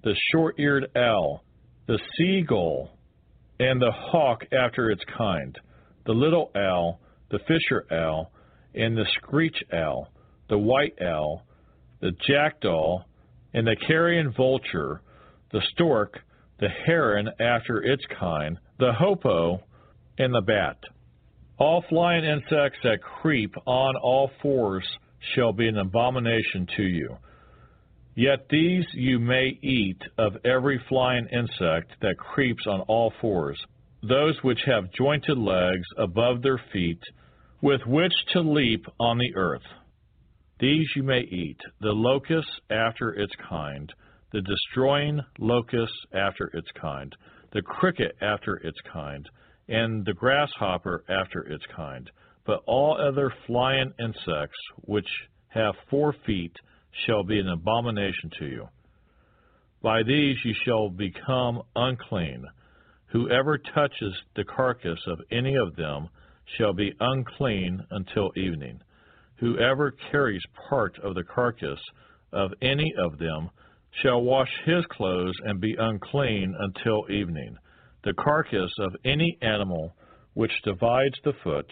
the short eared owl, the seagull, and the hawk after its kind, the little owl, the fisher owl, and the screech owl, the white owl, the jackdaw, and the carrion vulture, the stork, the heron after its kind, the hoopoe, and the bat. All flying insects that creep on all fours shall be an abomination to you. Yet these you may eat of every flying insect that creeps on all fours, those which have jointed legs above their feet, with which to leap on the earth. These you may eat, the locust after its kind, the destroying locust after its kind, the cricket after its kind, and the grasshopper after its kind. But all other flying insects which have four feet shall be an abomination to you. By these you shall become unclean. Whoever touches the carcass of any of them shall be unclean until evening. Whoever carries part of the carcass of any of them shall wash his clothes and be unclean until evening. The carcass of any animal which divides the foot,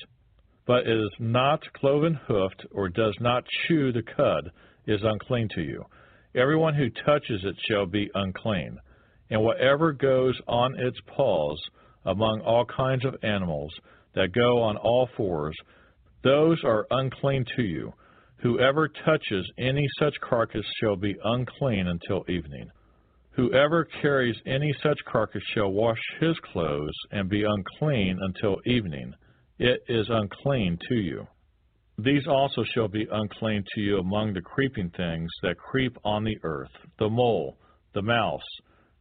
but is not cloven hoofed or does not chew the cud, is unclean to you. Everyone who touches it shall be unclean. And whatever goes on its paws among all kinds of animals that go on all fours, those are unclean to you. Whoever touches any such carcass shall be unclean until evening. Whoever carries any such carcass shall wash his clothes and be unclean until evening. It is unclean to you. These also shall be unclean to you among the creeping things that creep on the earth the mole, the mouse,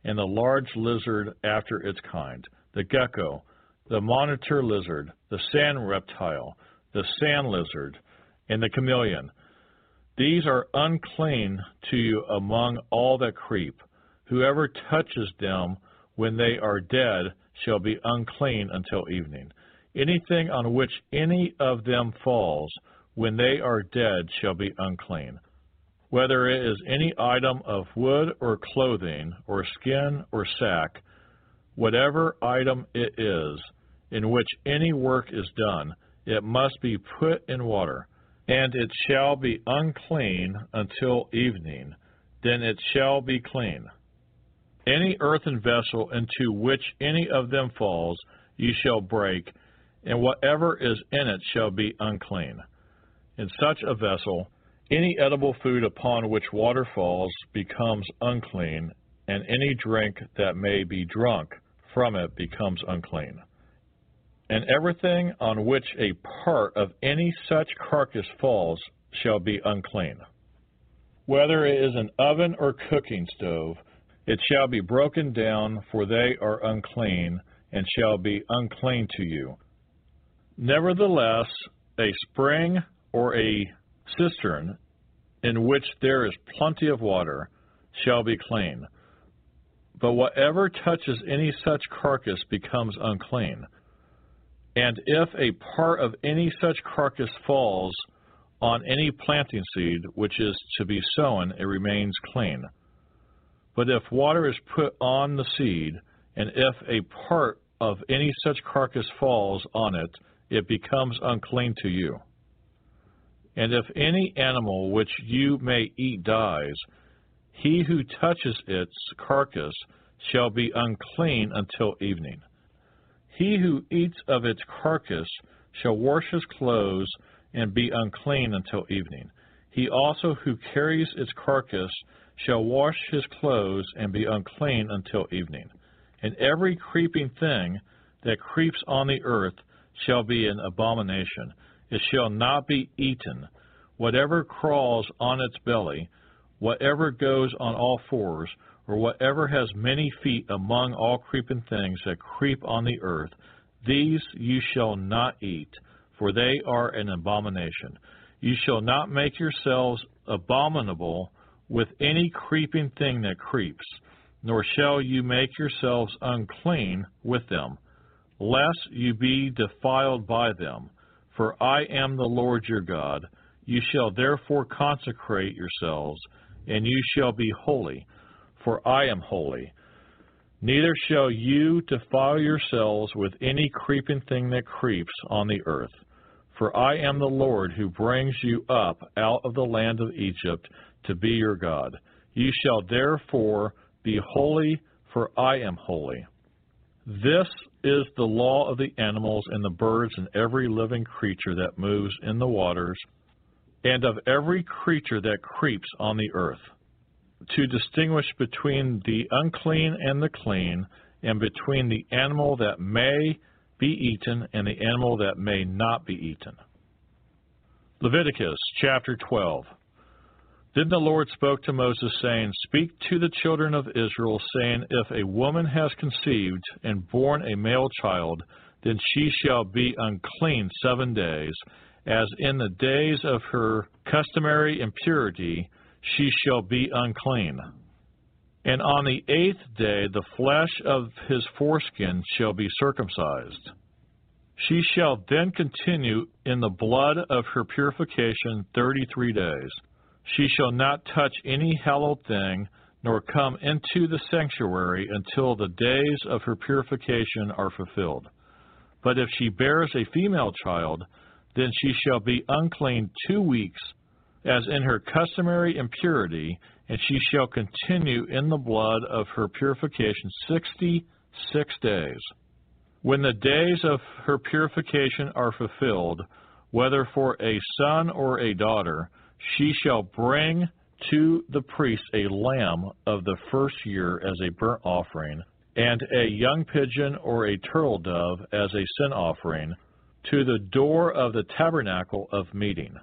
and the large lizard after its kind, the gecko, the monitor lizard, the sand reptile, the sand lizard, and the chameleon. These are unclean to you among all that creep. Whoever touches them when they are dead shall be unclean until evening. Anything on which any of them falls when they are dead shall be unclean. Whether it is any item of wood or clothing, or skin or sack, whatever item it is, in which any work is done, it must be put in water, and it shall be unclean until evening, then it shall be clean. Any earthen vessel into which any of them falls, you shall break, and whatever is in it shall be unclean. In such a vessel, any edible food upon which water falls becomes unclean, and any drink that may be drunk from it becomes unclean. And everything on which a part of any such carcass falls shall be unclean. Whether it is an oven or cooking stove, it shall be broken down, for they are unclean, and shall be unclean to you. Nevertheless, a spring or a cistern in which there is plenty of water shall be clean. But whatever touches any such carcass becomes unclean. And if a part of any such carcass falls on any planting seed which is to be sown, it remains clean. But if water is put on the seed, and if a part of any such carcass falls on it, it becomes unclean to you. And if any animal which you may eat dies, he who touches its carcass shall be unclean until evening. He who eats of its carcass shall wash his clothes and be unclean until evening. He also who carries its carcass shall wash his clothes and be unclean until evening. And every creeping thing that creeps on the earth shall be an abomination. It shall not be eaten. Whatever crawls on its belly, whatever goes on all fours, or whatever has many feet among all creeping things that creep on the earth, these you shall not eat, for they are an abomination. You shall not make yourselves abominable with any creeping thing that creeps, nor shall you make yourselves unclean with them lest you be defiled by them. For I am the Lord your God. You shall therefore consecrate yourselves, and you shall be holy, for I am holy. Neither shall you defile yourselves with any creeping thing that creeps on the earth. For I am the Lord who brings you up out of the land of Egypt to be your God. You shall therefore be holy, for I am holy. This is the law of the animals and the birds and every living creature that moves in the waters, and of every creature that creeps on the earth, to distinguish between the unclean and the clean, and between the animal that may be eaten and the animal that may not be eaten. Leviticus chapter 12. Then the Lord spoke to Moses, saying, Speak to the children of Israel, saying, If a woman has conceived and borne a male child, then she shall be unclean seven days, as in the days of her customary impurity she shall be unclean. And on the eighth day the flesh of his foreskin shall be circumcised. She shall then continue in the blood of her purification thirty three days. She shall not touch any hallowed thing, nor come into the sanctuary until the days of her purification are fulfilled. But if she bears a female child, then she shall be unclean two weeks, as in her customary impurity, and she shall continue in the blood of her purification sixty six days. When the days of her purification are fulfilled, whether for a son or a daughter, she shall bring to the priest a lamb of the first year as a burnt offering, and a young pigeon or a turtle dove as a sin offering, to the door of the tabernacle of meeting.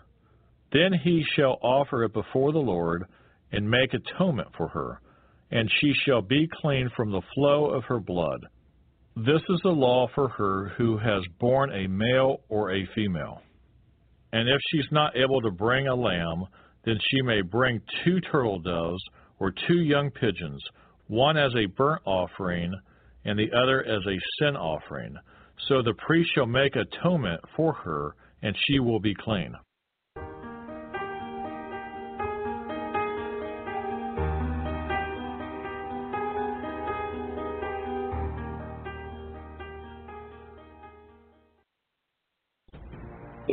Then he shall offer it before the Lord, and make atonement for her, and she shall be clean from the flow of her blood. This is the law for her who has borne a male or a female. And if she's not able to bring a lamb, then she may bring two turtle doves or two young pigeons, one as a burnt offering and the other as a sin offering. So the priest shall make atonement for her, and she will be clean.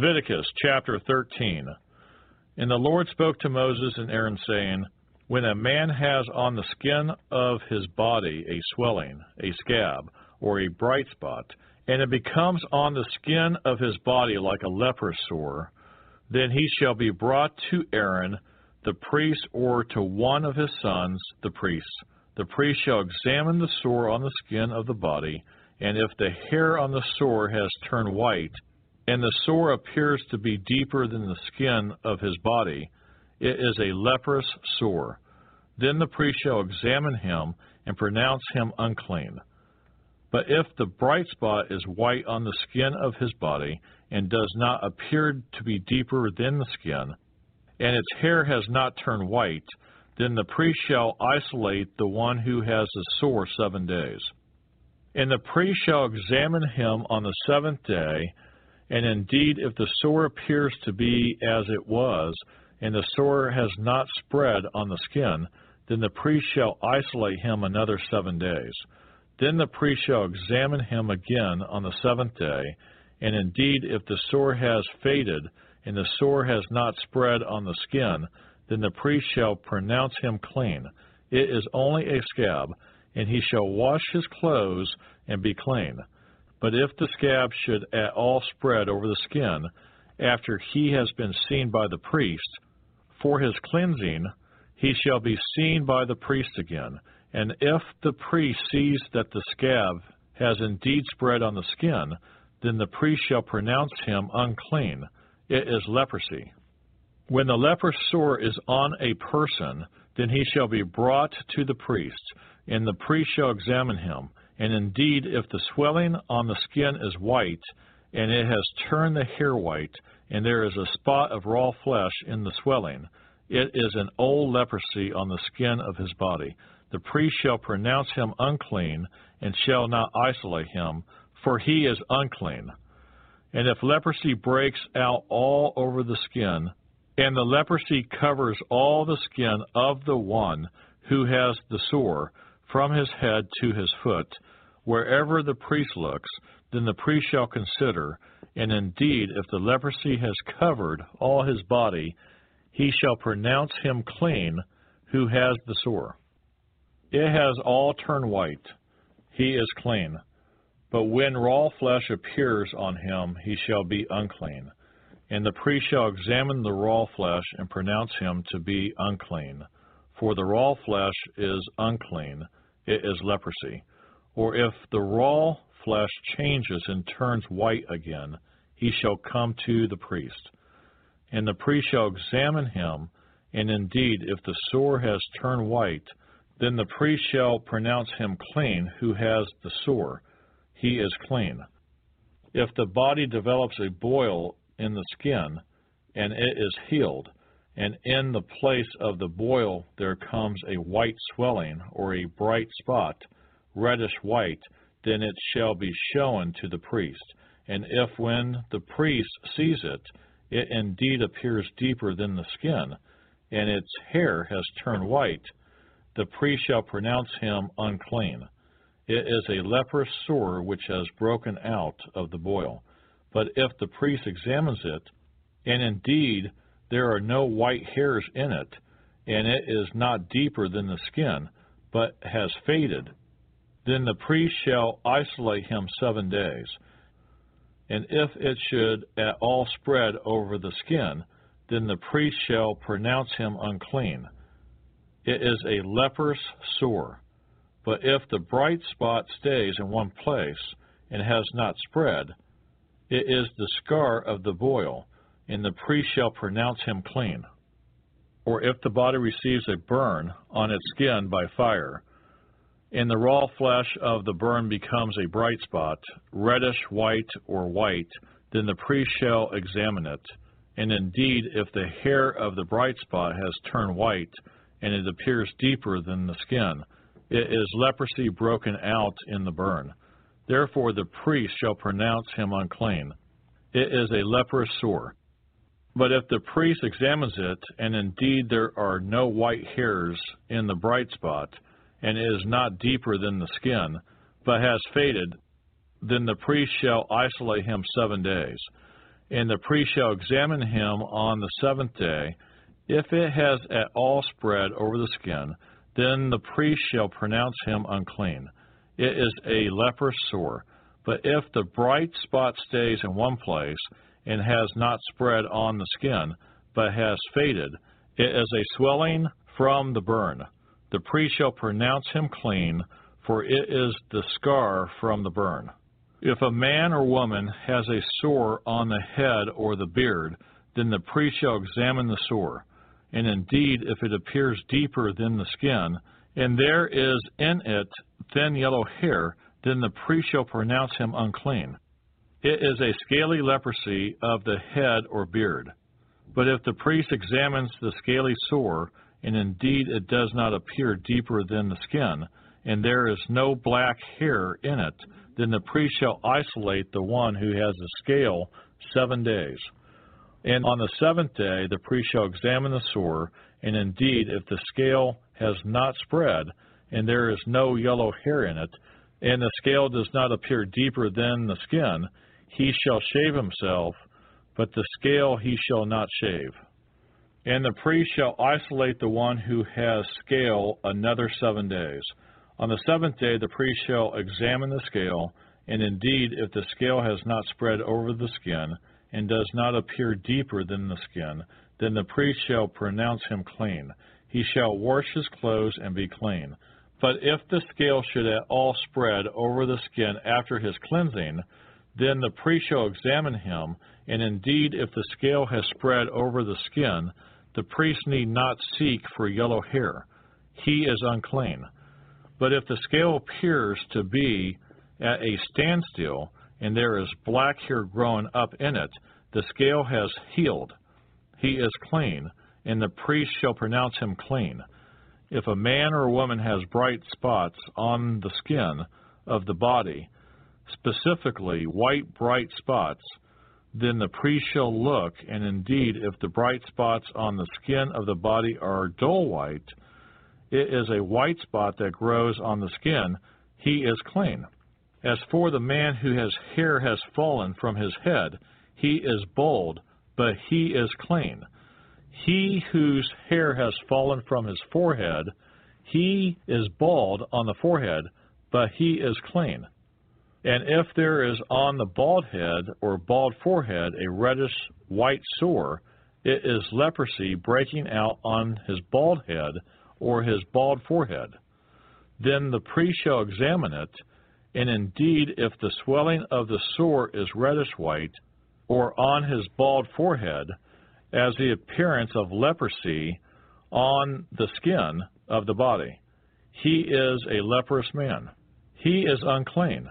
Leviticus chapter 13. And the Lord spoke to Moses and Aaron, saying, When a man has on the skin of his body a swelling, a scab, or a bright spot, and it becomes on the skin of his body like a leper sore, then he shall be brought to Aaron, the priest, or to one of his sons, the priests. The priest shall examine the sore on the skin of the body, and if the hair on the sore has turned white, and the sore appears to be deeper than the skin of his body, it is a leprous sore. Then the priest shall examine him and pronounce him unclean. But if the bright spot is white on the skin of his body, and does not appear to be deeper than the skin, and its hair has not turned white, then the priest shall isolate the one who has the sore seven days. And the priest shall examine him on the seventh day, and indeed, if the sore appears to be as it was, and the sore has not spread on the skin, then the priest shall isolate him another seven days. Then the priest shall examine him again on the seventh day, and indeed, if the sore has faded, and the sore has not spread on the skin, then the priest shall pronounce him clean. It is only a scab, and he shall wash his clothes and be clean. But if the scab should at all spread over the skin, after he has been seen by the priest, for his cleansing, he shall be seen by the priest again. And if the priest sees that the scab has indeed spread on the skin, then the priest shall pronounce him unclean. It is leprosy. When the leper sore is on a person, then he shall be brought to the priest, and the priest shall examine him. And indeed, if the swelling on the skin is white, and it has turned the hair white, and there is a spot of raw flesh in the swelling, it is an old leprosy on the skin of his body. The priest shall pronounce him unclean, and shall not isolate him, for he is unclean. And if leprosy breaks out all over the skin, and the leprosy covers all the skin of the one who has the sore, from his head to his foot, wherever the priest looks, then the priest shall consider, and indeed, if the leprosy has covered all his body, he shall pronounce him clean who has the sore. It has all turned white. He is clean. But when raw flesh appears on him, he shall be unclean. And the priest shall examine the raw flesh and pronounce him to be unclean. For the raw flesh is unclean, it is leprosy. Or if the raw flesh changes and turns white again, he shall come to the priest. And the priest shall examine him, and indeed, if the sore has turned white, then the priest shall pronounce him clean who has the sore. He is clean. If the body develops a boil in the skin, and it is healed, and in the place of the boil there comes a white swelling or a bright spot, reddish white, then it shall be shown to the priest. And if when the priest sees it, it indeed appears deeper than the skin, and its hair has turned white, the priest shall pronounce him unclean. It is a leprous sore which has broken out of the boil. But if the priest examines it, and indeed there are no white hairs in it, and it is not deeper than the skin, but has faded, then the priest shall isolate him seven days. And if it should at all spread over the skin, then the priest shall pronounce him unclean. It is a leprous sore. But if the bright spot stays in one place and has not spread, it is the scar of the boil, and the priest shall pronounce him clean. Or if the body receives a burn on its skin by fire, and the raw flesh of the burn becomes a bright spot, reddish white or white, then the priest shall examine it. And indeed, if the hair of the bright spot has turned white, and it appears deeper than the skin, it is leprosy broken out in the burn. Therefore the priest shall pronounce him unclean. It is a leprous sore. But if the priest examines it, and indeed there are no white hairs in the bright spot, and is not deeper than the skin, but has faded, then the priest shall isolate him seven days. And the priest shall examine him on the seventh day. If it has at all spread over the skin, then the priest shall pronounce him unclean. It is a leprous sore. But if the bright spot stays in one place and has not spread on the skin, but has faded, it is a swelling from the burn the priest shall pronounce him clean, for it is the scar from the burn. If a man or woman has a sore on the head or the beard, then the priest shall examine the sore. And indeed, if it appears deeper than the skin, and there is in it thin yellow hair, then the priest shall pronounce him unclean. It is a scaly leprosy of the head or beard. But if the priest examines the scaly sore, and indeed it does not appear deeper than the skin, and there is no black hair in it, then the priest shall isolate the one who has a scale seven days. And on the seventh day the priest shall examine the sore, and indeed if the scale has not spread, and there is no yellow hair in it, and the scale does not appear deeper than the skin, he shall shave himself, but the scale he shall not shave. And the priest shall isolate the one who has scale another seven days. On the seventh day the priest shall examine the scale, and indeed, if the scale has not spread over the skin, and does not appear deeper than the skin, then the priest shall pronounce him clean. He shall wash his clothes and be clean. But if the scale should at all spread over the skin after his cleansing, Then the priest shall examine him, and indeed, if the scale has spread over the skin, the priest need not seek for yellow hair. He is unclean. But if the scale appears to be at a standstill, and there is black hair growing up in it, the scale has healed. He is clean, and the priest shall pronounce him clean. If a man or a woman has bright spots on the skin of the body, specifically white bright spots, then the priest shall look, and indeed, if the bright spots on the skin of the body are dull white, it is a white spot that grows on the skin, he is clean. As for the man who has hair has fallen from his head, he is bald, but he is clean. He whose hair has fallen from his forehead, he is bald on the forehead, but he is clean. And if there is on the bald head or bald forehead a reddish white sore, it is leprosy breaking out on his bald head or his bald forehead. Then the priest shall examine it, and indeed, if the swelling of the sore is reddish white, or on his bald forehead, as the appearance of leprosy on the skin of the body, he is a leprous man. He is unclean.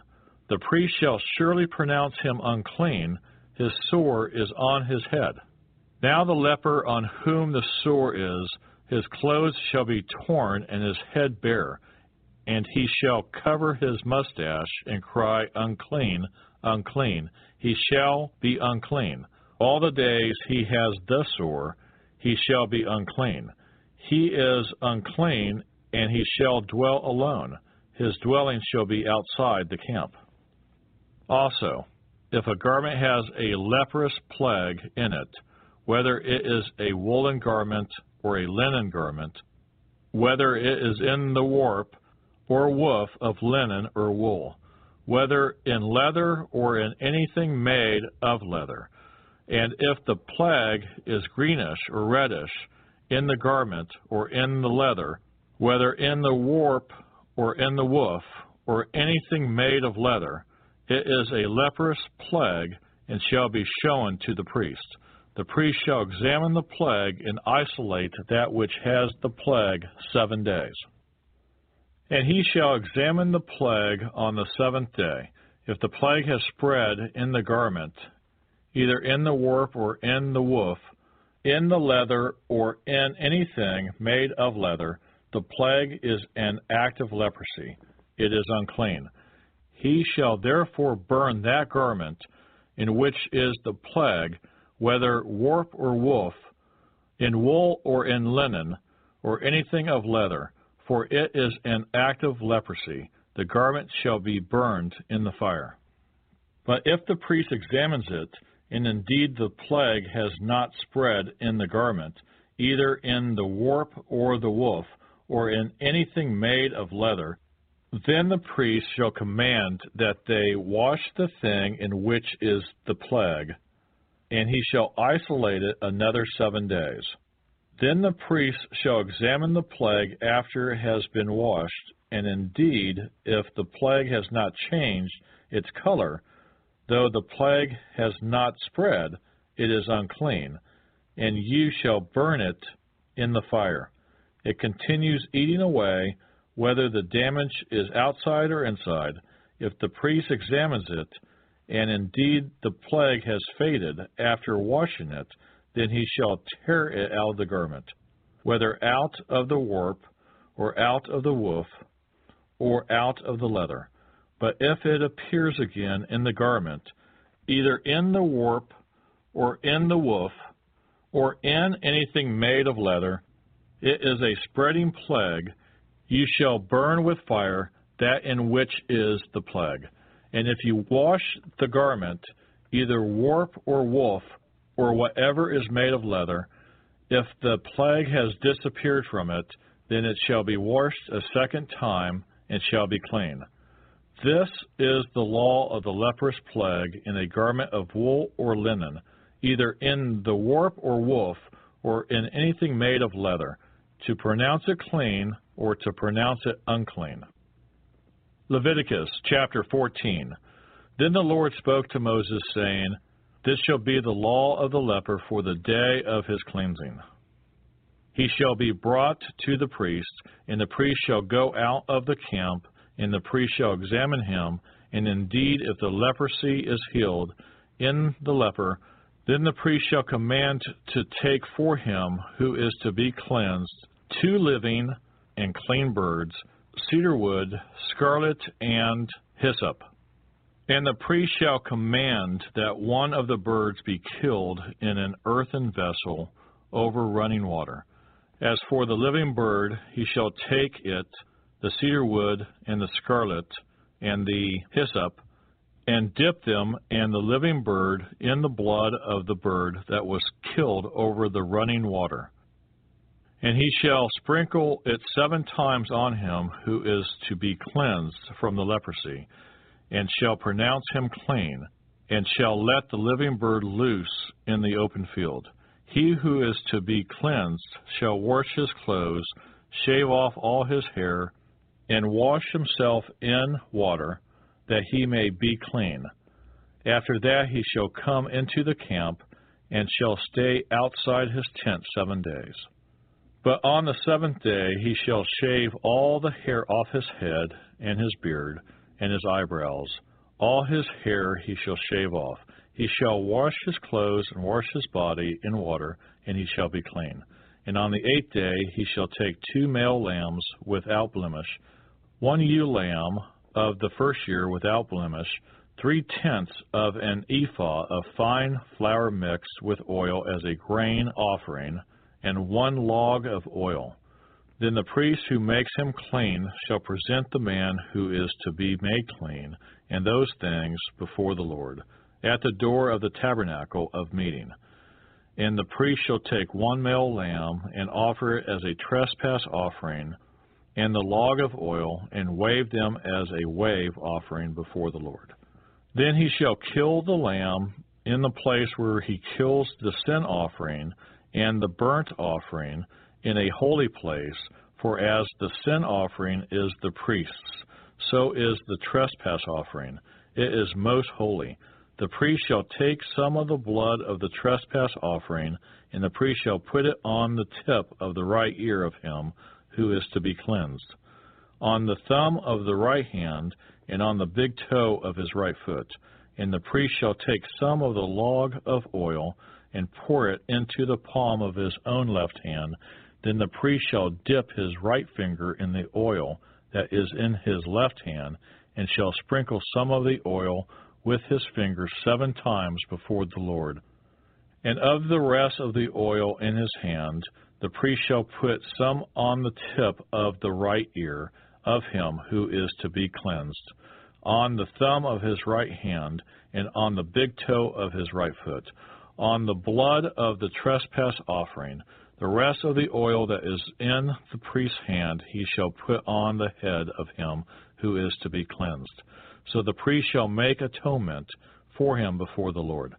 The priest shall surely pronounce him unclean. His sore is on his head. Now the leper on whom the sore is, his clothes shall be torn and his head bare, and he shall cover his mustache and cry, Unclean, unclean. He shall be unclean. All the days he has the sore, he shall be unclean. He is unclean, and he shall dwell alone. His dwelling shall be outside the camp. Also, if a garment has a leprous plague in it, whether it is a woolen garment or a linen garment, whether it is in the warp or woof of linen or wool, whether in leather or in anything made of leather. And if the plague is greenish or reddish in the garment or in the leather, whether in the warp or in the woof or anything made of leather, it is a leprous plague and shall be shown to the priest. The priest shall examine the plague and isolate that which has the plague seven days. And he shall examine the plague on the seventh day. If the plague has spread in the garment, either in the warp or in the woof, in the leather or in anything made of leather, the plague is an act of leprosy. It is unclean. He shall therefore burn that garment in which is the plague, whether warp or woof, in wool or in linen, or anything of leather for it is an act of leprosy. The garment shall be burned in the fire. But if the priest examines it, and indeed the plague has not spread in the garment, either in the warp or the woof, or in anything made of leather, then the priest shall command that they wash the thing in which is the plague, and he shall isolate it another seven days. Then the priest shall examine the plague after it has been washed, and indeed, if the plague has not changed its color, though the plague has not spread, it is unclean, and you shall burn it in the fire. It continues eating away, whether the damage is outside or inside. If the priest examines it, and indeed the plague has faded after washing it, then he shall tear it out of the garment, whether out of the warp, or out of the woof, or out of the leather. But if it appears again in the garment, either in the warp, or in the woof, or in anything made of leather, it is a spreading plague. You shall burn with fire that in which is the plague. And if you wash the garment, either warp or woof, or whatever is made of leather, if the plague has disappeared from it, then it shall be washed a second time and shall be clean. This is the law of the leprous plague in a garment of wool or linen, either in the warp or woof, or in anything made of leather, to pronounce it clean or to pronounce it unclean. Leviticus chapter 14. Then the Lord spoke to Moses, saying, This shall be the law of the leper for the day of his cleansing. He shall be brought to the priest, and the priest shall go out of the camp, and the priest shall examine him, and indeed, if the leprosy is healed in the leper, then the priest shall command to take for him who is to be cleansed two living and clean birds, cedar wood, scarlet, and hyssop. And the priest shall command that one of the birds be killed in an earthen vessel over running water. As for the living bird, he shall take it, the cedar wood, and the scarlet, and the hyssop, and dip them and the living bird in the blood of the bird that was killed over the running water. And he shall sprinkle it seven times on him who is to be cleansed from the leprosy, and shall pronounce him clean, and shall let the living bird loose in the open field. He who is to be cleansed shall wash his clothes, shave off all his hair, and wash himself in water, that he may be clean. After that he shall come into the camp, and shall stay outside his tent seven days. But on the seventh day he shall shave all the hair off his head, and his beard, and his eyebrows. All his hair he shall shave off he shall wash his clothes and wash his body in water, and he shall be clean. And on the eighth day he shall take two male lambs without blemish, one ewe lamb of the first year without blemish, three tenths of an ephah of fine flour mixed with oil as a grain offering, and one log of oil. Then the priest who makes him clean shall present the man who is to be made clean, and those things before the Lord at the door of the tabernacle of meeting. And the priest shall take one male lamb and offer it as a trespass offering, and the log of oil, and wave them as a wave offering before the Lord. Then he shall kill the lamb in the place where he kills the sin offering and the burnt offering in a holy place, for as the sin offering is the priest's, so is the trespass offering. It is most holy. The priest shall take some of the blood of the trespass offering, and the priest shall put it on the tip of the right ear of him who is to be cleansed, on the thumb of the right hand, and on the big toe of his right foot. And the priest shall take some of the log of oil, and pour it into the palm of his own left hand. Then the priest shall dip his right finger in the oil that is in his left hand, and shall sprinkle some of the oil with his finger seven times before the Lord. And of the rest of the oil in his hand, the priest shall put some on the tip of the right ear of him who is to be cleansed, on the thumb of his right hand, and on the big toe of his right foot, on the blood of the trespass offering. The rest of the oil that is in the priest's hand he shall put on the head of him who is to be cleansed. So the priest shall make atonement for him before the Lord.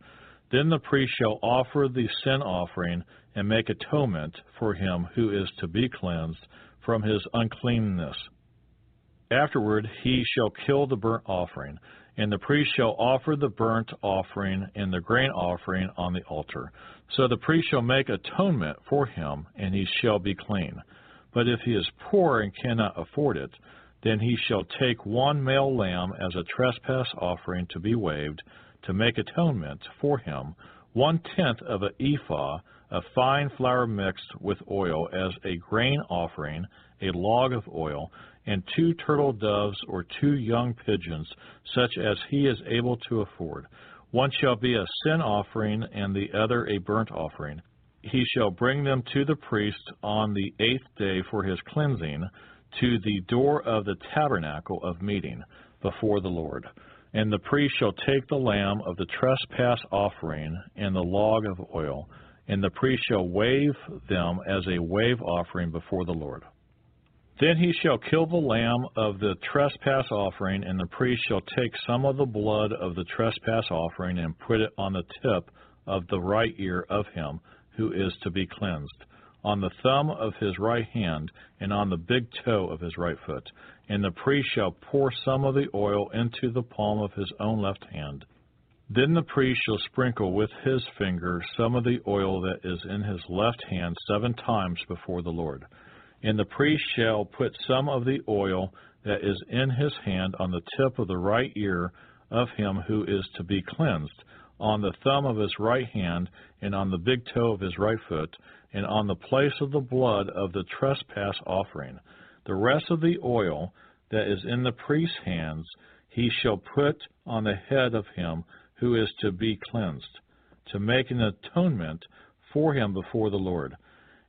Then the priest shall offer the sin offering and make atonement for him who is to be cleansed from his uncleanness. Afterward he shall kill the burnt offering, and the priest shall offer the burnt offering and the grain offering on the altar. So the priest shall make atonement for him, and he shall be clean. But if he is poor and cannot afford it, then he shall take one male lamb as a trespass offering to be waved, to make atonement for him, one tenth of an ephah of fine flour mixed with oil as a grain offering, a log of oil, and two turtle doves or two young pigeons, such as he is able to afford. One shall be a sin offering, and the other a burnt offering. He shall bring them to the priest on the eighth day for his cleansing to the door of the tabernacle of meeting before the Lord. And the priest shall take the lamb of the trespass offering and the log of oil, and the priest shall wave them as a wave offering before the Lord. Then he shall kill the lamb of the trespass offering, and the priest shall take some of the blood of the trespass offering and put it on the tip of the right ear of him who is to be cleansed on the thumb of his right hand, and on the big toe of his right foot. and the priest shall pour some of the oil into the palm of his own left hand. Then the priest shall sprinkle with his finger some of the oil that is in his left hand seven times before the Lord. And the priest shall put some of the oil that is in his hand on the tip of the right ear of him who is to be cleansed, on the thumb of his right hand, and on the big toe of his right foot, and on the place of the blood of the trespass offering. The rest of the oil that is in the priest's hands he shall put on the head of him who is to be cleansed, to make an atonement for him before the Lord.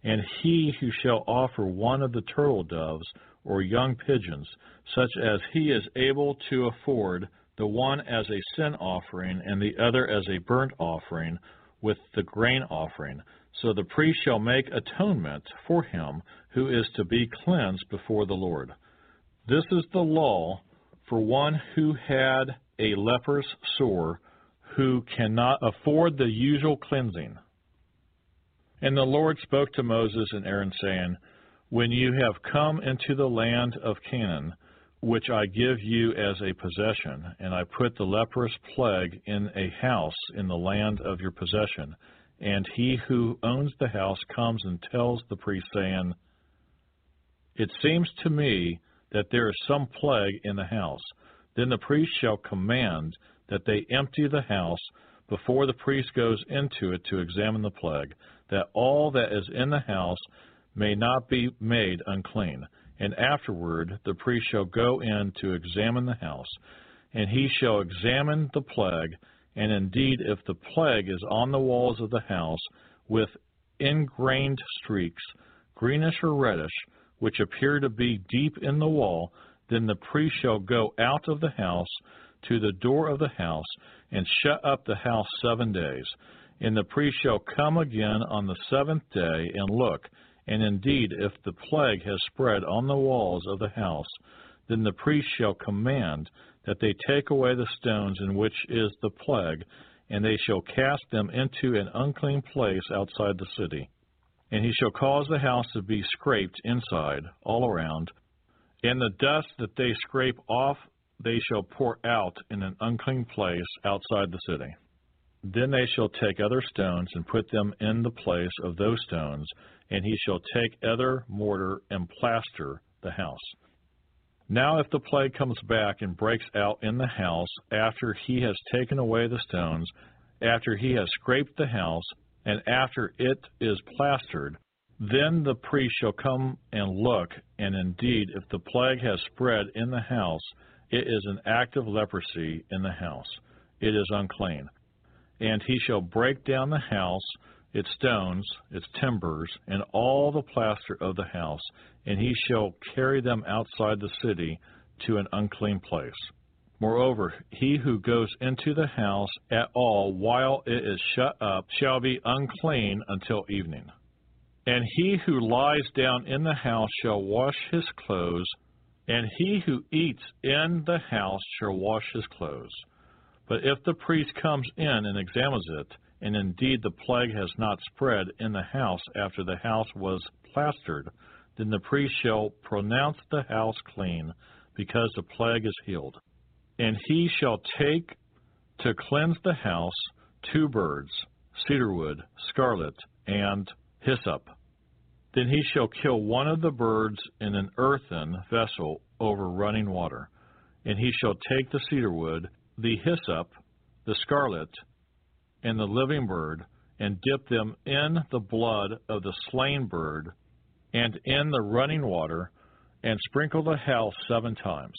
And he who shall offer one of the turtle doves or young pigeons, such as he is able to afford, the one as a sin offering and the other as a burnt offering with the grain offering. So the priest shall make atonement for him who is to be cleansed before the Lord. This is the law for one who had a leprous sore, who cannot afford the usual cleansing. And the Lord spoke to Moses and Aaron, saying, When you have come into the land of Canaan, which I give you as a possession, and I put the leprous plague in a house in the land of your possession, and he who owns the house comes and tells the priest, saying, It seems to me that there is some plague in the house. Then the priest shall command that they empty the house before the priest goes into it to examine the plague that all that is in the house may not be made unclean. And afterward the priest shall go in to examine the house, and he shall examine the plague, and indeed if the plague is on the walls of the house with ingrained streaks, greenish or reddish, which appear to be deep in the wall, then the priest shall go out of the house to the door of the house, and shut up the house seven days. And the priest shall come again on the seventh day and look, and indeed, if the plague has spread on the walls of the house, then the priest shall command that they take away the stones in which is the plague, and they shall cast them into an unclean place outside the city. And he shall cause the house to be scraped inside, all around, and the dust that they scrape off they shall pour out in an unclean place outside the city. Then they shall take other stones and put them in the place of those stones, and he shall take other mortar and plaster the house. Now, if the plague comes back and breaks out in the house after he has taken away the stones, after he has scraped the house, and after it is plastered, then the priest shall come and look, and indeed, if the plague has spread in the house, it is an act of leprosy in the house. It is unclean. And he shall break down the house, its stones, its timbers, and all the plaster of the house, and he shall carry them outside the city to an unclean place. Moreover, he who goes into the house at all while it is shut up shall be unclean until evening. And he who lies down in the house shall wash his clothes, and he who eats in the house shall wash his clothes. But if the priest comes in and examines it, and indeed the plague has not spread in the house after the house was plastered, then the priest shall pronounce the house clean, because the plague is healed. And he shall take to cleanse the house two birds, cedarwood, scarlet, and hyssop. Then he shall kill one of the birds in an earthen vessel over running water. And he shall take the cedarwood, the hyssop, the scarlet, and the living bird, and dip them in the blood of the slain bird, and in the running water, and sprinkle the house seven times.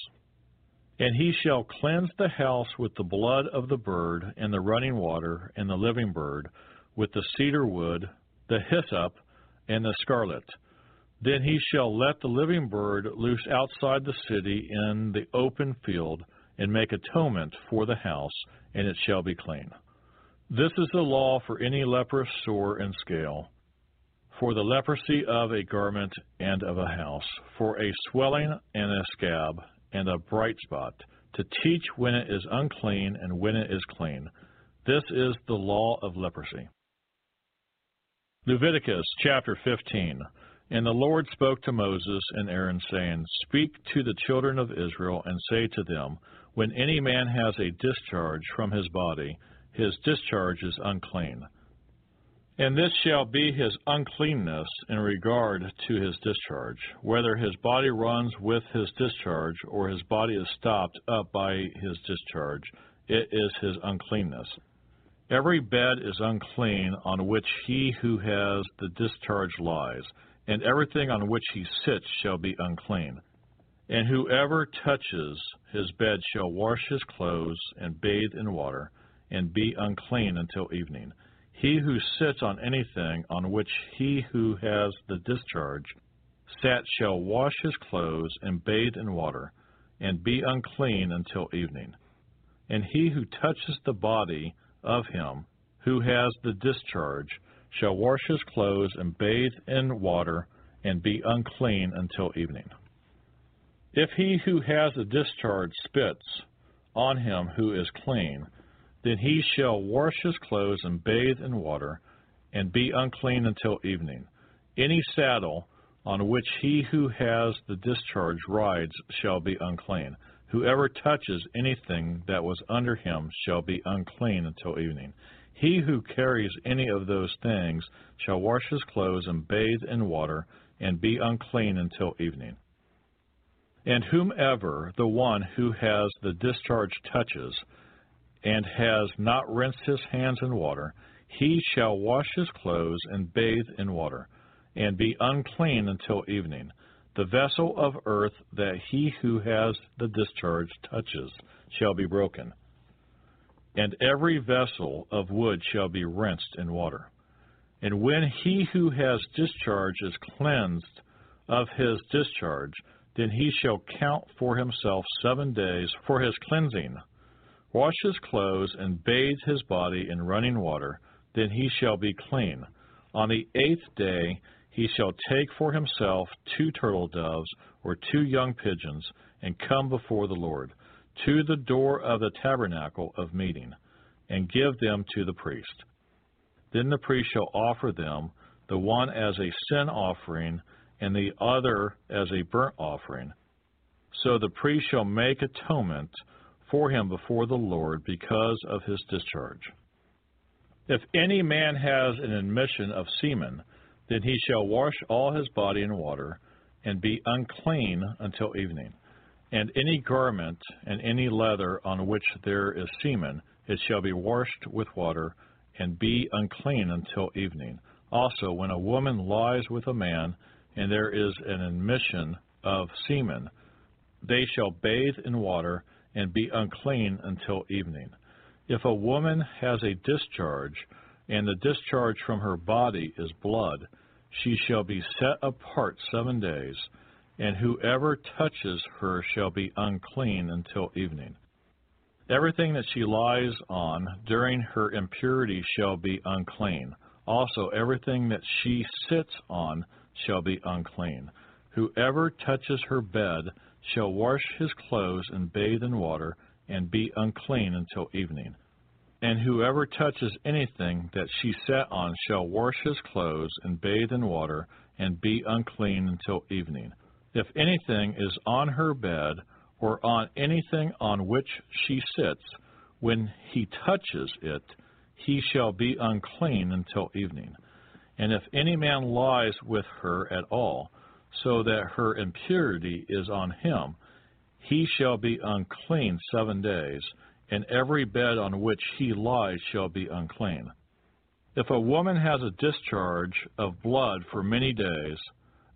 And he shall cleanse the house with the blood of the bird, and the running water, and the living bird, with the cedar wood, the hyssop, and the scarlet. Then he shall let the living bird loose outside the city in the open field, and make atonement for the house, and it shall be clean. This is the law for any leprous sore and scale, for the leprosy of a garment and of a house, for a swelling and a scab, and a bright spot, to teach when it is unclean and when it is clean. This is the law of leprosy. Leviticus chapter 15. And the Lord spoke to Moses and Aaron, saying, Speak to the children of Israel, and say to them, When any man has a discharge from his body, his discharge is unclean. And this shall be his uncleanness in regard to his discharge, whether his body runs with his discharge, or his body is stopped up by his discharge, it is his uncleanness. Every bed is unclean on which he who has the discharge lies, and everything on which he sits shall be unclean. And whoever touches his bed shall wash his clothes and bathe in water, and be unclean until evening. He who sits on anything on which he who has the discharge sat shall wash his clothes and bathe in water, and be unclean until evening. And he who touches the body of him who has the discharge shall wash his clothes and bathe in water, and be unclean until evening. If he who has the discharge spits on him who is clean, then he shall wash his clothes and bathe in water, and be unclean until evening. Any saddle on which he who has the discharge rides shall be unclean. Whoever touches anything that was under him shall be unclean until evening. He who carries any of those things shall wash his clothes and bathe in water, and be unclean until evening. And whomever the one who has the discharge touches, and has not rinsed his hands in water, he shall wash his clothes and bathe in water, and be unclean until evening. The vessel of earth that he who has the discharge touches shall be broken, and every vessel of wood shall be rinsed in water. And when he who has discharge is cleansed of his discharge, then he shall count for himself seven days for his cleansing wash his clothes, and bathe his body in running water, then he shall be clean. On the eighth day he shall take for himself two turtle doves or two young pigeons, and come before the Lord to the door of the tabernacle of meeting, and give them to the priest. Then the priest shall offer them, the one as a sin offering, and the other as a burnt offering. So the priest shall make atonement for him before the Lord because of his discharge. If any man has an admission of semen, then he shall wash all his body in water, and be unclean until evening. And any garment and any leather on which there is semen, it shall be washed with water, and be unclean until evening. Also, when a woman lies with a man, and there is an admission of semen, they shall bathe in water, and be unclean until evening. If a woman has a discharge, and the discharge from her body is blood, she shall be set apart seven days, and whoever touches her shall be unclean until evening. Everything that she lies on during her impurity shall be unclean. Also, everything that she sits on shall be unclean. Whoever touches her bed shall wash his clothes and bathe in water, and be unclean until evening. And whoever touches anything that she sat on shall wash his clothes and bathe in water, and be unclean until evening. If anything is on her bed, or on anything on which she sits, when he touches it, he shall be unclean until evening. And if any man lies with her at all, so that her impurity is on him, he shall be unclean seven days, and every bed on which he lies shall be unclean. If a woman has a discharge of blood for many days,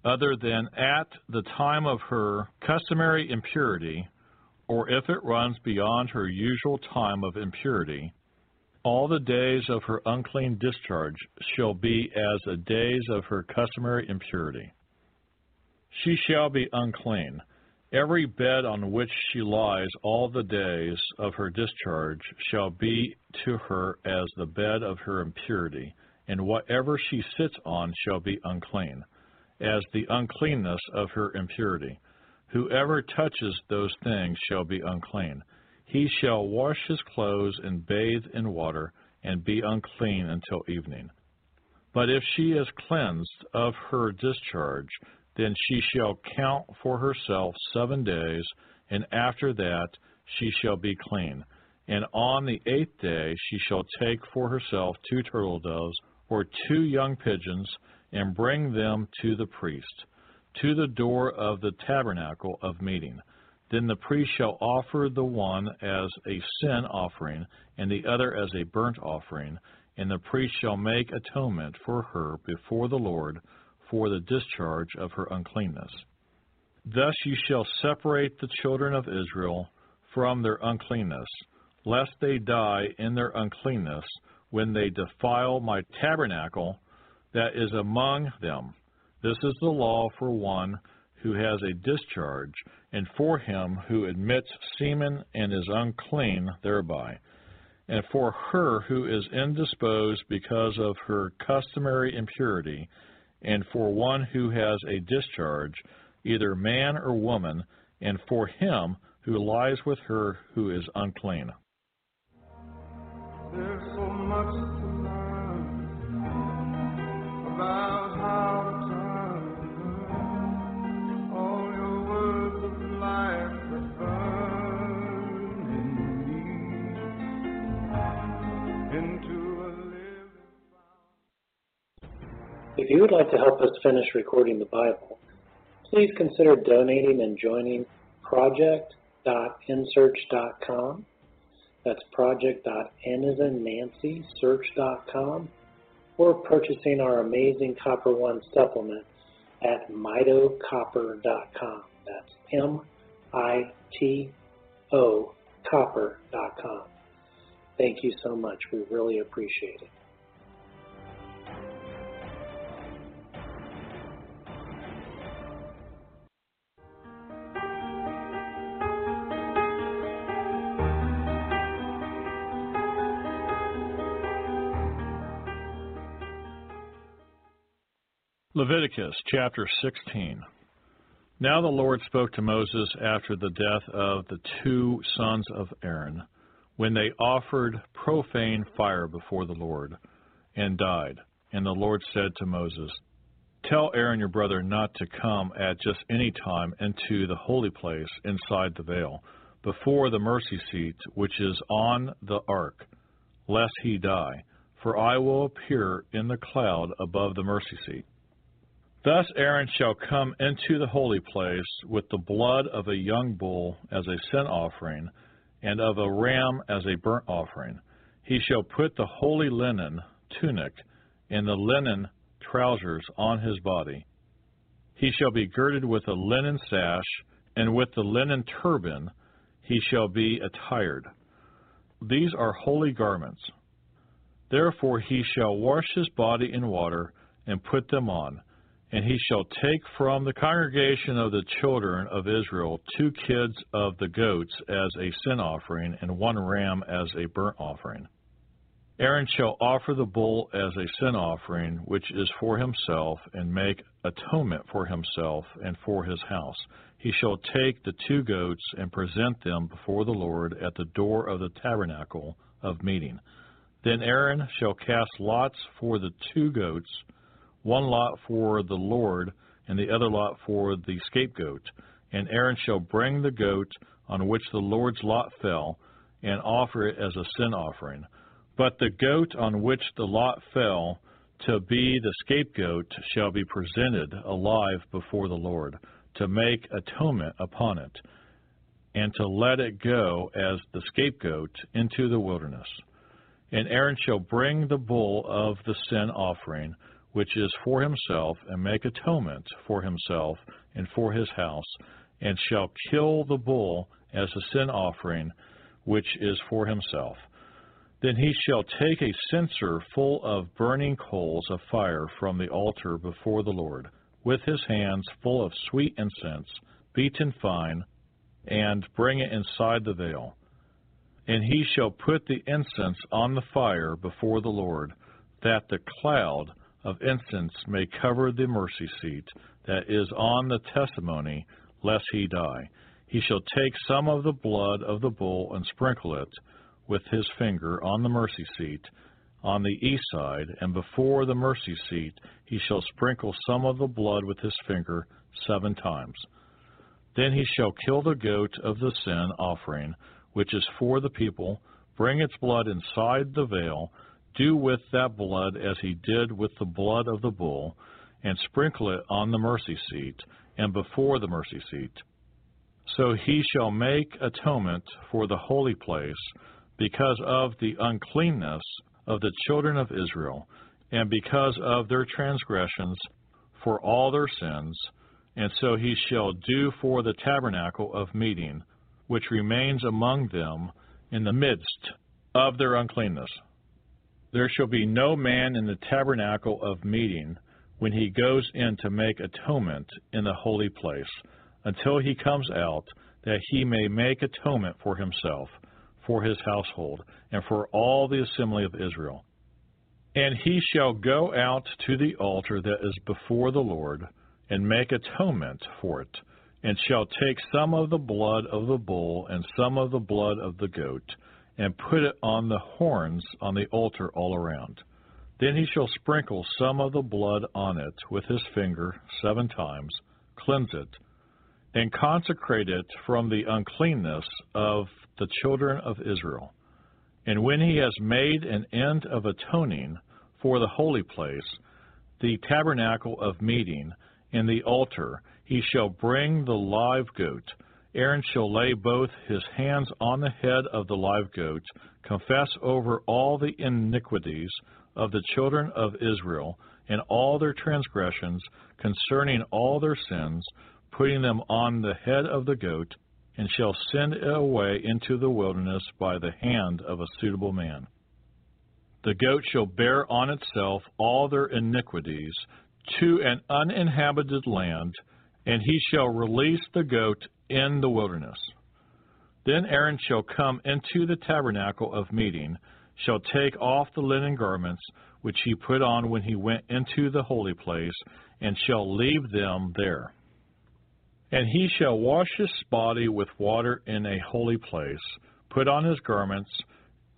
other than at the time of her customary impurity, or if it runs beyond her usual time of impurity, all the days of her unclean discharge shall be as the days of her customary impurity. She shall be unclean. Every bed on which she lies all the days of her discharge shall be to her as the bed of her impurity, and whatever she sits on shall be unclean, as the uncleanness of her impurity. Whoever touches those things shall be unclean. He shall wash his clothes and bathe in water, and be unclean until evening. But if she is cleansed of her discharge, then she shall count for herself seven days, and after that she shall be clean. And on the eighth day she shall take for herself two turtle doves or two young pigeons, and bring them to the priest, to the door of the tabernacle of meeting. Then the priest shall offer the one as a sin offering, and the other as a burnt offering, and the priest shall make atonement for her before the Lord for the discharge of her uncleanness. Thus you shall separate the children of Israel from their uncleanness, lest they die in their uncleanness when they defile my tabernacle that is among them. This is the law for one who has a discharge, and for him who admits semen and is unclean thereby, and for her who is indisposed because of her customary impurity, and for one who has a discharge, either man or woman, and for him who lies with her who is unclean. There's so much If you would like to help us finish recording the Bible, please consider donating and joining project.nsearch.com. That's project.n in Nancy, search.com, or purchasing our amazing Copper One supplement at mitocopper.com. That's M I T O copper.com. Thank you so much. We really appreciate it. Leviticus chapter 16. Now the Lord spoke to Moses after the death of the two sons of Aaron, when they offered profane fire before the Lord, and died. And the Lord said to Moses, Tell Aaron your brother not to come at just any time into the holy place inside the veil, before the mercy seat which is on the ark, lest he die, for I will appear in the cloud above the mercy seat. Thus Aaron shall come into the holy place with the blood of a young bull as a sin offering, and of a ram as a burnt offering. He shall put the holy linen tunic and the linen trousers on his body. He shall be girded with a linen sash, and with the linen turban he shall be attired. These are holy garments. Therefore he shall wash his body in water and put them on. And he shall take from the congregation of the children of Israel two kids of the goats as a sin offering, and one ram as a burnt offering. Aaron shall offer the bull as a sin offering, which is for himself, and make atonement for himself and for his house. He shall take the two goats and present them before the Lord at the door of the tabernacle of meeting. Then Aaron shall cast lots for the two goats one lot for the Lord, and the other lot for the scapegoat. And Aaron shall bring the goat on which the Lord's lot fell, and offer it as a sin offering. But the goat on which the lot fell, to be the scapegoat, shall be presented alive before the Lord, to make atonement upon it, and to let it go as the scapegoat into the wilderness. And Aaron shall bring the bull of the sin offering, which is for himself, and make atonement for himself and for his house, and shall kill the bull as a sin offering, which is for himself. Then he shall take a censer full of burning coals of fire from the altar before the Lord, with his hands full of sweet incense, beaten fine, and bring it inside the veil. And he shall put the incense on the fire before the Lord, that the cloud of incense may cover the mercy seat that is on the testimony, lest he die. He shall take some of the blood of the bull and sprinkle it with his finger on the mercy seat, on the east side, and before the mercy seat he shall sprinkle some of the blood with his finger seven times. Then he shall kill the goat of the sin offering, which is for the people, bring its blood inside the veil, do with that blood as he did with the blood of the bull, and sprinkle it on the mercy seat, and before the mercy seat. So he shall make atonement for the holy place because of the uncleanness of the children of Israel, and because of their transgressions for all their sins, and so he shall do for the tabernacle of meeting, which remains among them in the midst of their uncleanness. There shall be no man in the tabernacle of meeting when he goes in to make atonement in the holy place, until he comes out, that he may make atonement for himself, for his household, and for all the assembly of Israel. And he shall go out to the altar that is before the Lord, and make atonement for it, and shall take some of the blood of the bull and some of the blood of the goat, and put it on the horns on the altar all around. Then he shall sprinkle some of the blood on it with his finger seven times, cleanse it, and consecrate it from the uncleanness of the children of Israel. And when he has made an end of atoning for the holy place, the tabernacle of meeting, and the altar, he shall bring the live goat. Aaron shall lay both his hands on the head of the live goat, confess over all the iniquities of the children of Israel and all their transgressions concerning all their sins, putting them on the head of the goat, and shall send it away into the wilderness by the hand of a suitable man. The goat shall bear on itself all their iniquities to an uninhabited land, and he shall release the goat in the wilderness. Then Aaron shall come into the tabernacle of meeting, shall take off the linen garments which he put on when he went into the holy place, and shall leave them there. And he shall wash his body with water in a holy place, put on his garments,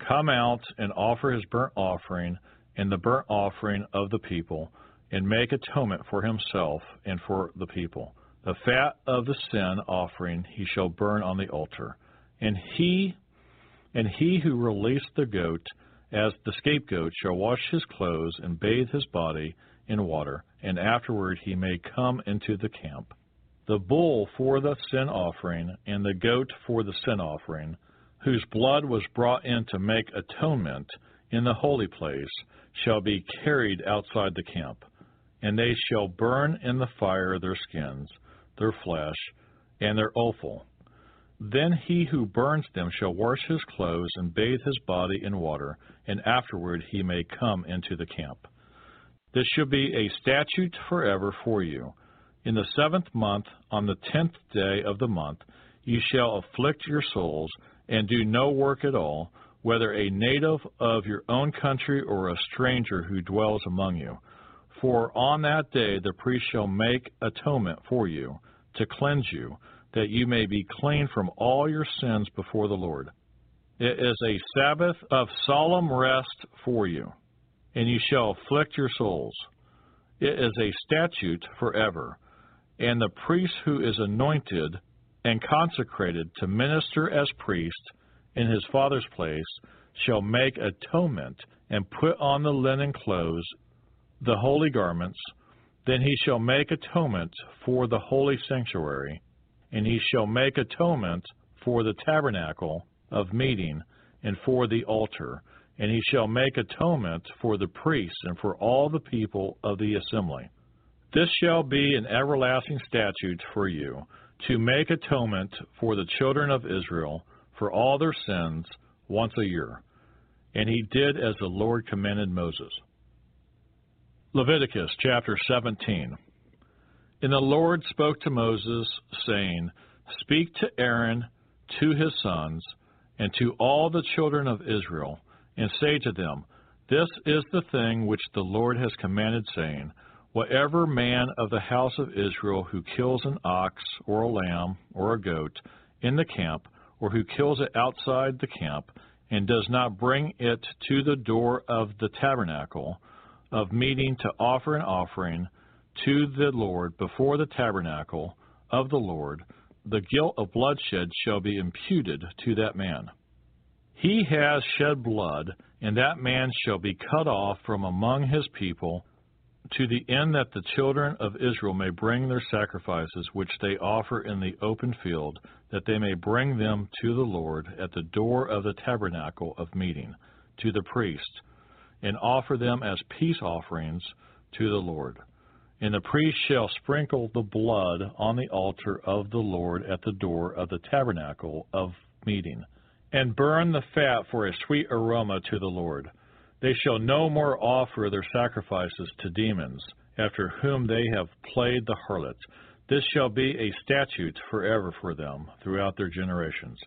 come out and offer his burnt offering and the burnt offering of the people, and make atonement for himself and for the people. The fat of the sin offering he shall burn on the altar. And he and he who released the goat as the scapegoat shall wash his clothes and bathe his body in water, and afterward he may come into the camp. The bull for the sin offering, and the goat for the sin offering, whose blood was brought in to make atonement in the holy place, shall be carried outside the camp. And they shall burn in the fire their skins, their flesh, and their offal then he who burns them shall wash his clothes and bathe his body in water, and afterward he may come into the camp. This shall be a statute forever for you. In the seventh month, on the tenth day of the month, you shall afflict your souls, and do no work at all, whether a native of your own country or a stranger who dwells among you. For on that day the priest shall make atonement for you, to cleanse you that you may be clean from all your sins before the Lord. It is a Sabbath of solemn rest for you, and you shall afflict your souls. It is a statute forever, and the priest who is anointed and consecrated to minister as priest in his father's place shall make atonement and put on the linen clothes, the holy garments. Then he shall make atonement for the holy sanctuary and he shall make atonement for the tabernacle of meeting and for the altar, and he shall make atonement for the priests and for all the people of the assembly. This shall be an everlasting statute for you, to make atonement for the children of Israel for all their sins once a year. And he did as the Lord commanded Moses. Leviticus chapter 17. And the Lord spoke to Moses, saying, Speak to Aaron, to his sons, and to all the children of Israel, and say to them, This is the thing which the Lord has commanded, saying, Whatever man of the house of Israel who kills an ox, or a lamb, or a goat, in the camp, or who kills it outside the camp, and does not bring it to the door of the tabernacle of meeting to offer an offering to the Lord before the tabernacle of the Lord, the guilt of bloodshed shall be imputed to that man. He has shed blood, and that man shall be cut off from among his people, to the end that the children of Israel may bring their sacrifices which they offer in the open field, that they may bring them to the Lord at the door of the tabernacle of meeting, to the priest, and offer them as peace offerings to the Lord. And the priest shall sprinkle the blood on the altar of the Lord at the door of the tabernacle of meeting, and burn the fat for a sweet aroma to the Lord. They shall no more offer their sacrifices to demons, after whom they have played the harlot. This shall be a statute forever for them throughout their generations.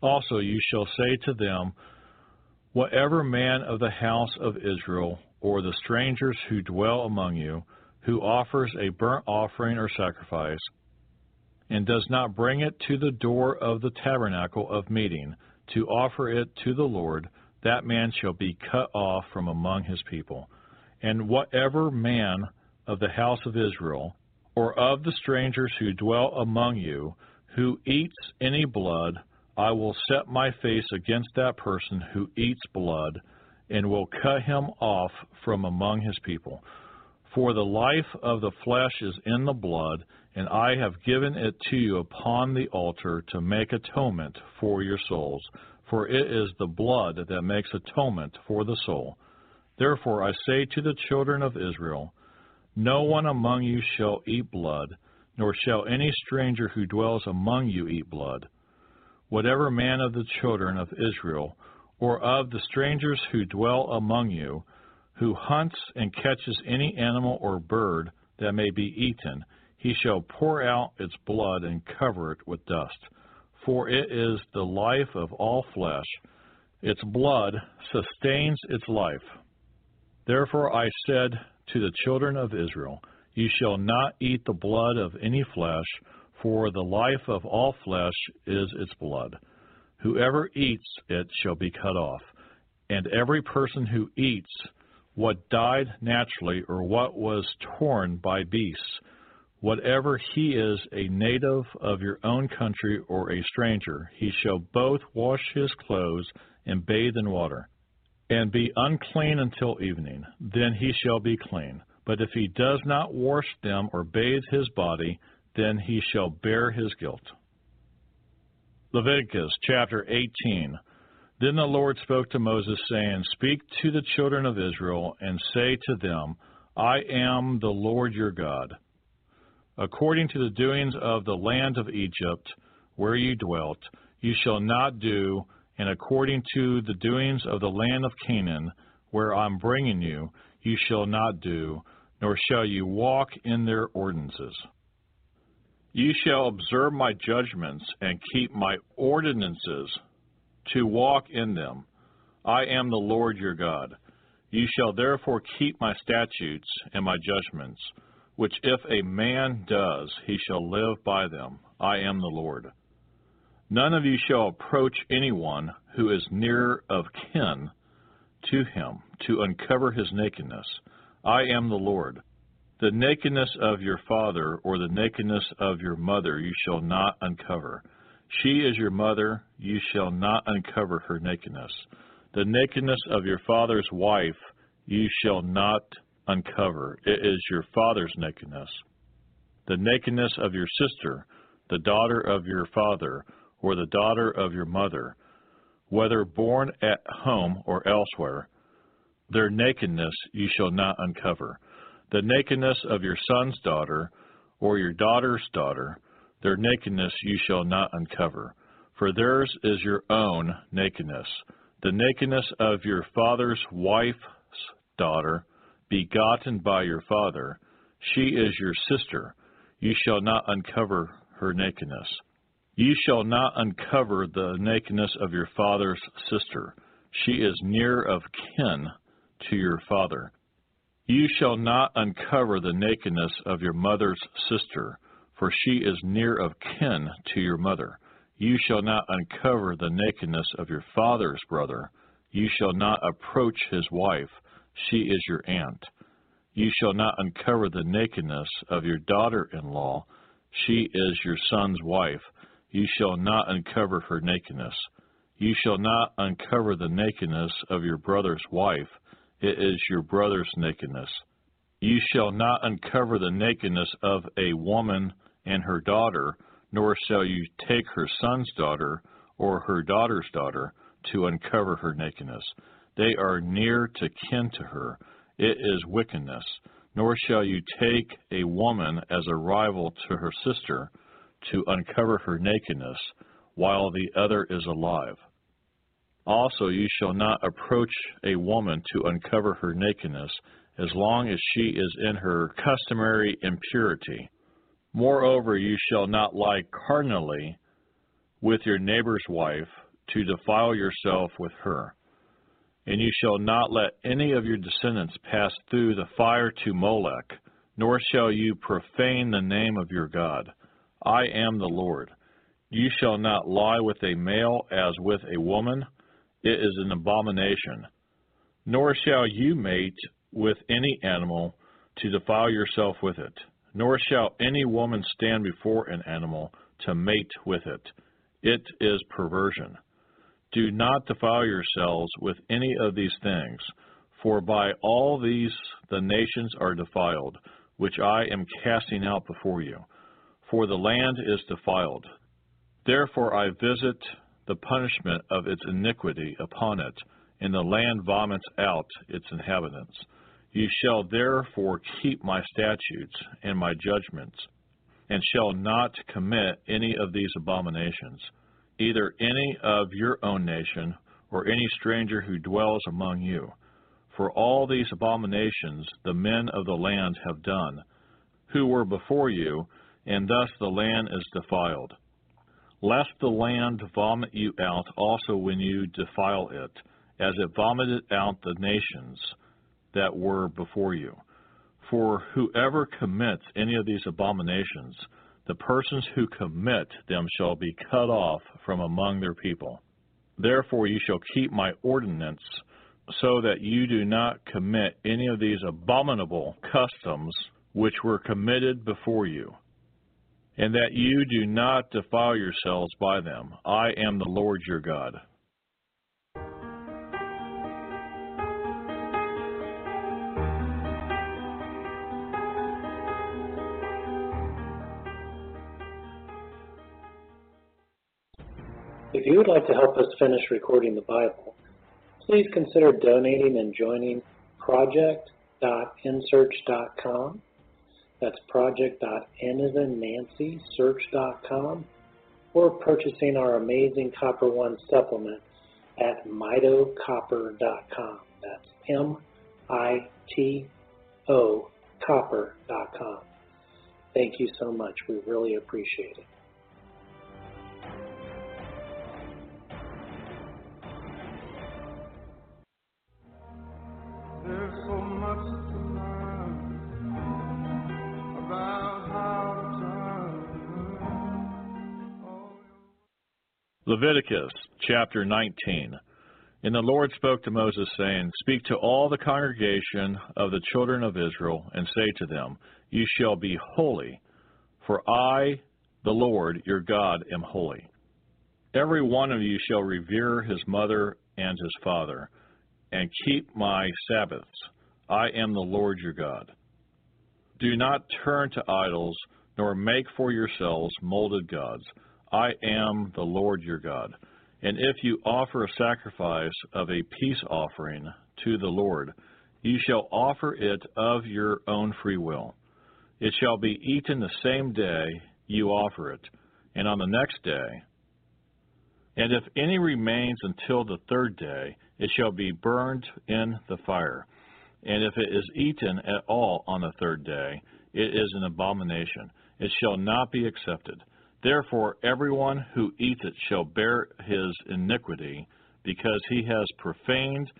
Also you shall say to them, Whatever man of the house of Israel, or the strangers who dwell among you, who offers a burnt offering or sacrifice, and does not bring it to the door of the tabernacle of meeting, to offer it to the Lord, that man shall be cut off from among his people. And whatever man of the house of Israel, or of the strangers who dwell among you, who eats any blood, I will set my face against that person who eats blood, and will cut him off from among his people. For the life of the flesh is in the blood, and I have given it to you upon the altar to make atonement for your souls. For it is the blood that makes atonement for the soul. Therefore I say to the children of Israel, No one among you shall eat blood, nor shall any stranger who dwells among you eat blood. Whatever man of the children of Israel, or of the strangers who dwell among you, who hunts and catches any animal or bird that may be eaten, he shall pour out its blood and cover it with dust for it is the life of all flesh. Its blood sustains its life. Therefore I said to the children of Israel, You shall not eat the blood of any flesh, for the life of all flesh is its blood. Whoever eats it shall be cut off. And every person who eats what died naturally or what was torn by beasts, Whatever he is, a native of your own country or a stranger, he shall both wash his clothes and bathe in water, and be unclean until evening. Then he shall be clean. But if he does not wash them or bathe his body, then he shall bear his guilt. Leviticus chapter 18. Then the Lord spoke to Moses, saying, Speak to the children of Israel, and say to them, I am the Lord your God according to the doings of the land of Egypt, where you dwelt, you shall not do, and according to the doings of the land of Canaan, where I am bringing you, you shall not do, nor shall you walk in their ordinances. You shall observe my judgments and keep my ordinances to walk in them. I am the Lord your God. You shall therefore keep my statutes and my judgments which if a man does, he shall live by them. I am the Lord. None of you shall approach anyone who is near of kin to him to uncover his nakedness. I am the Lord. The nakedness of your father or the nakedness of your mother you shall not uncover. She is your mother, you shall not uncover her nakedness. The nakedness of your father's wife you shall not uncover. It is your father's nakedness. The nakedness of your sister, the daughter of your father, or the daughter of your mother, whether born at home or elsewhere, their nakedness you shall not uncover. The nakedness of your son's daughter, or your daughter's daughter, their nakedness you shall not uncover. For theirs is your own nakedness. The nakedness of your father's wife's daughter, begotten by your father, she is your sister. You shall not uncover her nakedness. You shall not uncover the nakedness of your father's sister. She is near of kin to your father. You shall not uncover the nakedness of your mother's sister, for she is near of kin to your mother. You shall not uncover the nakedness of your father's brother. You shall not approach his wife. She is your aunt. You shall not uncover the nakedness of your daughter in law. She is your son's wife. You shall not uncover her nakedness. You shall not uncover the nakedness of your brother's wife. It is your brother's nakedness. You shall not uncover the nakedness of a woman and her daughter, nor shall you take her son's daughter or her daughter's daughter to uncover her nakedness. They are near to kin to her. It is wickedness. Nor shall you take a woman as a rival to her sister to uncover her nakedness while the other is alive. Also, you shall not approach a woman to uncover her nakedness as long as she is in her customary impurity. Moreover, you shall not lie carnally with your neighbor's wife to defile yourself with her. And you shall not let any of your descendants pass through the fire to Molech, nor shall you profane the name of your God. I am the Lord. You shall not lie with a male as with a woman, it is an abomination. Nor shall you mate with any animal to defile yourself with it, nor shall any woman stand before an animal to mate with it. It is perversion. Do not defile yourselves with any of these things, for by all these the nations are defiled, which I am casting out before you. For the land is defiled. Therefore I visit the punishment of its iniquity upon it, and the land vomits out its inhabitants. You shall therefore keep my statutes and my judgments, and shall not commit any of these abominations, either any of your own nation, or any stranger who dwells among you. For all these abominations the men of the land have done, who were before you, and thus the land is defiled lest the land vomit you out also when you defile it, as it vomited out the nations that were before you. For whoever commits any of these abominations, the persons who commit them shall be cut off from among their people. Therefore you shall keep my ordinance, so that you do not commit any of these abominable customs which were committed before you and that you do not defile yourselves by them. I am the Lord your God. If you would like to help us finish recording the Bible, please consider donating and joining project.nsearch.com that's project.n as in or purchasing our amazing Copper One supplement at mitocopper.com. That's M-I-T-O copper.com. Thank you so much. We really appreciate it. There's Leviticus chapter 19. And the Lord spoke to Moses, saying, Speak to all the congregation of the children of Israel, and say to them, You shall be holy, for I, the Lord your God, am holy. Every one of you shall revere his mother and his father, and keep my Sabbaths. I am the Lord your God. Do not turn to idols, nor make for yourselves molded gods. I am the Lord your God. And if you offer a sacrifice of a peace offering to the Lord, you shall offer it of your own free will. It shall be eaten the same day you offer it, and on the next day. And if any remains until the third day, it shall be burned in the fire. And if it is eaten at all on the third day, it is an abomination. It shall not be accepted. Therefore, everyone who eats it shall bear his iniquity, because he has profaned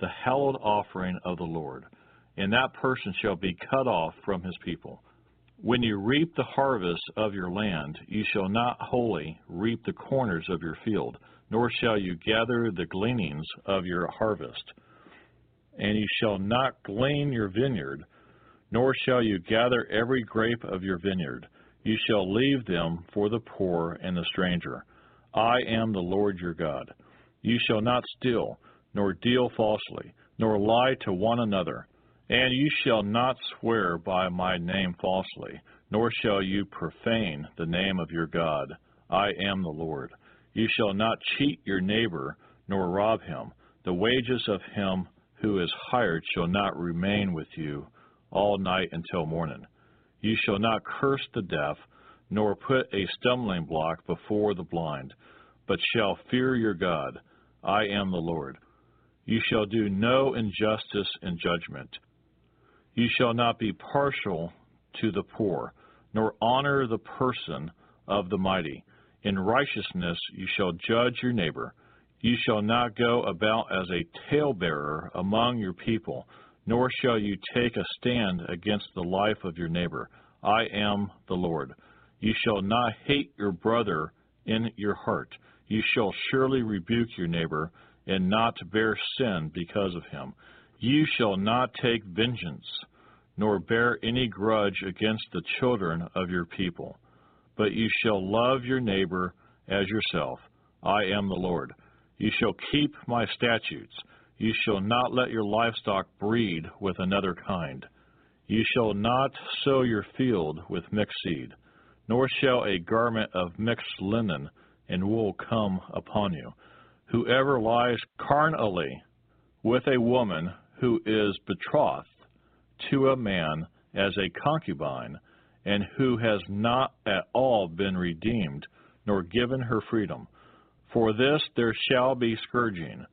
the hallowed offering of the Lord, and that person shall be cut off from his people. When you reap the harvest of your land, you shall not wholly reap the corners of your field, nor shall you gather the gleanings of your harvest. And you shall not glean your vineyard, nor shall you gather every grape of your vineyard. You shall leave them for the poor and the stranger. I am the Lord your God. You shall not steal, nor deal falsely, nor lie to one another and you shall not swear by my name falsely, nor shall you profane the name of your God. I am the Lord. You shall not cheat your neighbor, nor rob him. The wages of him who is hired shall not remain with you all night until morning. You shall not curse the deaf, nor put a stumbling block before the blind, but shall fear your God. I am the Lord. You shall do no injustice in judgment. You shall not be partial to the poor, nor honor the person of the mighty. In righteousness you shall judge your neighbor. You shall not go about as a talebearer among your people, nor shall you take a stand against the life of your neighbor. I am the Lord. You shall not hate your brother in your heart. You shall surely rebuke your neighbor, and not bear sin because of him. You shall not take vengeance, nor bear any grudge against the children of your people, but you shall love your neighbor as yourself. I am the Lord. You shall keep my statutes. You shall not let your livestock breed with another kind. You shall not sow your field with mixed seed, nor shall a garment of mixed linen and wool come upon you. Whoever lies carnally with a woman who is betrothed to a man as a concubine, and who has not at all been redeemed, nor given her freedom. For this there shall be scourging,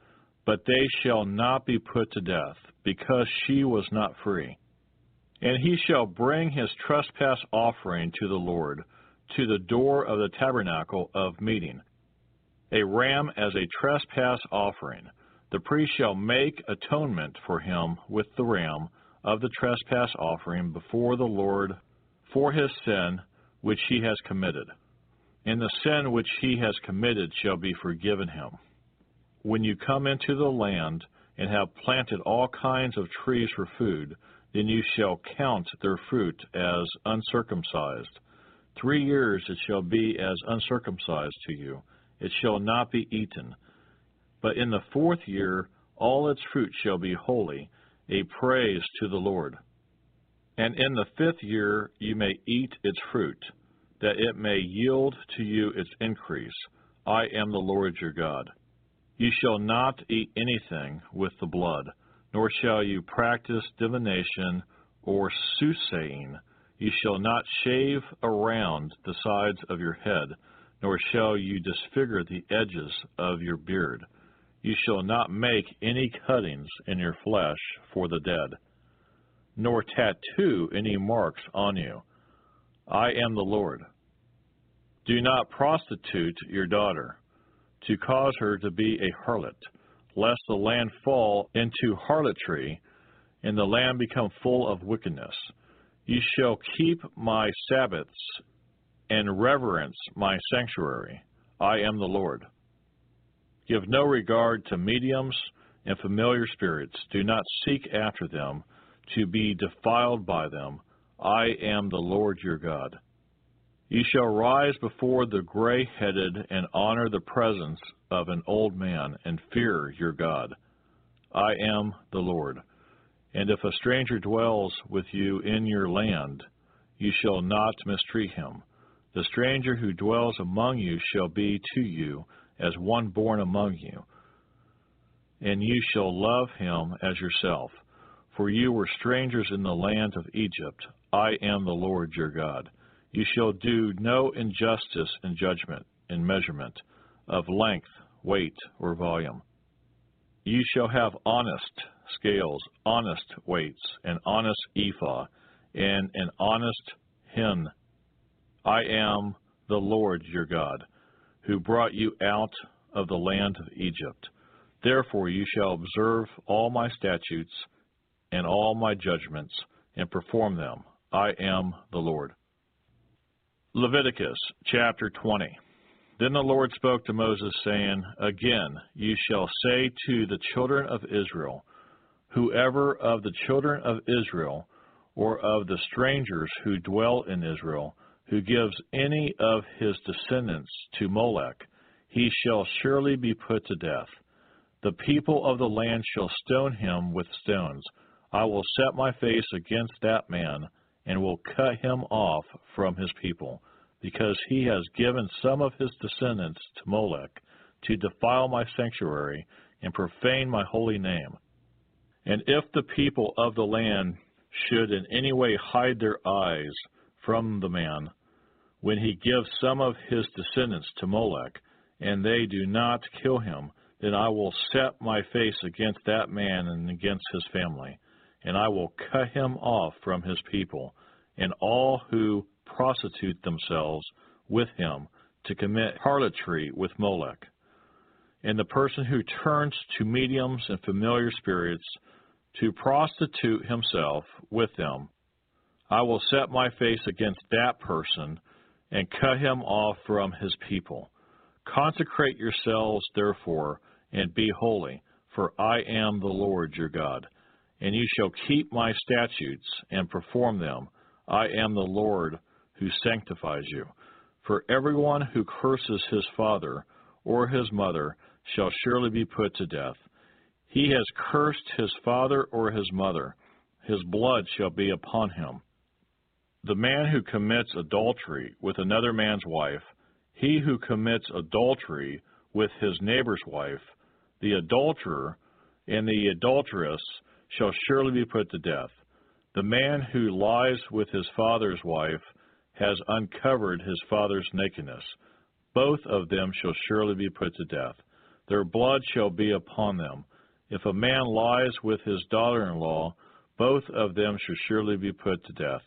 but they shall not be put to death, because she was not free. And he shall bring his trespass offering to the Lord, to the door of the tabernacle of meeting, a ram as a trespass offering. The priest shall make atonement for him with the ram of the trespass offering before the Lord for his sin which he has committed. And the sin which he has committed shall be forgiven him. When you come into the land and have planted all kinds of trees for food, then you shall count their fruit as uncircumcised. Three years it shall be as uncircumcised to you. It shall not be eaten. But in the fourth year all its fruit shall be holy, a praise to the Lord. And in the fifth year you may eat its fruit, that it may yield to you its increase. I am the Lord your God. You shall not eat anything with the blood, nor shall you practice divination or soothsaying. You shall not shave around the sides of your head, nor shall you disfigure the edges of your beard. You shall not make any cuttings in your flesh for the dead, nor tattoo any marks on you. I am the Lord. Do not prostitute your daughter, to cause her to be a harlot, lest the land fall into harlotry, and the land become full of wickedness. You shall keep my Sabbaths and reverence my sanctuary. I am the Lord. Give no regard to mediums and familiar spirits. Do not seek after them to be defiled by them. I am the Lord your God. Ye shall rise before the gray headed and honor the presence of an old man and fear your God. I am the Lord. And if a stranger dwells with you in your land, you shall not mistreat him. The stranger who dwells among you shall be to you as one born among you. And you shall love him as yourself. For you were strangers in the land of Egypt. I am the Lord your God. You shall do no injustice in judgment, in measurement, of length, weight, or volume. You shall have honest scales, honest weights, an honest ephah, and an honest hin. I am the Lord your God who brought you out of the land of Egypt. Therefore you shall observe all my statutes and all my judgments and perform them. I am the Lord. Leviticus chapter 20. Then the Lord spoke to Moses, saying, Again you shall say to the children of Israel, Whoever of the children of Israel, or of the strangers who dwell in Israel, who gives any of his descendants to Molech, he shall surely be put to death. The people of the land shall stone him with stones. I will set my face against that man, and will cut him off from his people, because he has given some of his descendants to Molech, to defile my sanctuary, and profane my holy name. And if the people of the land should in any way hide their eyes from the man, when he gives some of his descendants to Molech, and they do not kill him, then I will set my face against that man and against his family, and I will cut him off from his people, and all who prostitute themselves with him to commit harlotry with Molech. And the person who turns to mediums and familiar spirits to prostitute himself with them, I will set my face against that person and cut him off from his people. Consecrate yourselves, therefore, and be holy, for I am the Lord your God. And you shall keep my statutes and perform them. I am the Lord who sanctifies you. For everyone who curses his father or his mother shall surely be put to death. He has cursed his father or his mother. His blood shall be upon him. The man who commits adultery with another man's wife, he who commits adultery with his neighbor's wife, the adulterer and the adulteress shall surely be put to death. The man who lies with his father's wife has uncovered his father's nakedness. Both of them shall surely be put to death. Their blood shall be upon them. If a man lies with his daughter in law, both of them shall surely be put to death.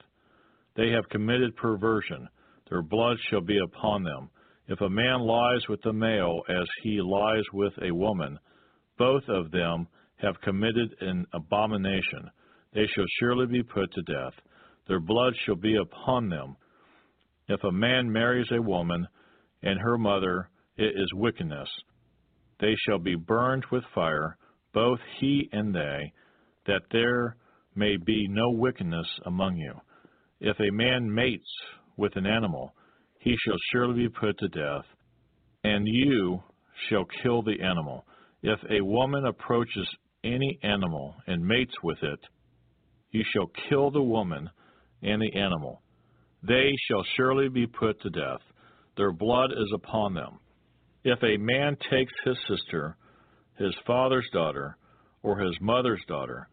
They have committed perversion. Their blood shall be upon them. If a man lies with a male as he lies with a woman, both of them have committed an abomination. They shall surely be put to death. Their blood shall be upon them. If a man marries a woman and her mother, it is wickedness. They shall be burned with fire, both he and they, that there may be no wickedness among you. If a man mates with an animal, he shall surely be put to death, and you shall kill the animal. If a woman approaches any animal and mates with it, you shall kill the woman and the animal. They shall surely be put to death. Their blood is upon them. If a man takes his sister, his father's daughter, or his mother's daughter,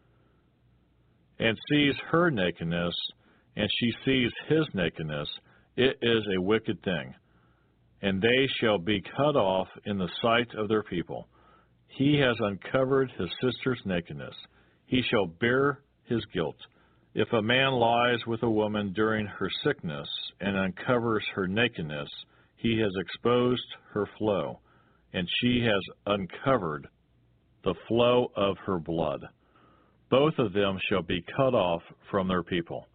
and sees her nakedness, and she sees his nakedness, it is a wicked thing, and they shall be cut off in the sight of their people. He has uncovered his sister's nakedness. He shall bear his guilt. If a man lies with a woman during her sickness and uncovers her nakedness, he has exposed her flow, and she has uncovered the flow of her blood. Both of them shall be cut off from their people.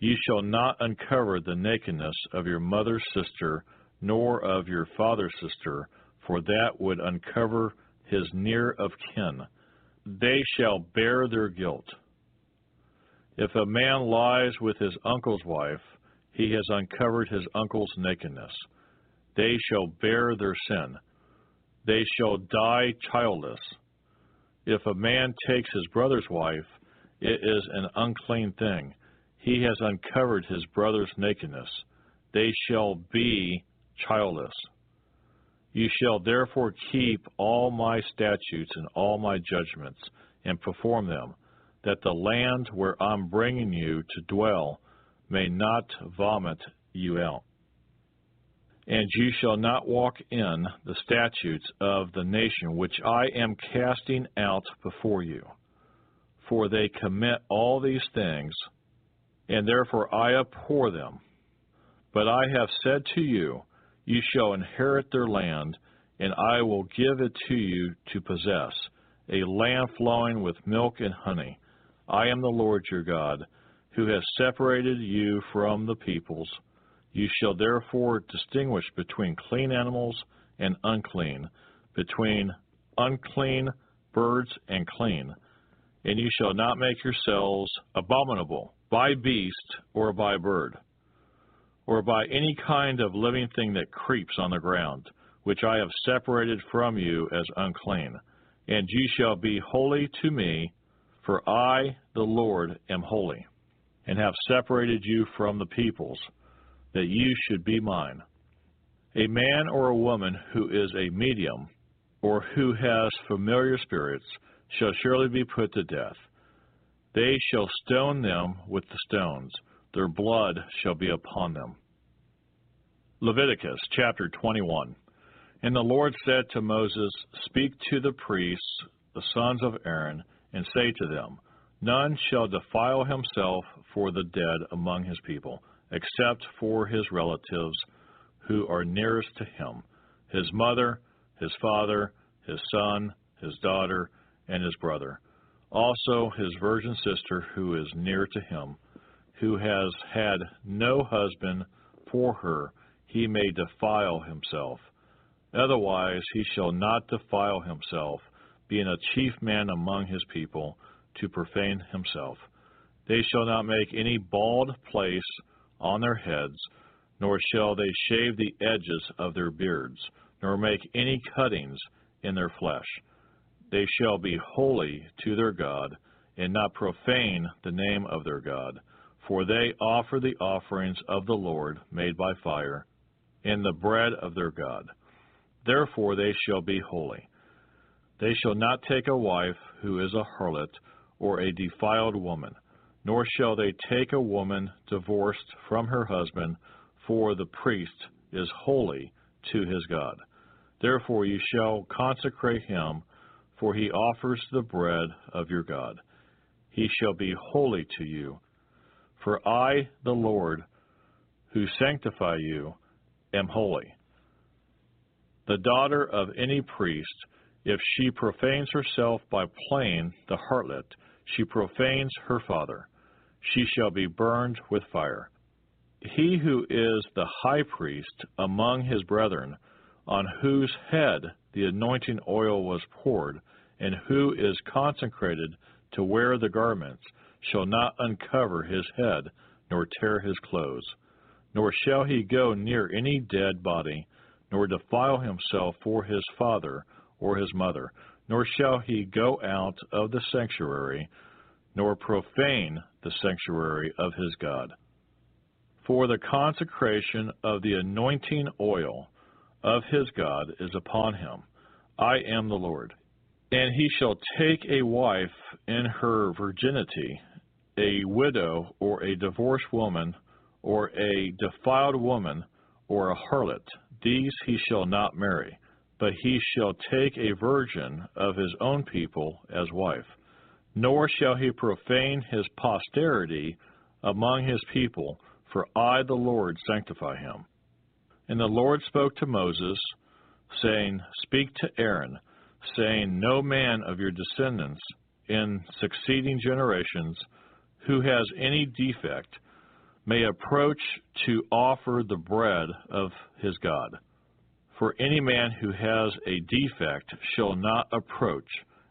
Ye shall not uncover the nakedness of your mother's sister, nor of your father's sister, for that would uncover his near of kin. They shall bear their guilt. If a man lies with his uncle's wife, he has uncovered his uncle's nakedness. They shall bear their sin. They shall die childless. If a man takes his brother's wife, it is an unclean thing he has uncovered his brother's nakedness. They shall be childless. You shall therefore keep all my statutes and all my judgments, and perform them, that the land where I'm bringing you to dwell may not vomit you out. And you shall not walk in the statutes of the nation which I am casting out before you. For they commit all these things, and therefore I abhor them. But I have said to you, You shall inherit their land, and I will give it to you to possess, a land flowing with milk and honey. I am the Lord your God. who has separated you from the peoples. You shall therefore distinguish between clean animals and unclean, between unclean birds and clean. And you shall not make yourselves abominable by beast or by bird, or by any kind of living thing that creeps on the ground, which I have separated from you as unclean. And ye shall be holy to me, for I, the Lord, am holy, and have separated you from the peoples, that you should be mine. A man or a woman who is a medium, or who has familiar spirits, shall surely be put to death. They shall stone them with the stones, their blood shall be upon them. Leviticus chapter 21. And the Lord said to Moses, Speak to the priests, the sons of Aaron, and say to them, None shall defile himself for the dead among his people, except for his relatives who are nearest to him, his mother, his father, his son, his daughter, and his brother, also his virgin sister who is near to him, who has had no husband for her, he may defile himself. Otherwise he shall not defile himself, being a chief man among his people, to profane himself. They shall not make any bald place on their heads, nor shall they shave the edges of their beards, nor make any cuttings in their flesh. They shall be holy to their God, and not profane the name of their God, for they offer the offerings of the Lord made by fire, and the bread of their God. Therefore they shall be holy. They shall not take a wife who is a harlot or a defiled woman, nor shall they take a woman divorced from her husband, for the priest is holy to his God. Therefore you shall consecrate him, for he offers the bread of your God. He shall be holy to you. For I, the Lord, who sanctify you, am holy. The daughter of any priest, if she profanes herself by playing the harlot, she profanes her father. She shall be burned with fire. He who is the high priest among his brethren, on whose head the anointing oil was poured, and who is consecrated to wear the garments, shall not uncover his head, nor tear his clothes. Nor shall he go near any dead body, nor defile himself for his father or his mother, nor shall he go out of the sanctuary, nor profane the sanctuary of his God. For the consecration of the anointing oil of his God is upon him. I am the Lord. And he shall take a wife in her virginity, a widow or a divorced woman, or a defiled woman, or a harlot. These he shall not marry, but he shall take a virgin of his own people as wife. Nor shall he profane his posterity among his people, for I, the Lord, sanctify him. And the Lord spoke to Moses, saying, Speak to Aaron, saying, No man of your descendants in succeeding generations who has any defect may approach to offer the bread of his God. For any man who has a defect shall not approach,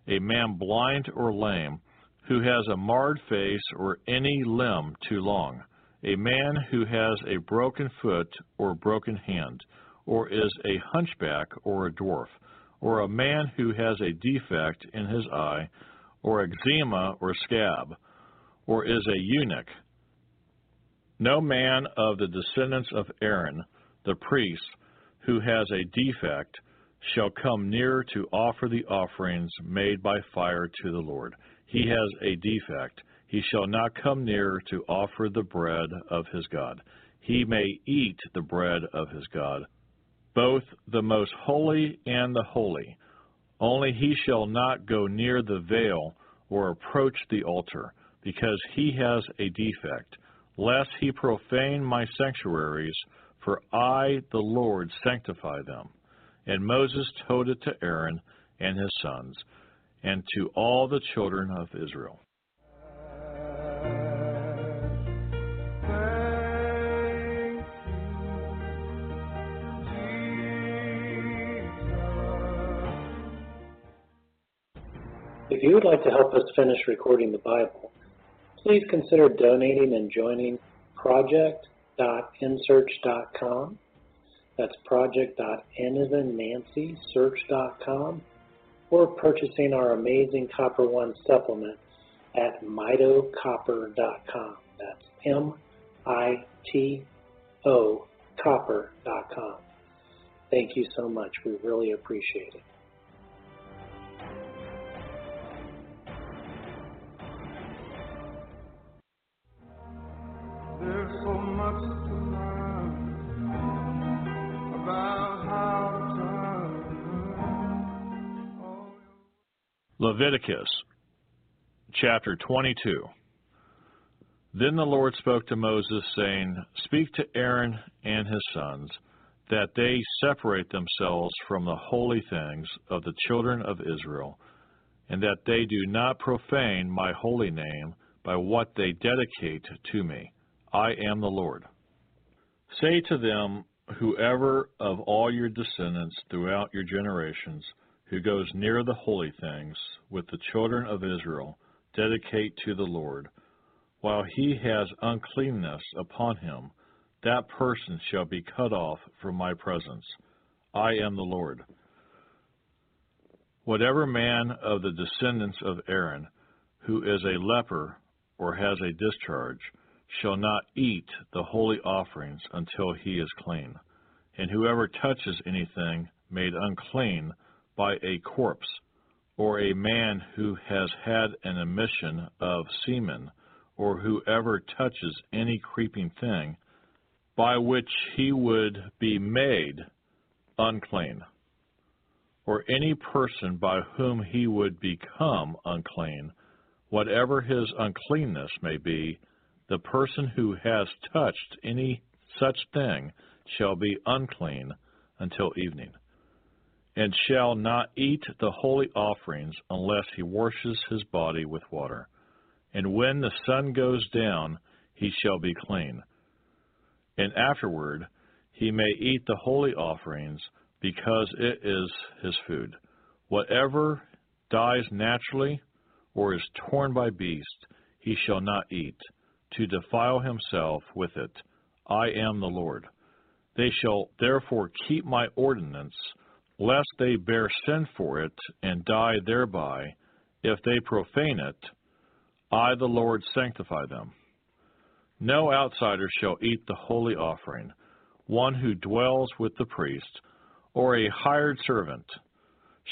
a man blind or lame, who has a marred face or any limb too long a man who has a broken foot or broken hand, or is a hunchback or a dwarf, or a man who has a defect in his eye, or eczema or scab, or is a eunuch. No man of the descendants of Aaron, the priest, who has a defect, shall come near to offer the offerings made by fire to the Lord. He has a defect he shall not come near to offer the bread of his God. He may eat the bread of his God, both the most holy and the holy. Only he shall not go near the veil or approach the altar, because he has a defect, lest he profane my sanctuaries, for I, the Lord, sanctify them. And Moses told it to Aaron and his sons, and to all the children of Israel. If you would like to help us finish recording the Bible, please consider donating and joining project.nsearch.com. That's project.nancy search.com or purchasing our amazing Copper One supplement at mitocopper.com. That's M I T O copper.com. Thank you so much. We really appreciate it. There's so much to learn about how Leviticus chapter 22. Then the Lord spoke to Moses, saying, Speak to Aaron and his sons, that they separate themselves from the holy things of the children of Israel, and that they do not profane my holy name by what they dedicate to me. I am the Lord. Say to them, Whoever of all your descendants throughout your generations who goes near the holy things with the children of Israel, dedicate to the Lord, while he has uncleanness upon him, that person shall be cut off from my presence. I am the Lord. Whatever man of the descendants of Aaron who is a leper or has a discharge shall not eat the holy offerings until he is clean. And whoever touches anything made unclean by a corpse, or a man who has had an emission of semen, or whoever touches any creeping thing, by which he would be made unclean, or any person by whom he would become unclean, whatever his uncleanness may be, the person who has touched any such thing shall be unclean until evening, and shall not eat the holy offerings unless he washes his body with water. And when the sun goes down, he shall be clean. And afterward he may eat the holy offerings, because it is his food. Whatever dies naturally or is torn by beast, he shall not eat, to defile himself with it. I am the Lord. They shall therefore keep my ordinance, lest they bear sin for it and die thereby. If they profane it, I, the Lord, sanctify them. No outsider shall eat the holy offering, one who dwells with the priest, or a hired servant,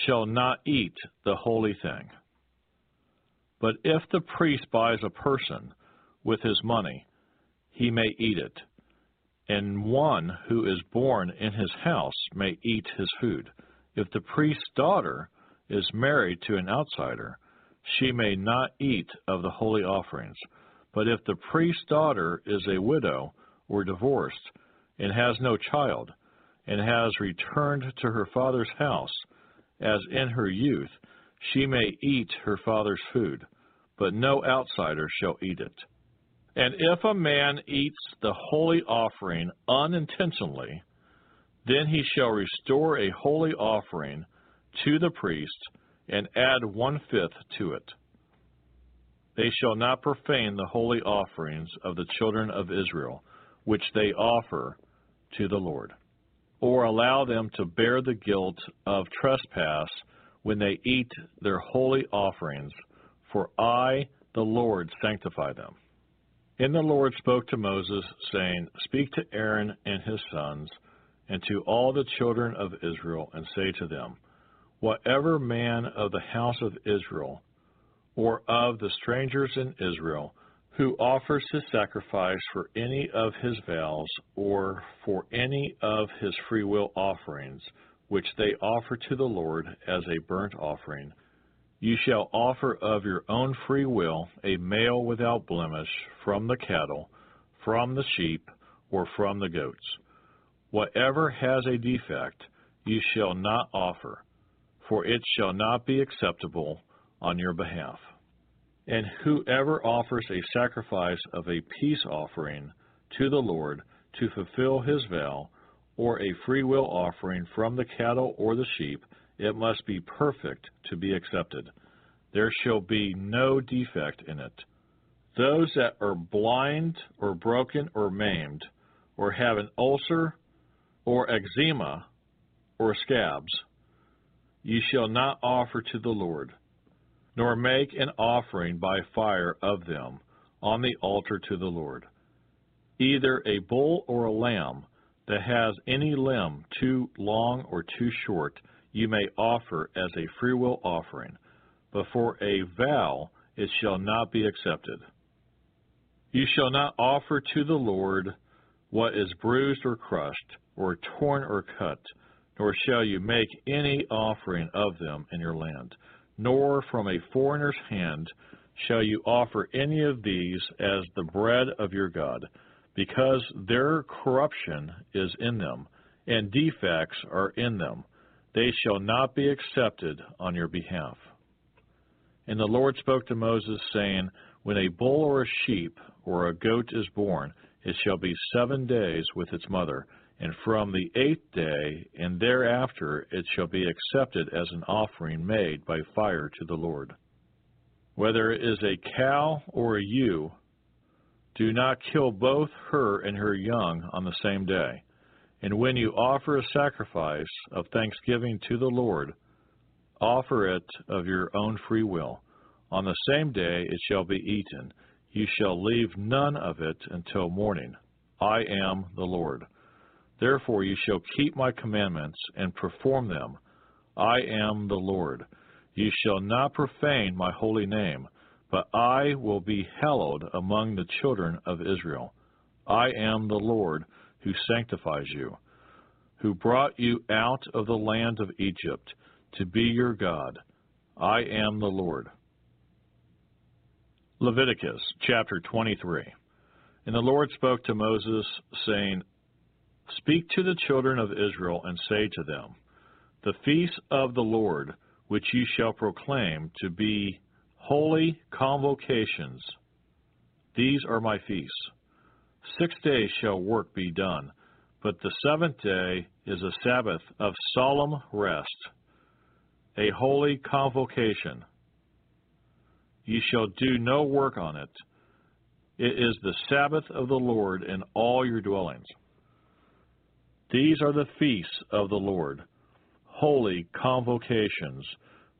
shall not eat the holy thing. But if the priest buys a person with his money, he may eat it, and one who is born in his house may eat his food. If the priest's daughter is married to an outsider, she may not eat of the holy offerings. But if the priest's daughter is a widow or divorced and has no child, and has returned to her father's house, as in her youth, she may eat her father's food, but no outsider shall eat it. And if a man eats the holy offering unintentionally, then he shall restore a holy offering to the priest and add one fifth to it. They shall not profane the holy offerings of the children of Israel, which they offer to the Lord, or allow them to bear the guilt of trespass when they eat their holy offerings, for I, the Lord, sanctify them. And the Lord spoke to Moses, saying, Speak to Aaron and his sons, and to all the children of Israel, and say to them, Whatever man of the house of Israel, or of the strangers in Israel, who offers his sacrifice for any of his vows, or for any of his freewill offerings, which they offer to the Lord as a burnt offering, you shall offer of your own free will a male without blemish from the cattle, from the sheep, or from the goats. Whatever has a defect, you shall not offer, for it shall not be acceptable on your behalf. And whoever offers a sacrifice of a peace offering to the Lord to fulfill his vow, or a freewill offering from the cattle or the sheep, it must be perfect to be accepted. there shall be no defect in it. Those that are blind or broken or maimed, or have an ulcer or eczema or scabs, ye shall not offer to the Lord, nor make an offering by fire of them on the altar to the Lord. Either a bull or a lamb that has any limb too long or too short, you may offer as a freewill offering, but for a vow it shall not be accepted. You shall not offer to the Lord what is bruised or crushed, or torn or cut, nor shall you make any offering of them in your land, nor from a foreigner's hand shall you offer any of these as the bread of your God, because their corruption is in them, and defects are in them. They shall not be accepted on your behalf. And the Lord spoke to Moses, saying, When a bull or a sheep or a goat is born, it shall be seven days with its mother and from the eighth day and thereafter it shall be accepted as an offering made by fire to the Lord. Whether it is a cow or a ewe, do not kill both her and her young on the same day. And when you offer a sacrifice of thanksgiving to the Lord, offer it of your own free will. On the same day it shall be eaten. You shall leave none of it until morning. I am the Lord. Therefore you shall keep my commandments and perform them. I am the Lord. You shall not profane my holy name, but I will be hallowed among the children of Israel. I am the Lord who sanctifies you, who brought you out of the land of Egypt to be your God. I am the Lord. Leviticus chapter 23. And the Lord spoke to Moses, saying, Speak to the children of Israel and say to them, The feast of the Lord, which ye shall proclaim to be holy convocations, these are my feasts. Six days shall work be done, but the seventh day is a Sabbath of solemn rest, a holy convocation. Ye shall do no work on it. It is the Sabbath of the Lord in all your dwellings. These are the feasts of the Lord, holy convocations,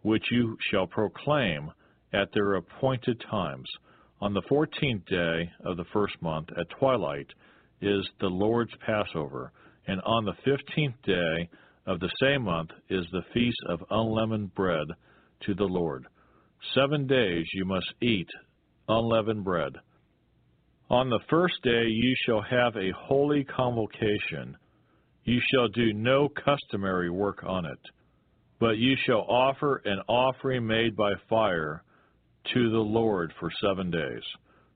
which you shall proclaim at their appointed times. On the fourteenth day of the first month at twilight is the Lord's Passover, and on the fifteenth day of the same month is the feast of unleavened bread to the Lord. Seven days you must eat unleavened bread. On the first day you shall have a holy convocation you shall do no customary work on it, but you shall offer an offering made by fire to the Lord for seven days.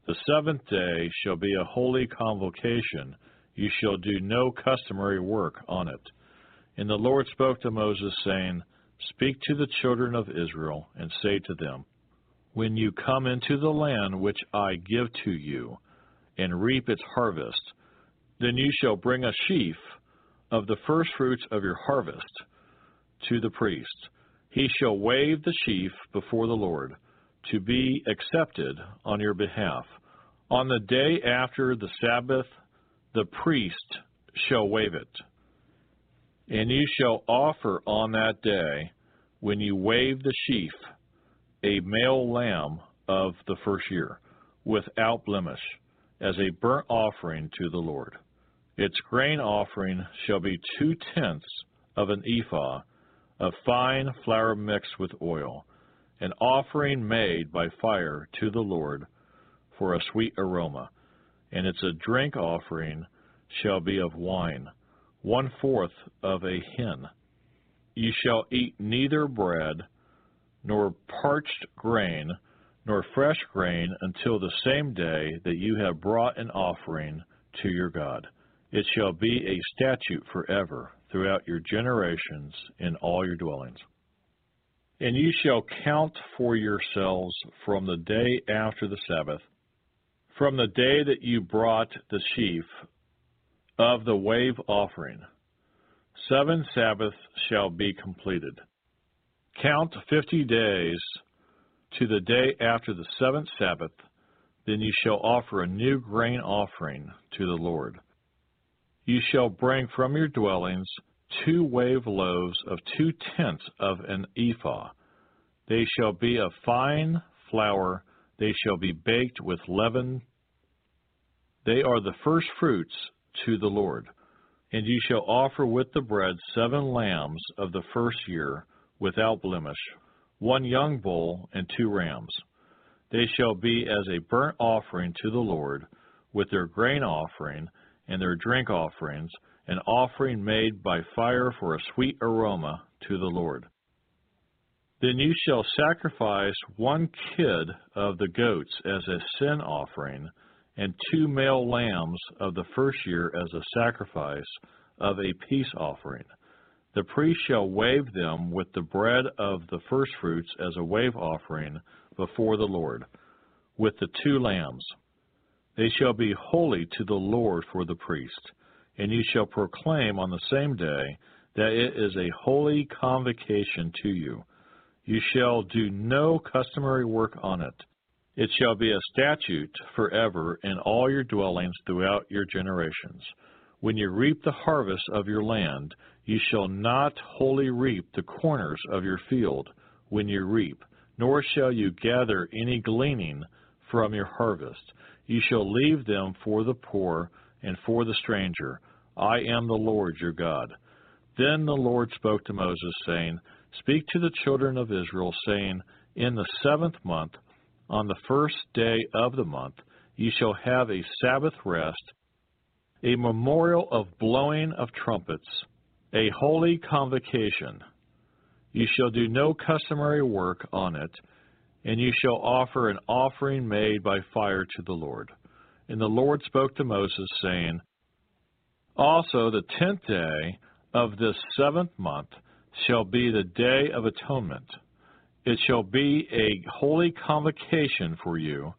The seventh day shall be a holy convocation. You shall do no customary work on it. And the Lord spoke to Moses, saying, Speak to the children of Israel, and say to them, When you come into the land which I give to you, and reap its harvest, then you shall bring a sheaf of the firstfruits of your harvest to the priest. He shall wave the sheaf before the Lord to be accepted on your behalf. On the day after the Sabbath, the priest shall wave it. And you shall offer on that day, when you wave the sheaf, a male lamb of the first year, without blemish, as a burnt offering to the Lord. Its grain offering shall be two tenths of an ephah of fine flour mixed with oil, an offering made by fire to the Lord for a sweet aroma. And its a drink offering shall be of wine, one fourth of a hin. Ye shall eat neither bread, nor parched grain, nor fresh grain until the same day that you have brought an offering to your God. It shall be a statute forever throughout your generations in all your dwellings. And you shall count for yourselves from the day after the Sabbath, from the day that you brought the sheaf of the wave offering. Seven Sabbaths shall be completed. Count fifty days to the day after the seventh Sabbath, then you shall offer a new grain offering to the Lord. You shall bring from your dwellings two wave loaves of two tenths of an ephah. They shall be of fine flour, they shall be baked with leaven. They are the first fruits to the Lord. And you shall offer with the bread seven lambs of the first year without blemish, one young bull and two rams. They shall be as a burnt offering to the Lord, with their grain offering and their drink offerings, an offering made by fire for a sweet aroma to the Lord. Then you shall sacrifice one kid of the goats as a sin offering, and two male lambs of the first year as a sacrifice of a peace offering. The priest shall wave them with the bread of the firstfruits as a wave offering before the Lord, with the two lambs. They shall be holy to the Lord for the priest, and you shall proclaim on the same day that it is a holy convocation to you. You shall do no customary work on it. It shall be a statute forever in all your dwellings throughout your generations. When you reap the harvest of your land, you shall not wholly reap the corners of your field when you reap, nor shall you gather any gleaning from your harvest. You shall leave them for the poor and for the stranger. I am the Lord your God. Then the Lord spoke to Moses, saying, Speak to the children of Israel, saying, In the seventh month, on the first day of the month, ye shall have a Sabbath rest, a memorial of blowing of trumpets, a holy convocation. You shall do no customary work on it, and you shall offer an offering made by fire to the Lord. And the Lord spoke to Moses, saying, Also the tenth day of this seventh month shall be the day of atonement. It shall be a holy convocation for you.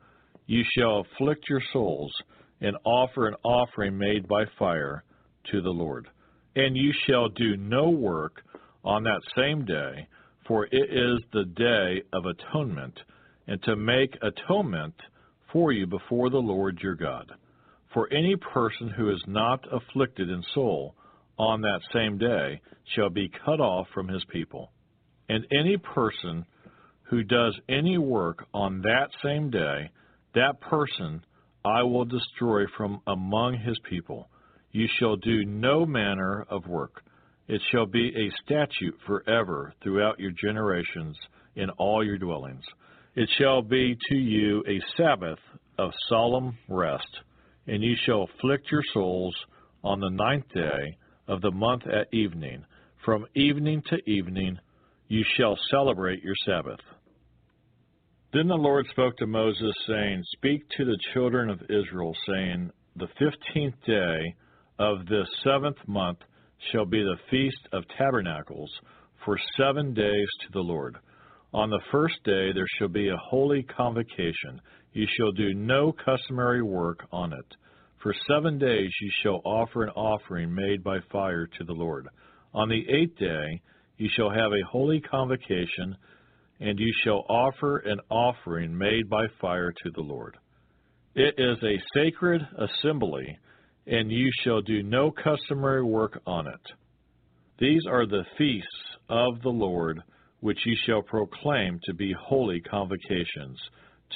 You shall afflict your souls and offer an offering made by fire to the Lord. And you shall do no work on that same day, for it is the day of atonement, and to make atonement for you before the Lord your God. For any person who is not afflicted in soul on that same day shall be cut off from his people. And any person who does any work on that same day, that person I will destroy from among his people. You shall do no manner of work. It shall be a statute forever throughout your generations in all your dwellings. It shall be to you a Sabbath of solemn rest, and you shall afflict your souls on the ninth day of the month at evening. From evening to evening you shall celebrate your Sabbath. Then the Lord spoke to Moses, saying, Speak to the children of Israel, saying, The fifteenth day of this seventh month shall be the feast of tabernacles for seven days to the Lord. On the first day there shall be a holy convocation. You shall do no customary work on it. For seven days you shall offer an offering made by fire to the Lord. On the eighth day you shall have a holy convocation and you shall offer an offering made by fire to the Lord. It is a sacred assembly, and you shall do no customary work on it. These are the feasts of the Lord, which ye shall proclaim to be holy convocations,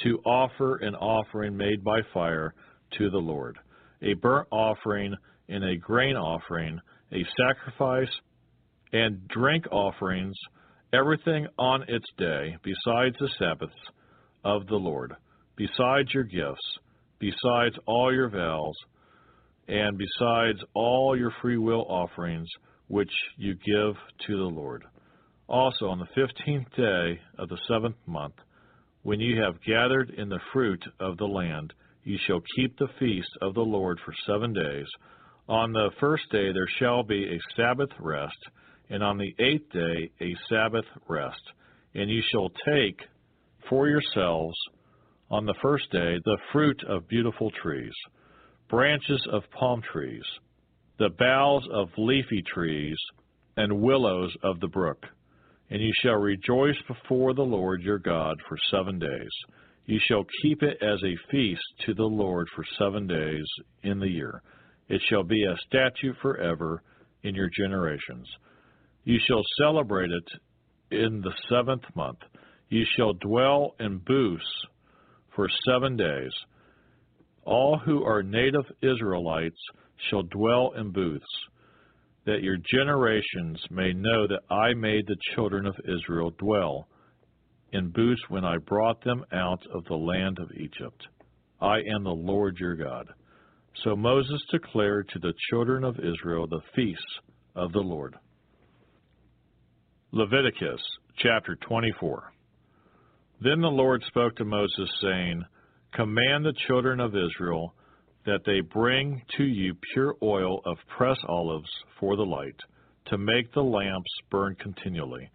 to offer an offering made by fire to the Lord, a burnt offering and a grain offering, a sacrifice and drink offerings everything on its day, besides the Sabbaths of the Lord, besides your gifts, besides all your vows, and besides all your free will offerings which you give to the Lord. Also on the fifteenth day of the seventh month, when you have gathered in the fruit of the land, ye shall keep the feast of the Lord for seven days. On the first day there shall be a Sabbath rest, and on the eighth day a Sabbath rest. And ye shall take for yourselves on the first day the fruit of beautiful trees, branches of palm trees, the boughs of leafy trees, and willows of the brook. And you shall rejoice before the Lord your God for seven days. You shall keep it as a feast to the Lord for seven days in the year. It shall be a statute forever in your generations. You shall celebrate it in the seventh month. You shall dwell in booths for seven days. All who are native Israelites shall dwell in booths, that your generations may know that I made the children of Israel dwell in booths when I brought them out of the land of Egypt. I am the Lord your God. So Moses declared to the children of Israel the feasts of the Lord. Leviticus chapter 24. Then the Lord spoke to Moses, saying, Command the children of Israel that they bring to you pure oil of press olives for the light, to make the lamps burn continually,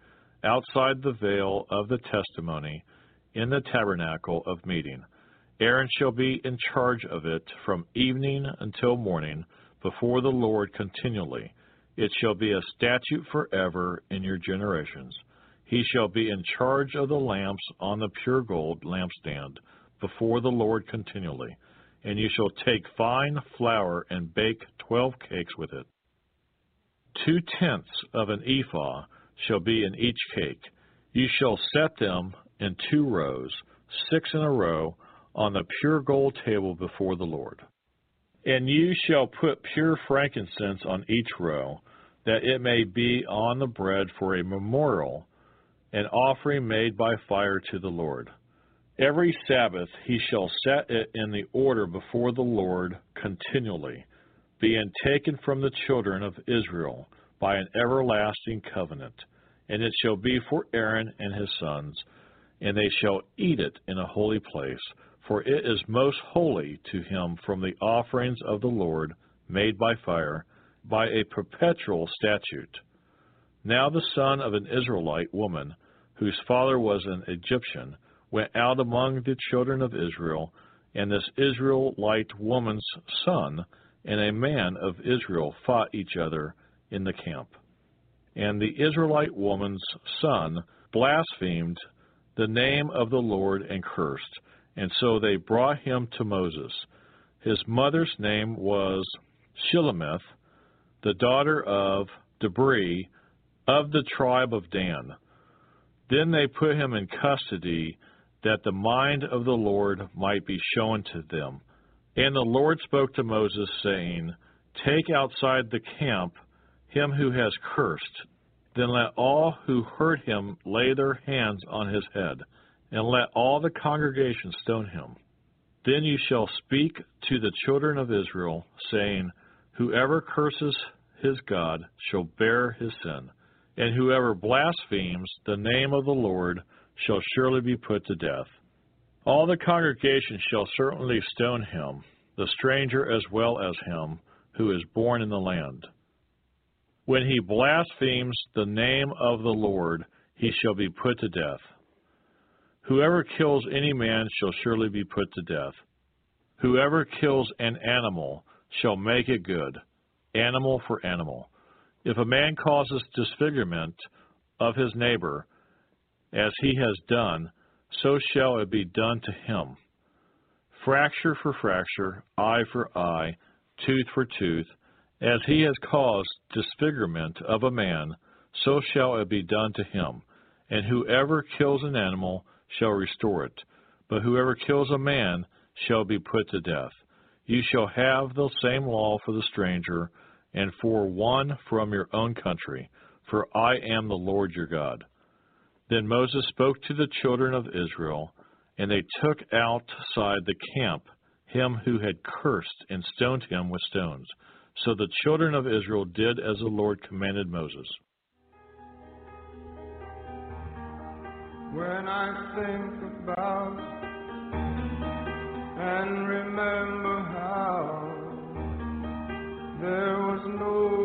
outside the veil of the testimony, in the tabernacle of meeting. Aaron shall be in charge of it from evening until morning before the Lord continually. It shall be a statute forever in your generations. He shall be in charge of the lamps on the pure gold lampstand before the Lord continually. And you shall take fine flour and bake twelve cakes with it. Two tenths of an ephah shall be in each cake. You shall set them in two rows, six in a row, on the pure gold table before the Lord. And you shall put pure frankincense on each row, that it may be on the bread for a memorial, an offering made by fire to the Lord. Every Sabbath he shall set it in the order before the Lord continually, being taken from the children of Israel by an everlasting covenant. And it shall be for Aaron and his sons, and they shall eat it in a holy place, for it is most holy to him from the offerings of the Lord made by fire, by a perpetual statute. Now the son of an Israelite woman, whose father was an Egyptian, went out among the children of Israel, and this Israelite woman's son and a man of Israel fought each other in the camp. And the Israelite woman's son blasphemed the name of the Lord and cursed, and so they brought him to Moses. His mother's name was Shelomith, the daughter of Dibri of the tribe of Dan. Then they put him in custody that the mind of the Lord might be shown to them. And the Lord spoke to Moses, saying, Take outside the camp him who has cursed. Then let all who heard him lay their hands on his head, and let all the congregation stone him. Then you shall speak to the children of Israel, saying, Whoever curses his God shall bear his sin, and whoever blasphemes the name of the Lord shall surely be put to death. All the congregation shall certainly stone him, the stranger as well as him who is born in the land. When he blasphemes the name of the Lord, he shall be put to death. Whoever kills any man shall surely be put to death. Whoever kills an animal shall make it good, animal for animal. If a man causes disfigurement of his neighbor, as he has done, so shall it be done to him. Fracture for fracture, eye for eye, tooth for tooth, as he has caused disfigurement of a man, so shall it be done to him. And whoever kills an animal shall restore it, but whoever kills a man shall be put to death. You shall have the same law for the stranger, and for one from your own country, for I am the Lord your God. Then Moses spoke to the children of Israel, and they took outside the camp him who had cursed, and stoned him with stones. So the children of Israel did as the Lord commanded Moses. When I think about and remember how there was no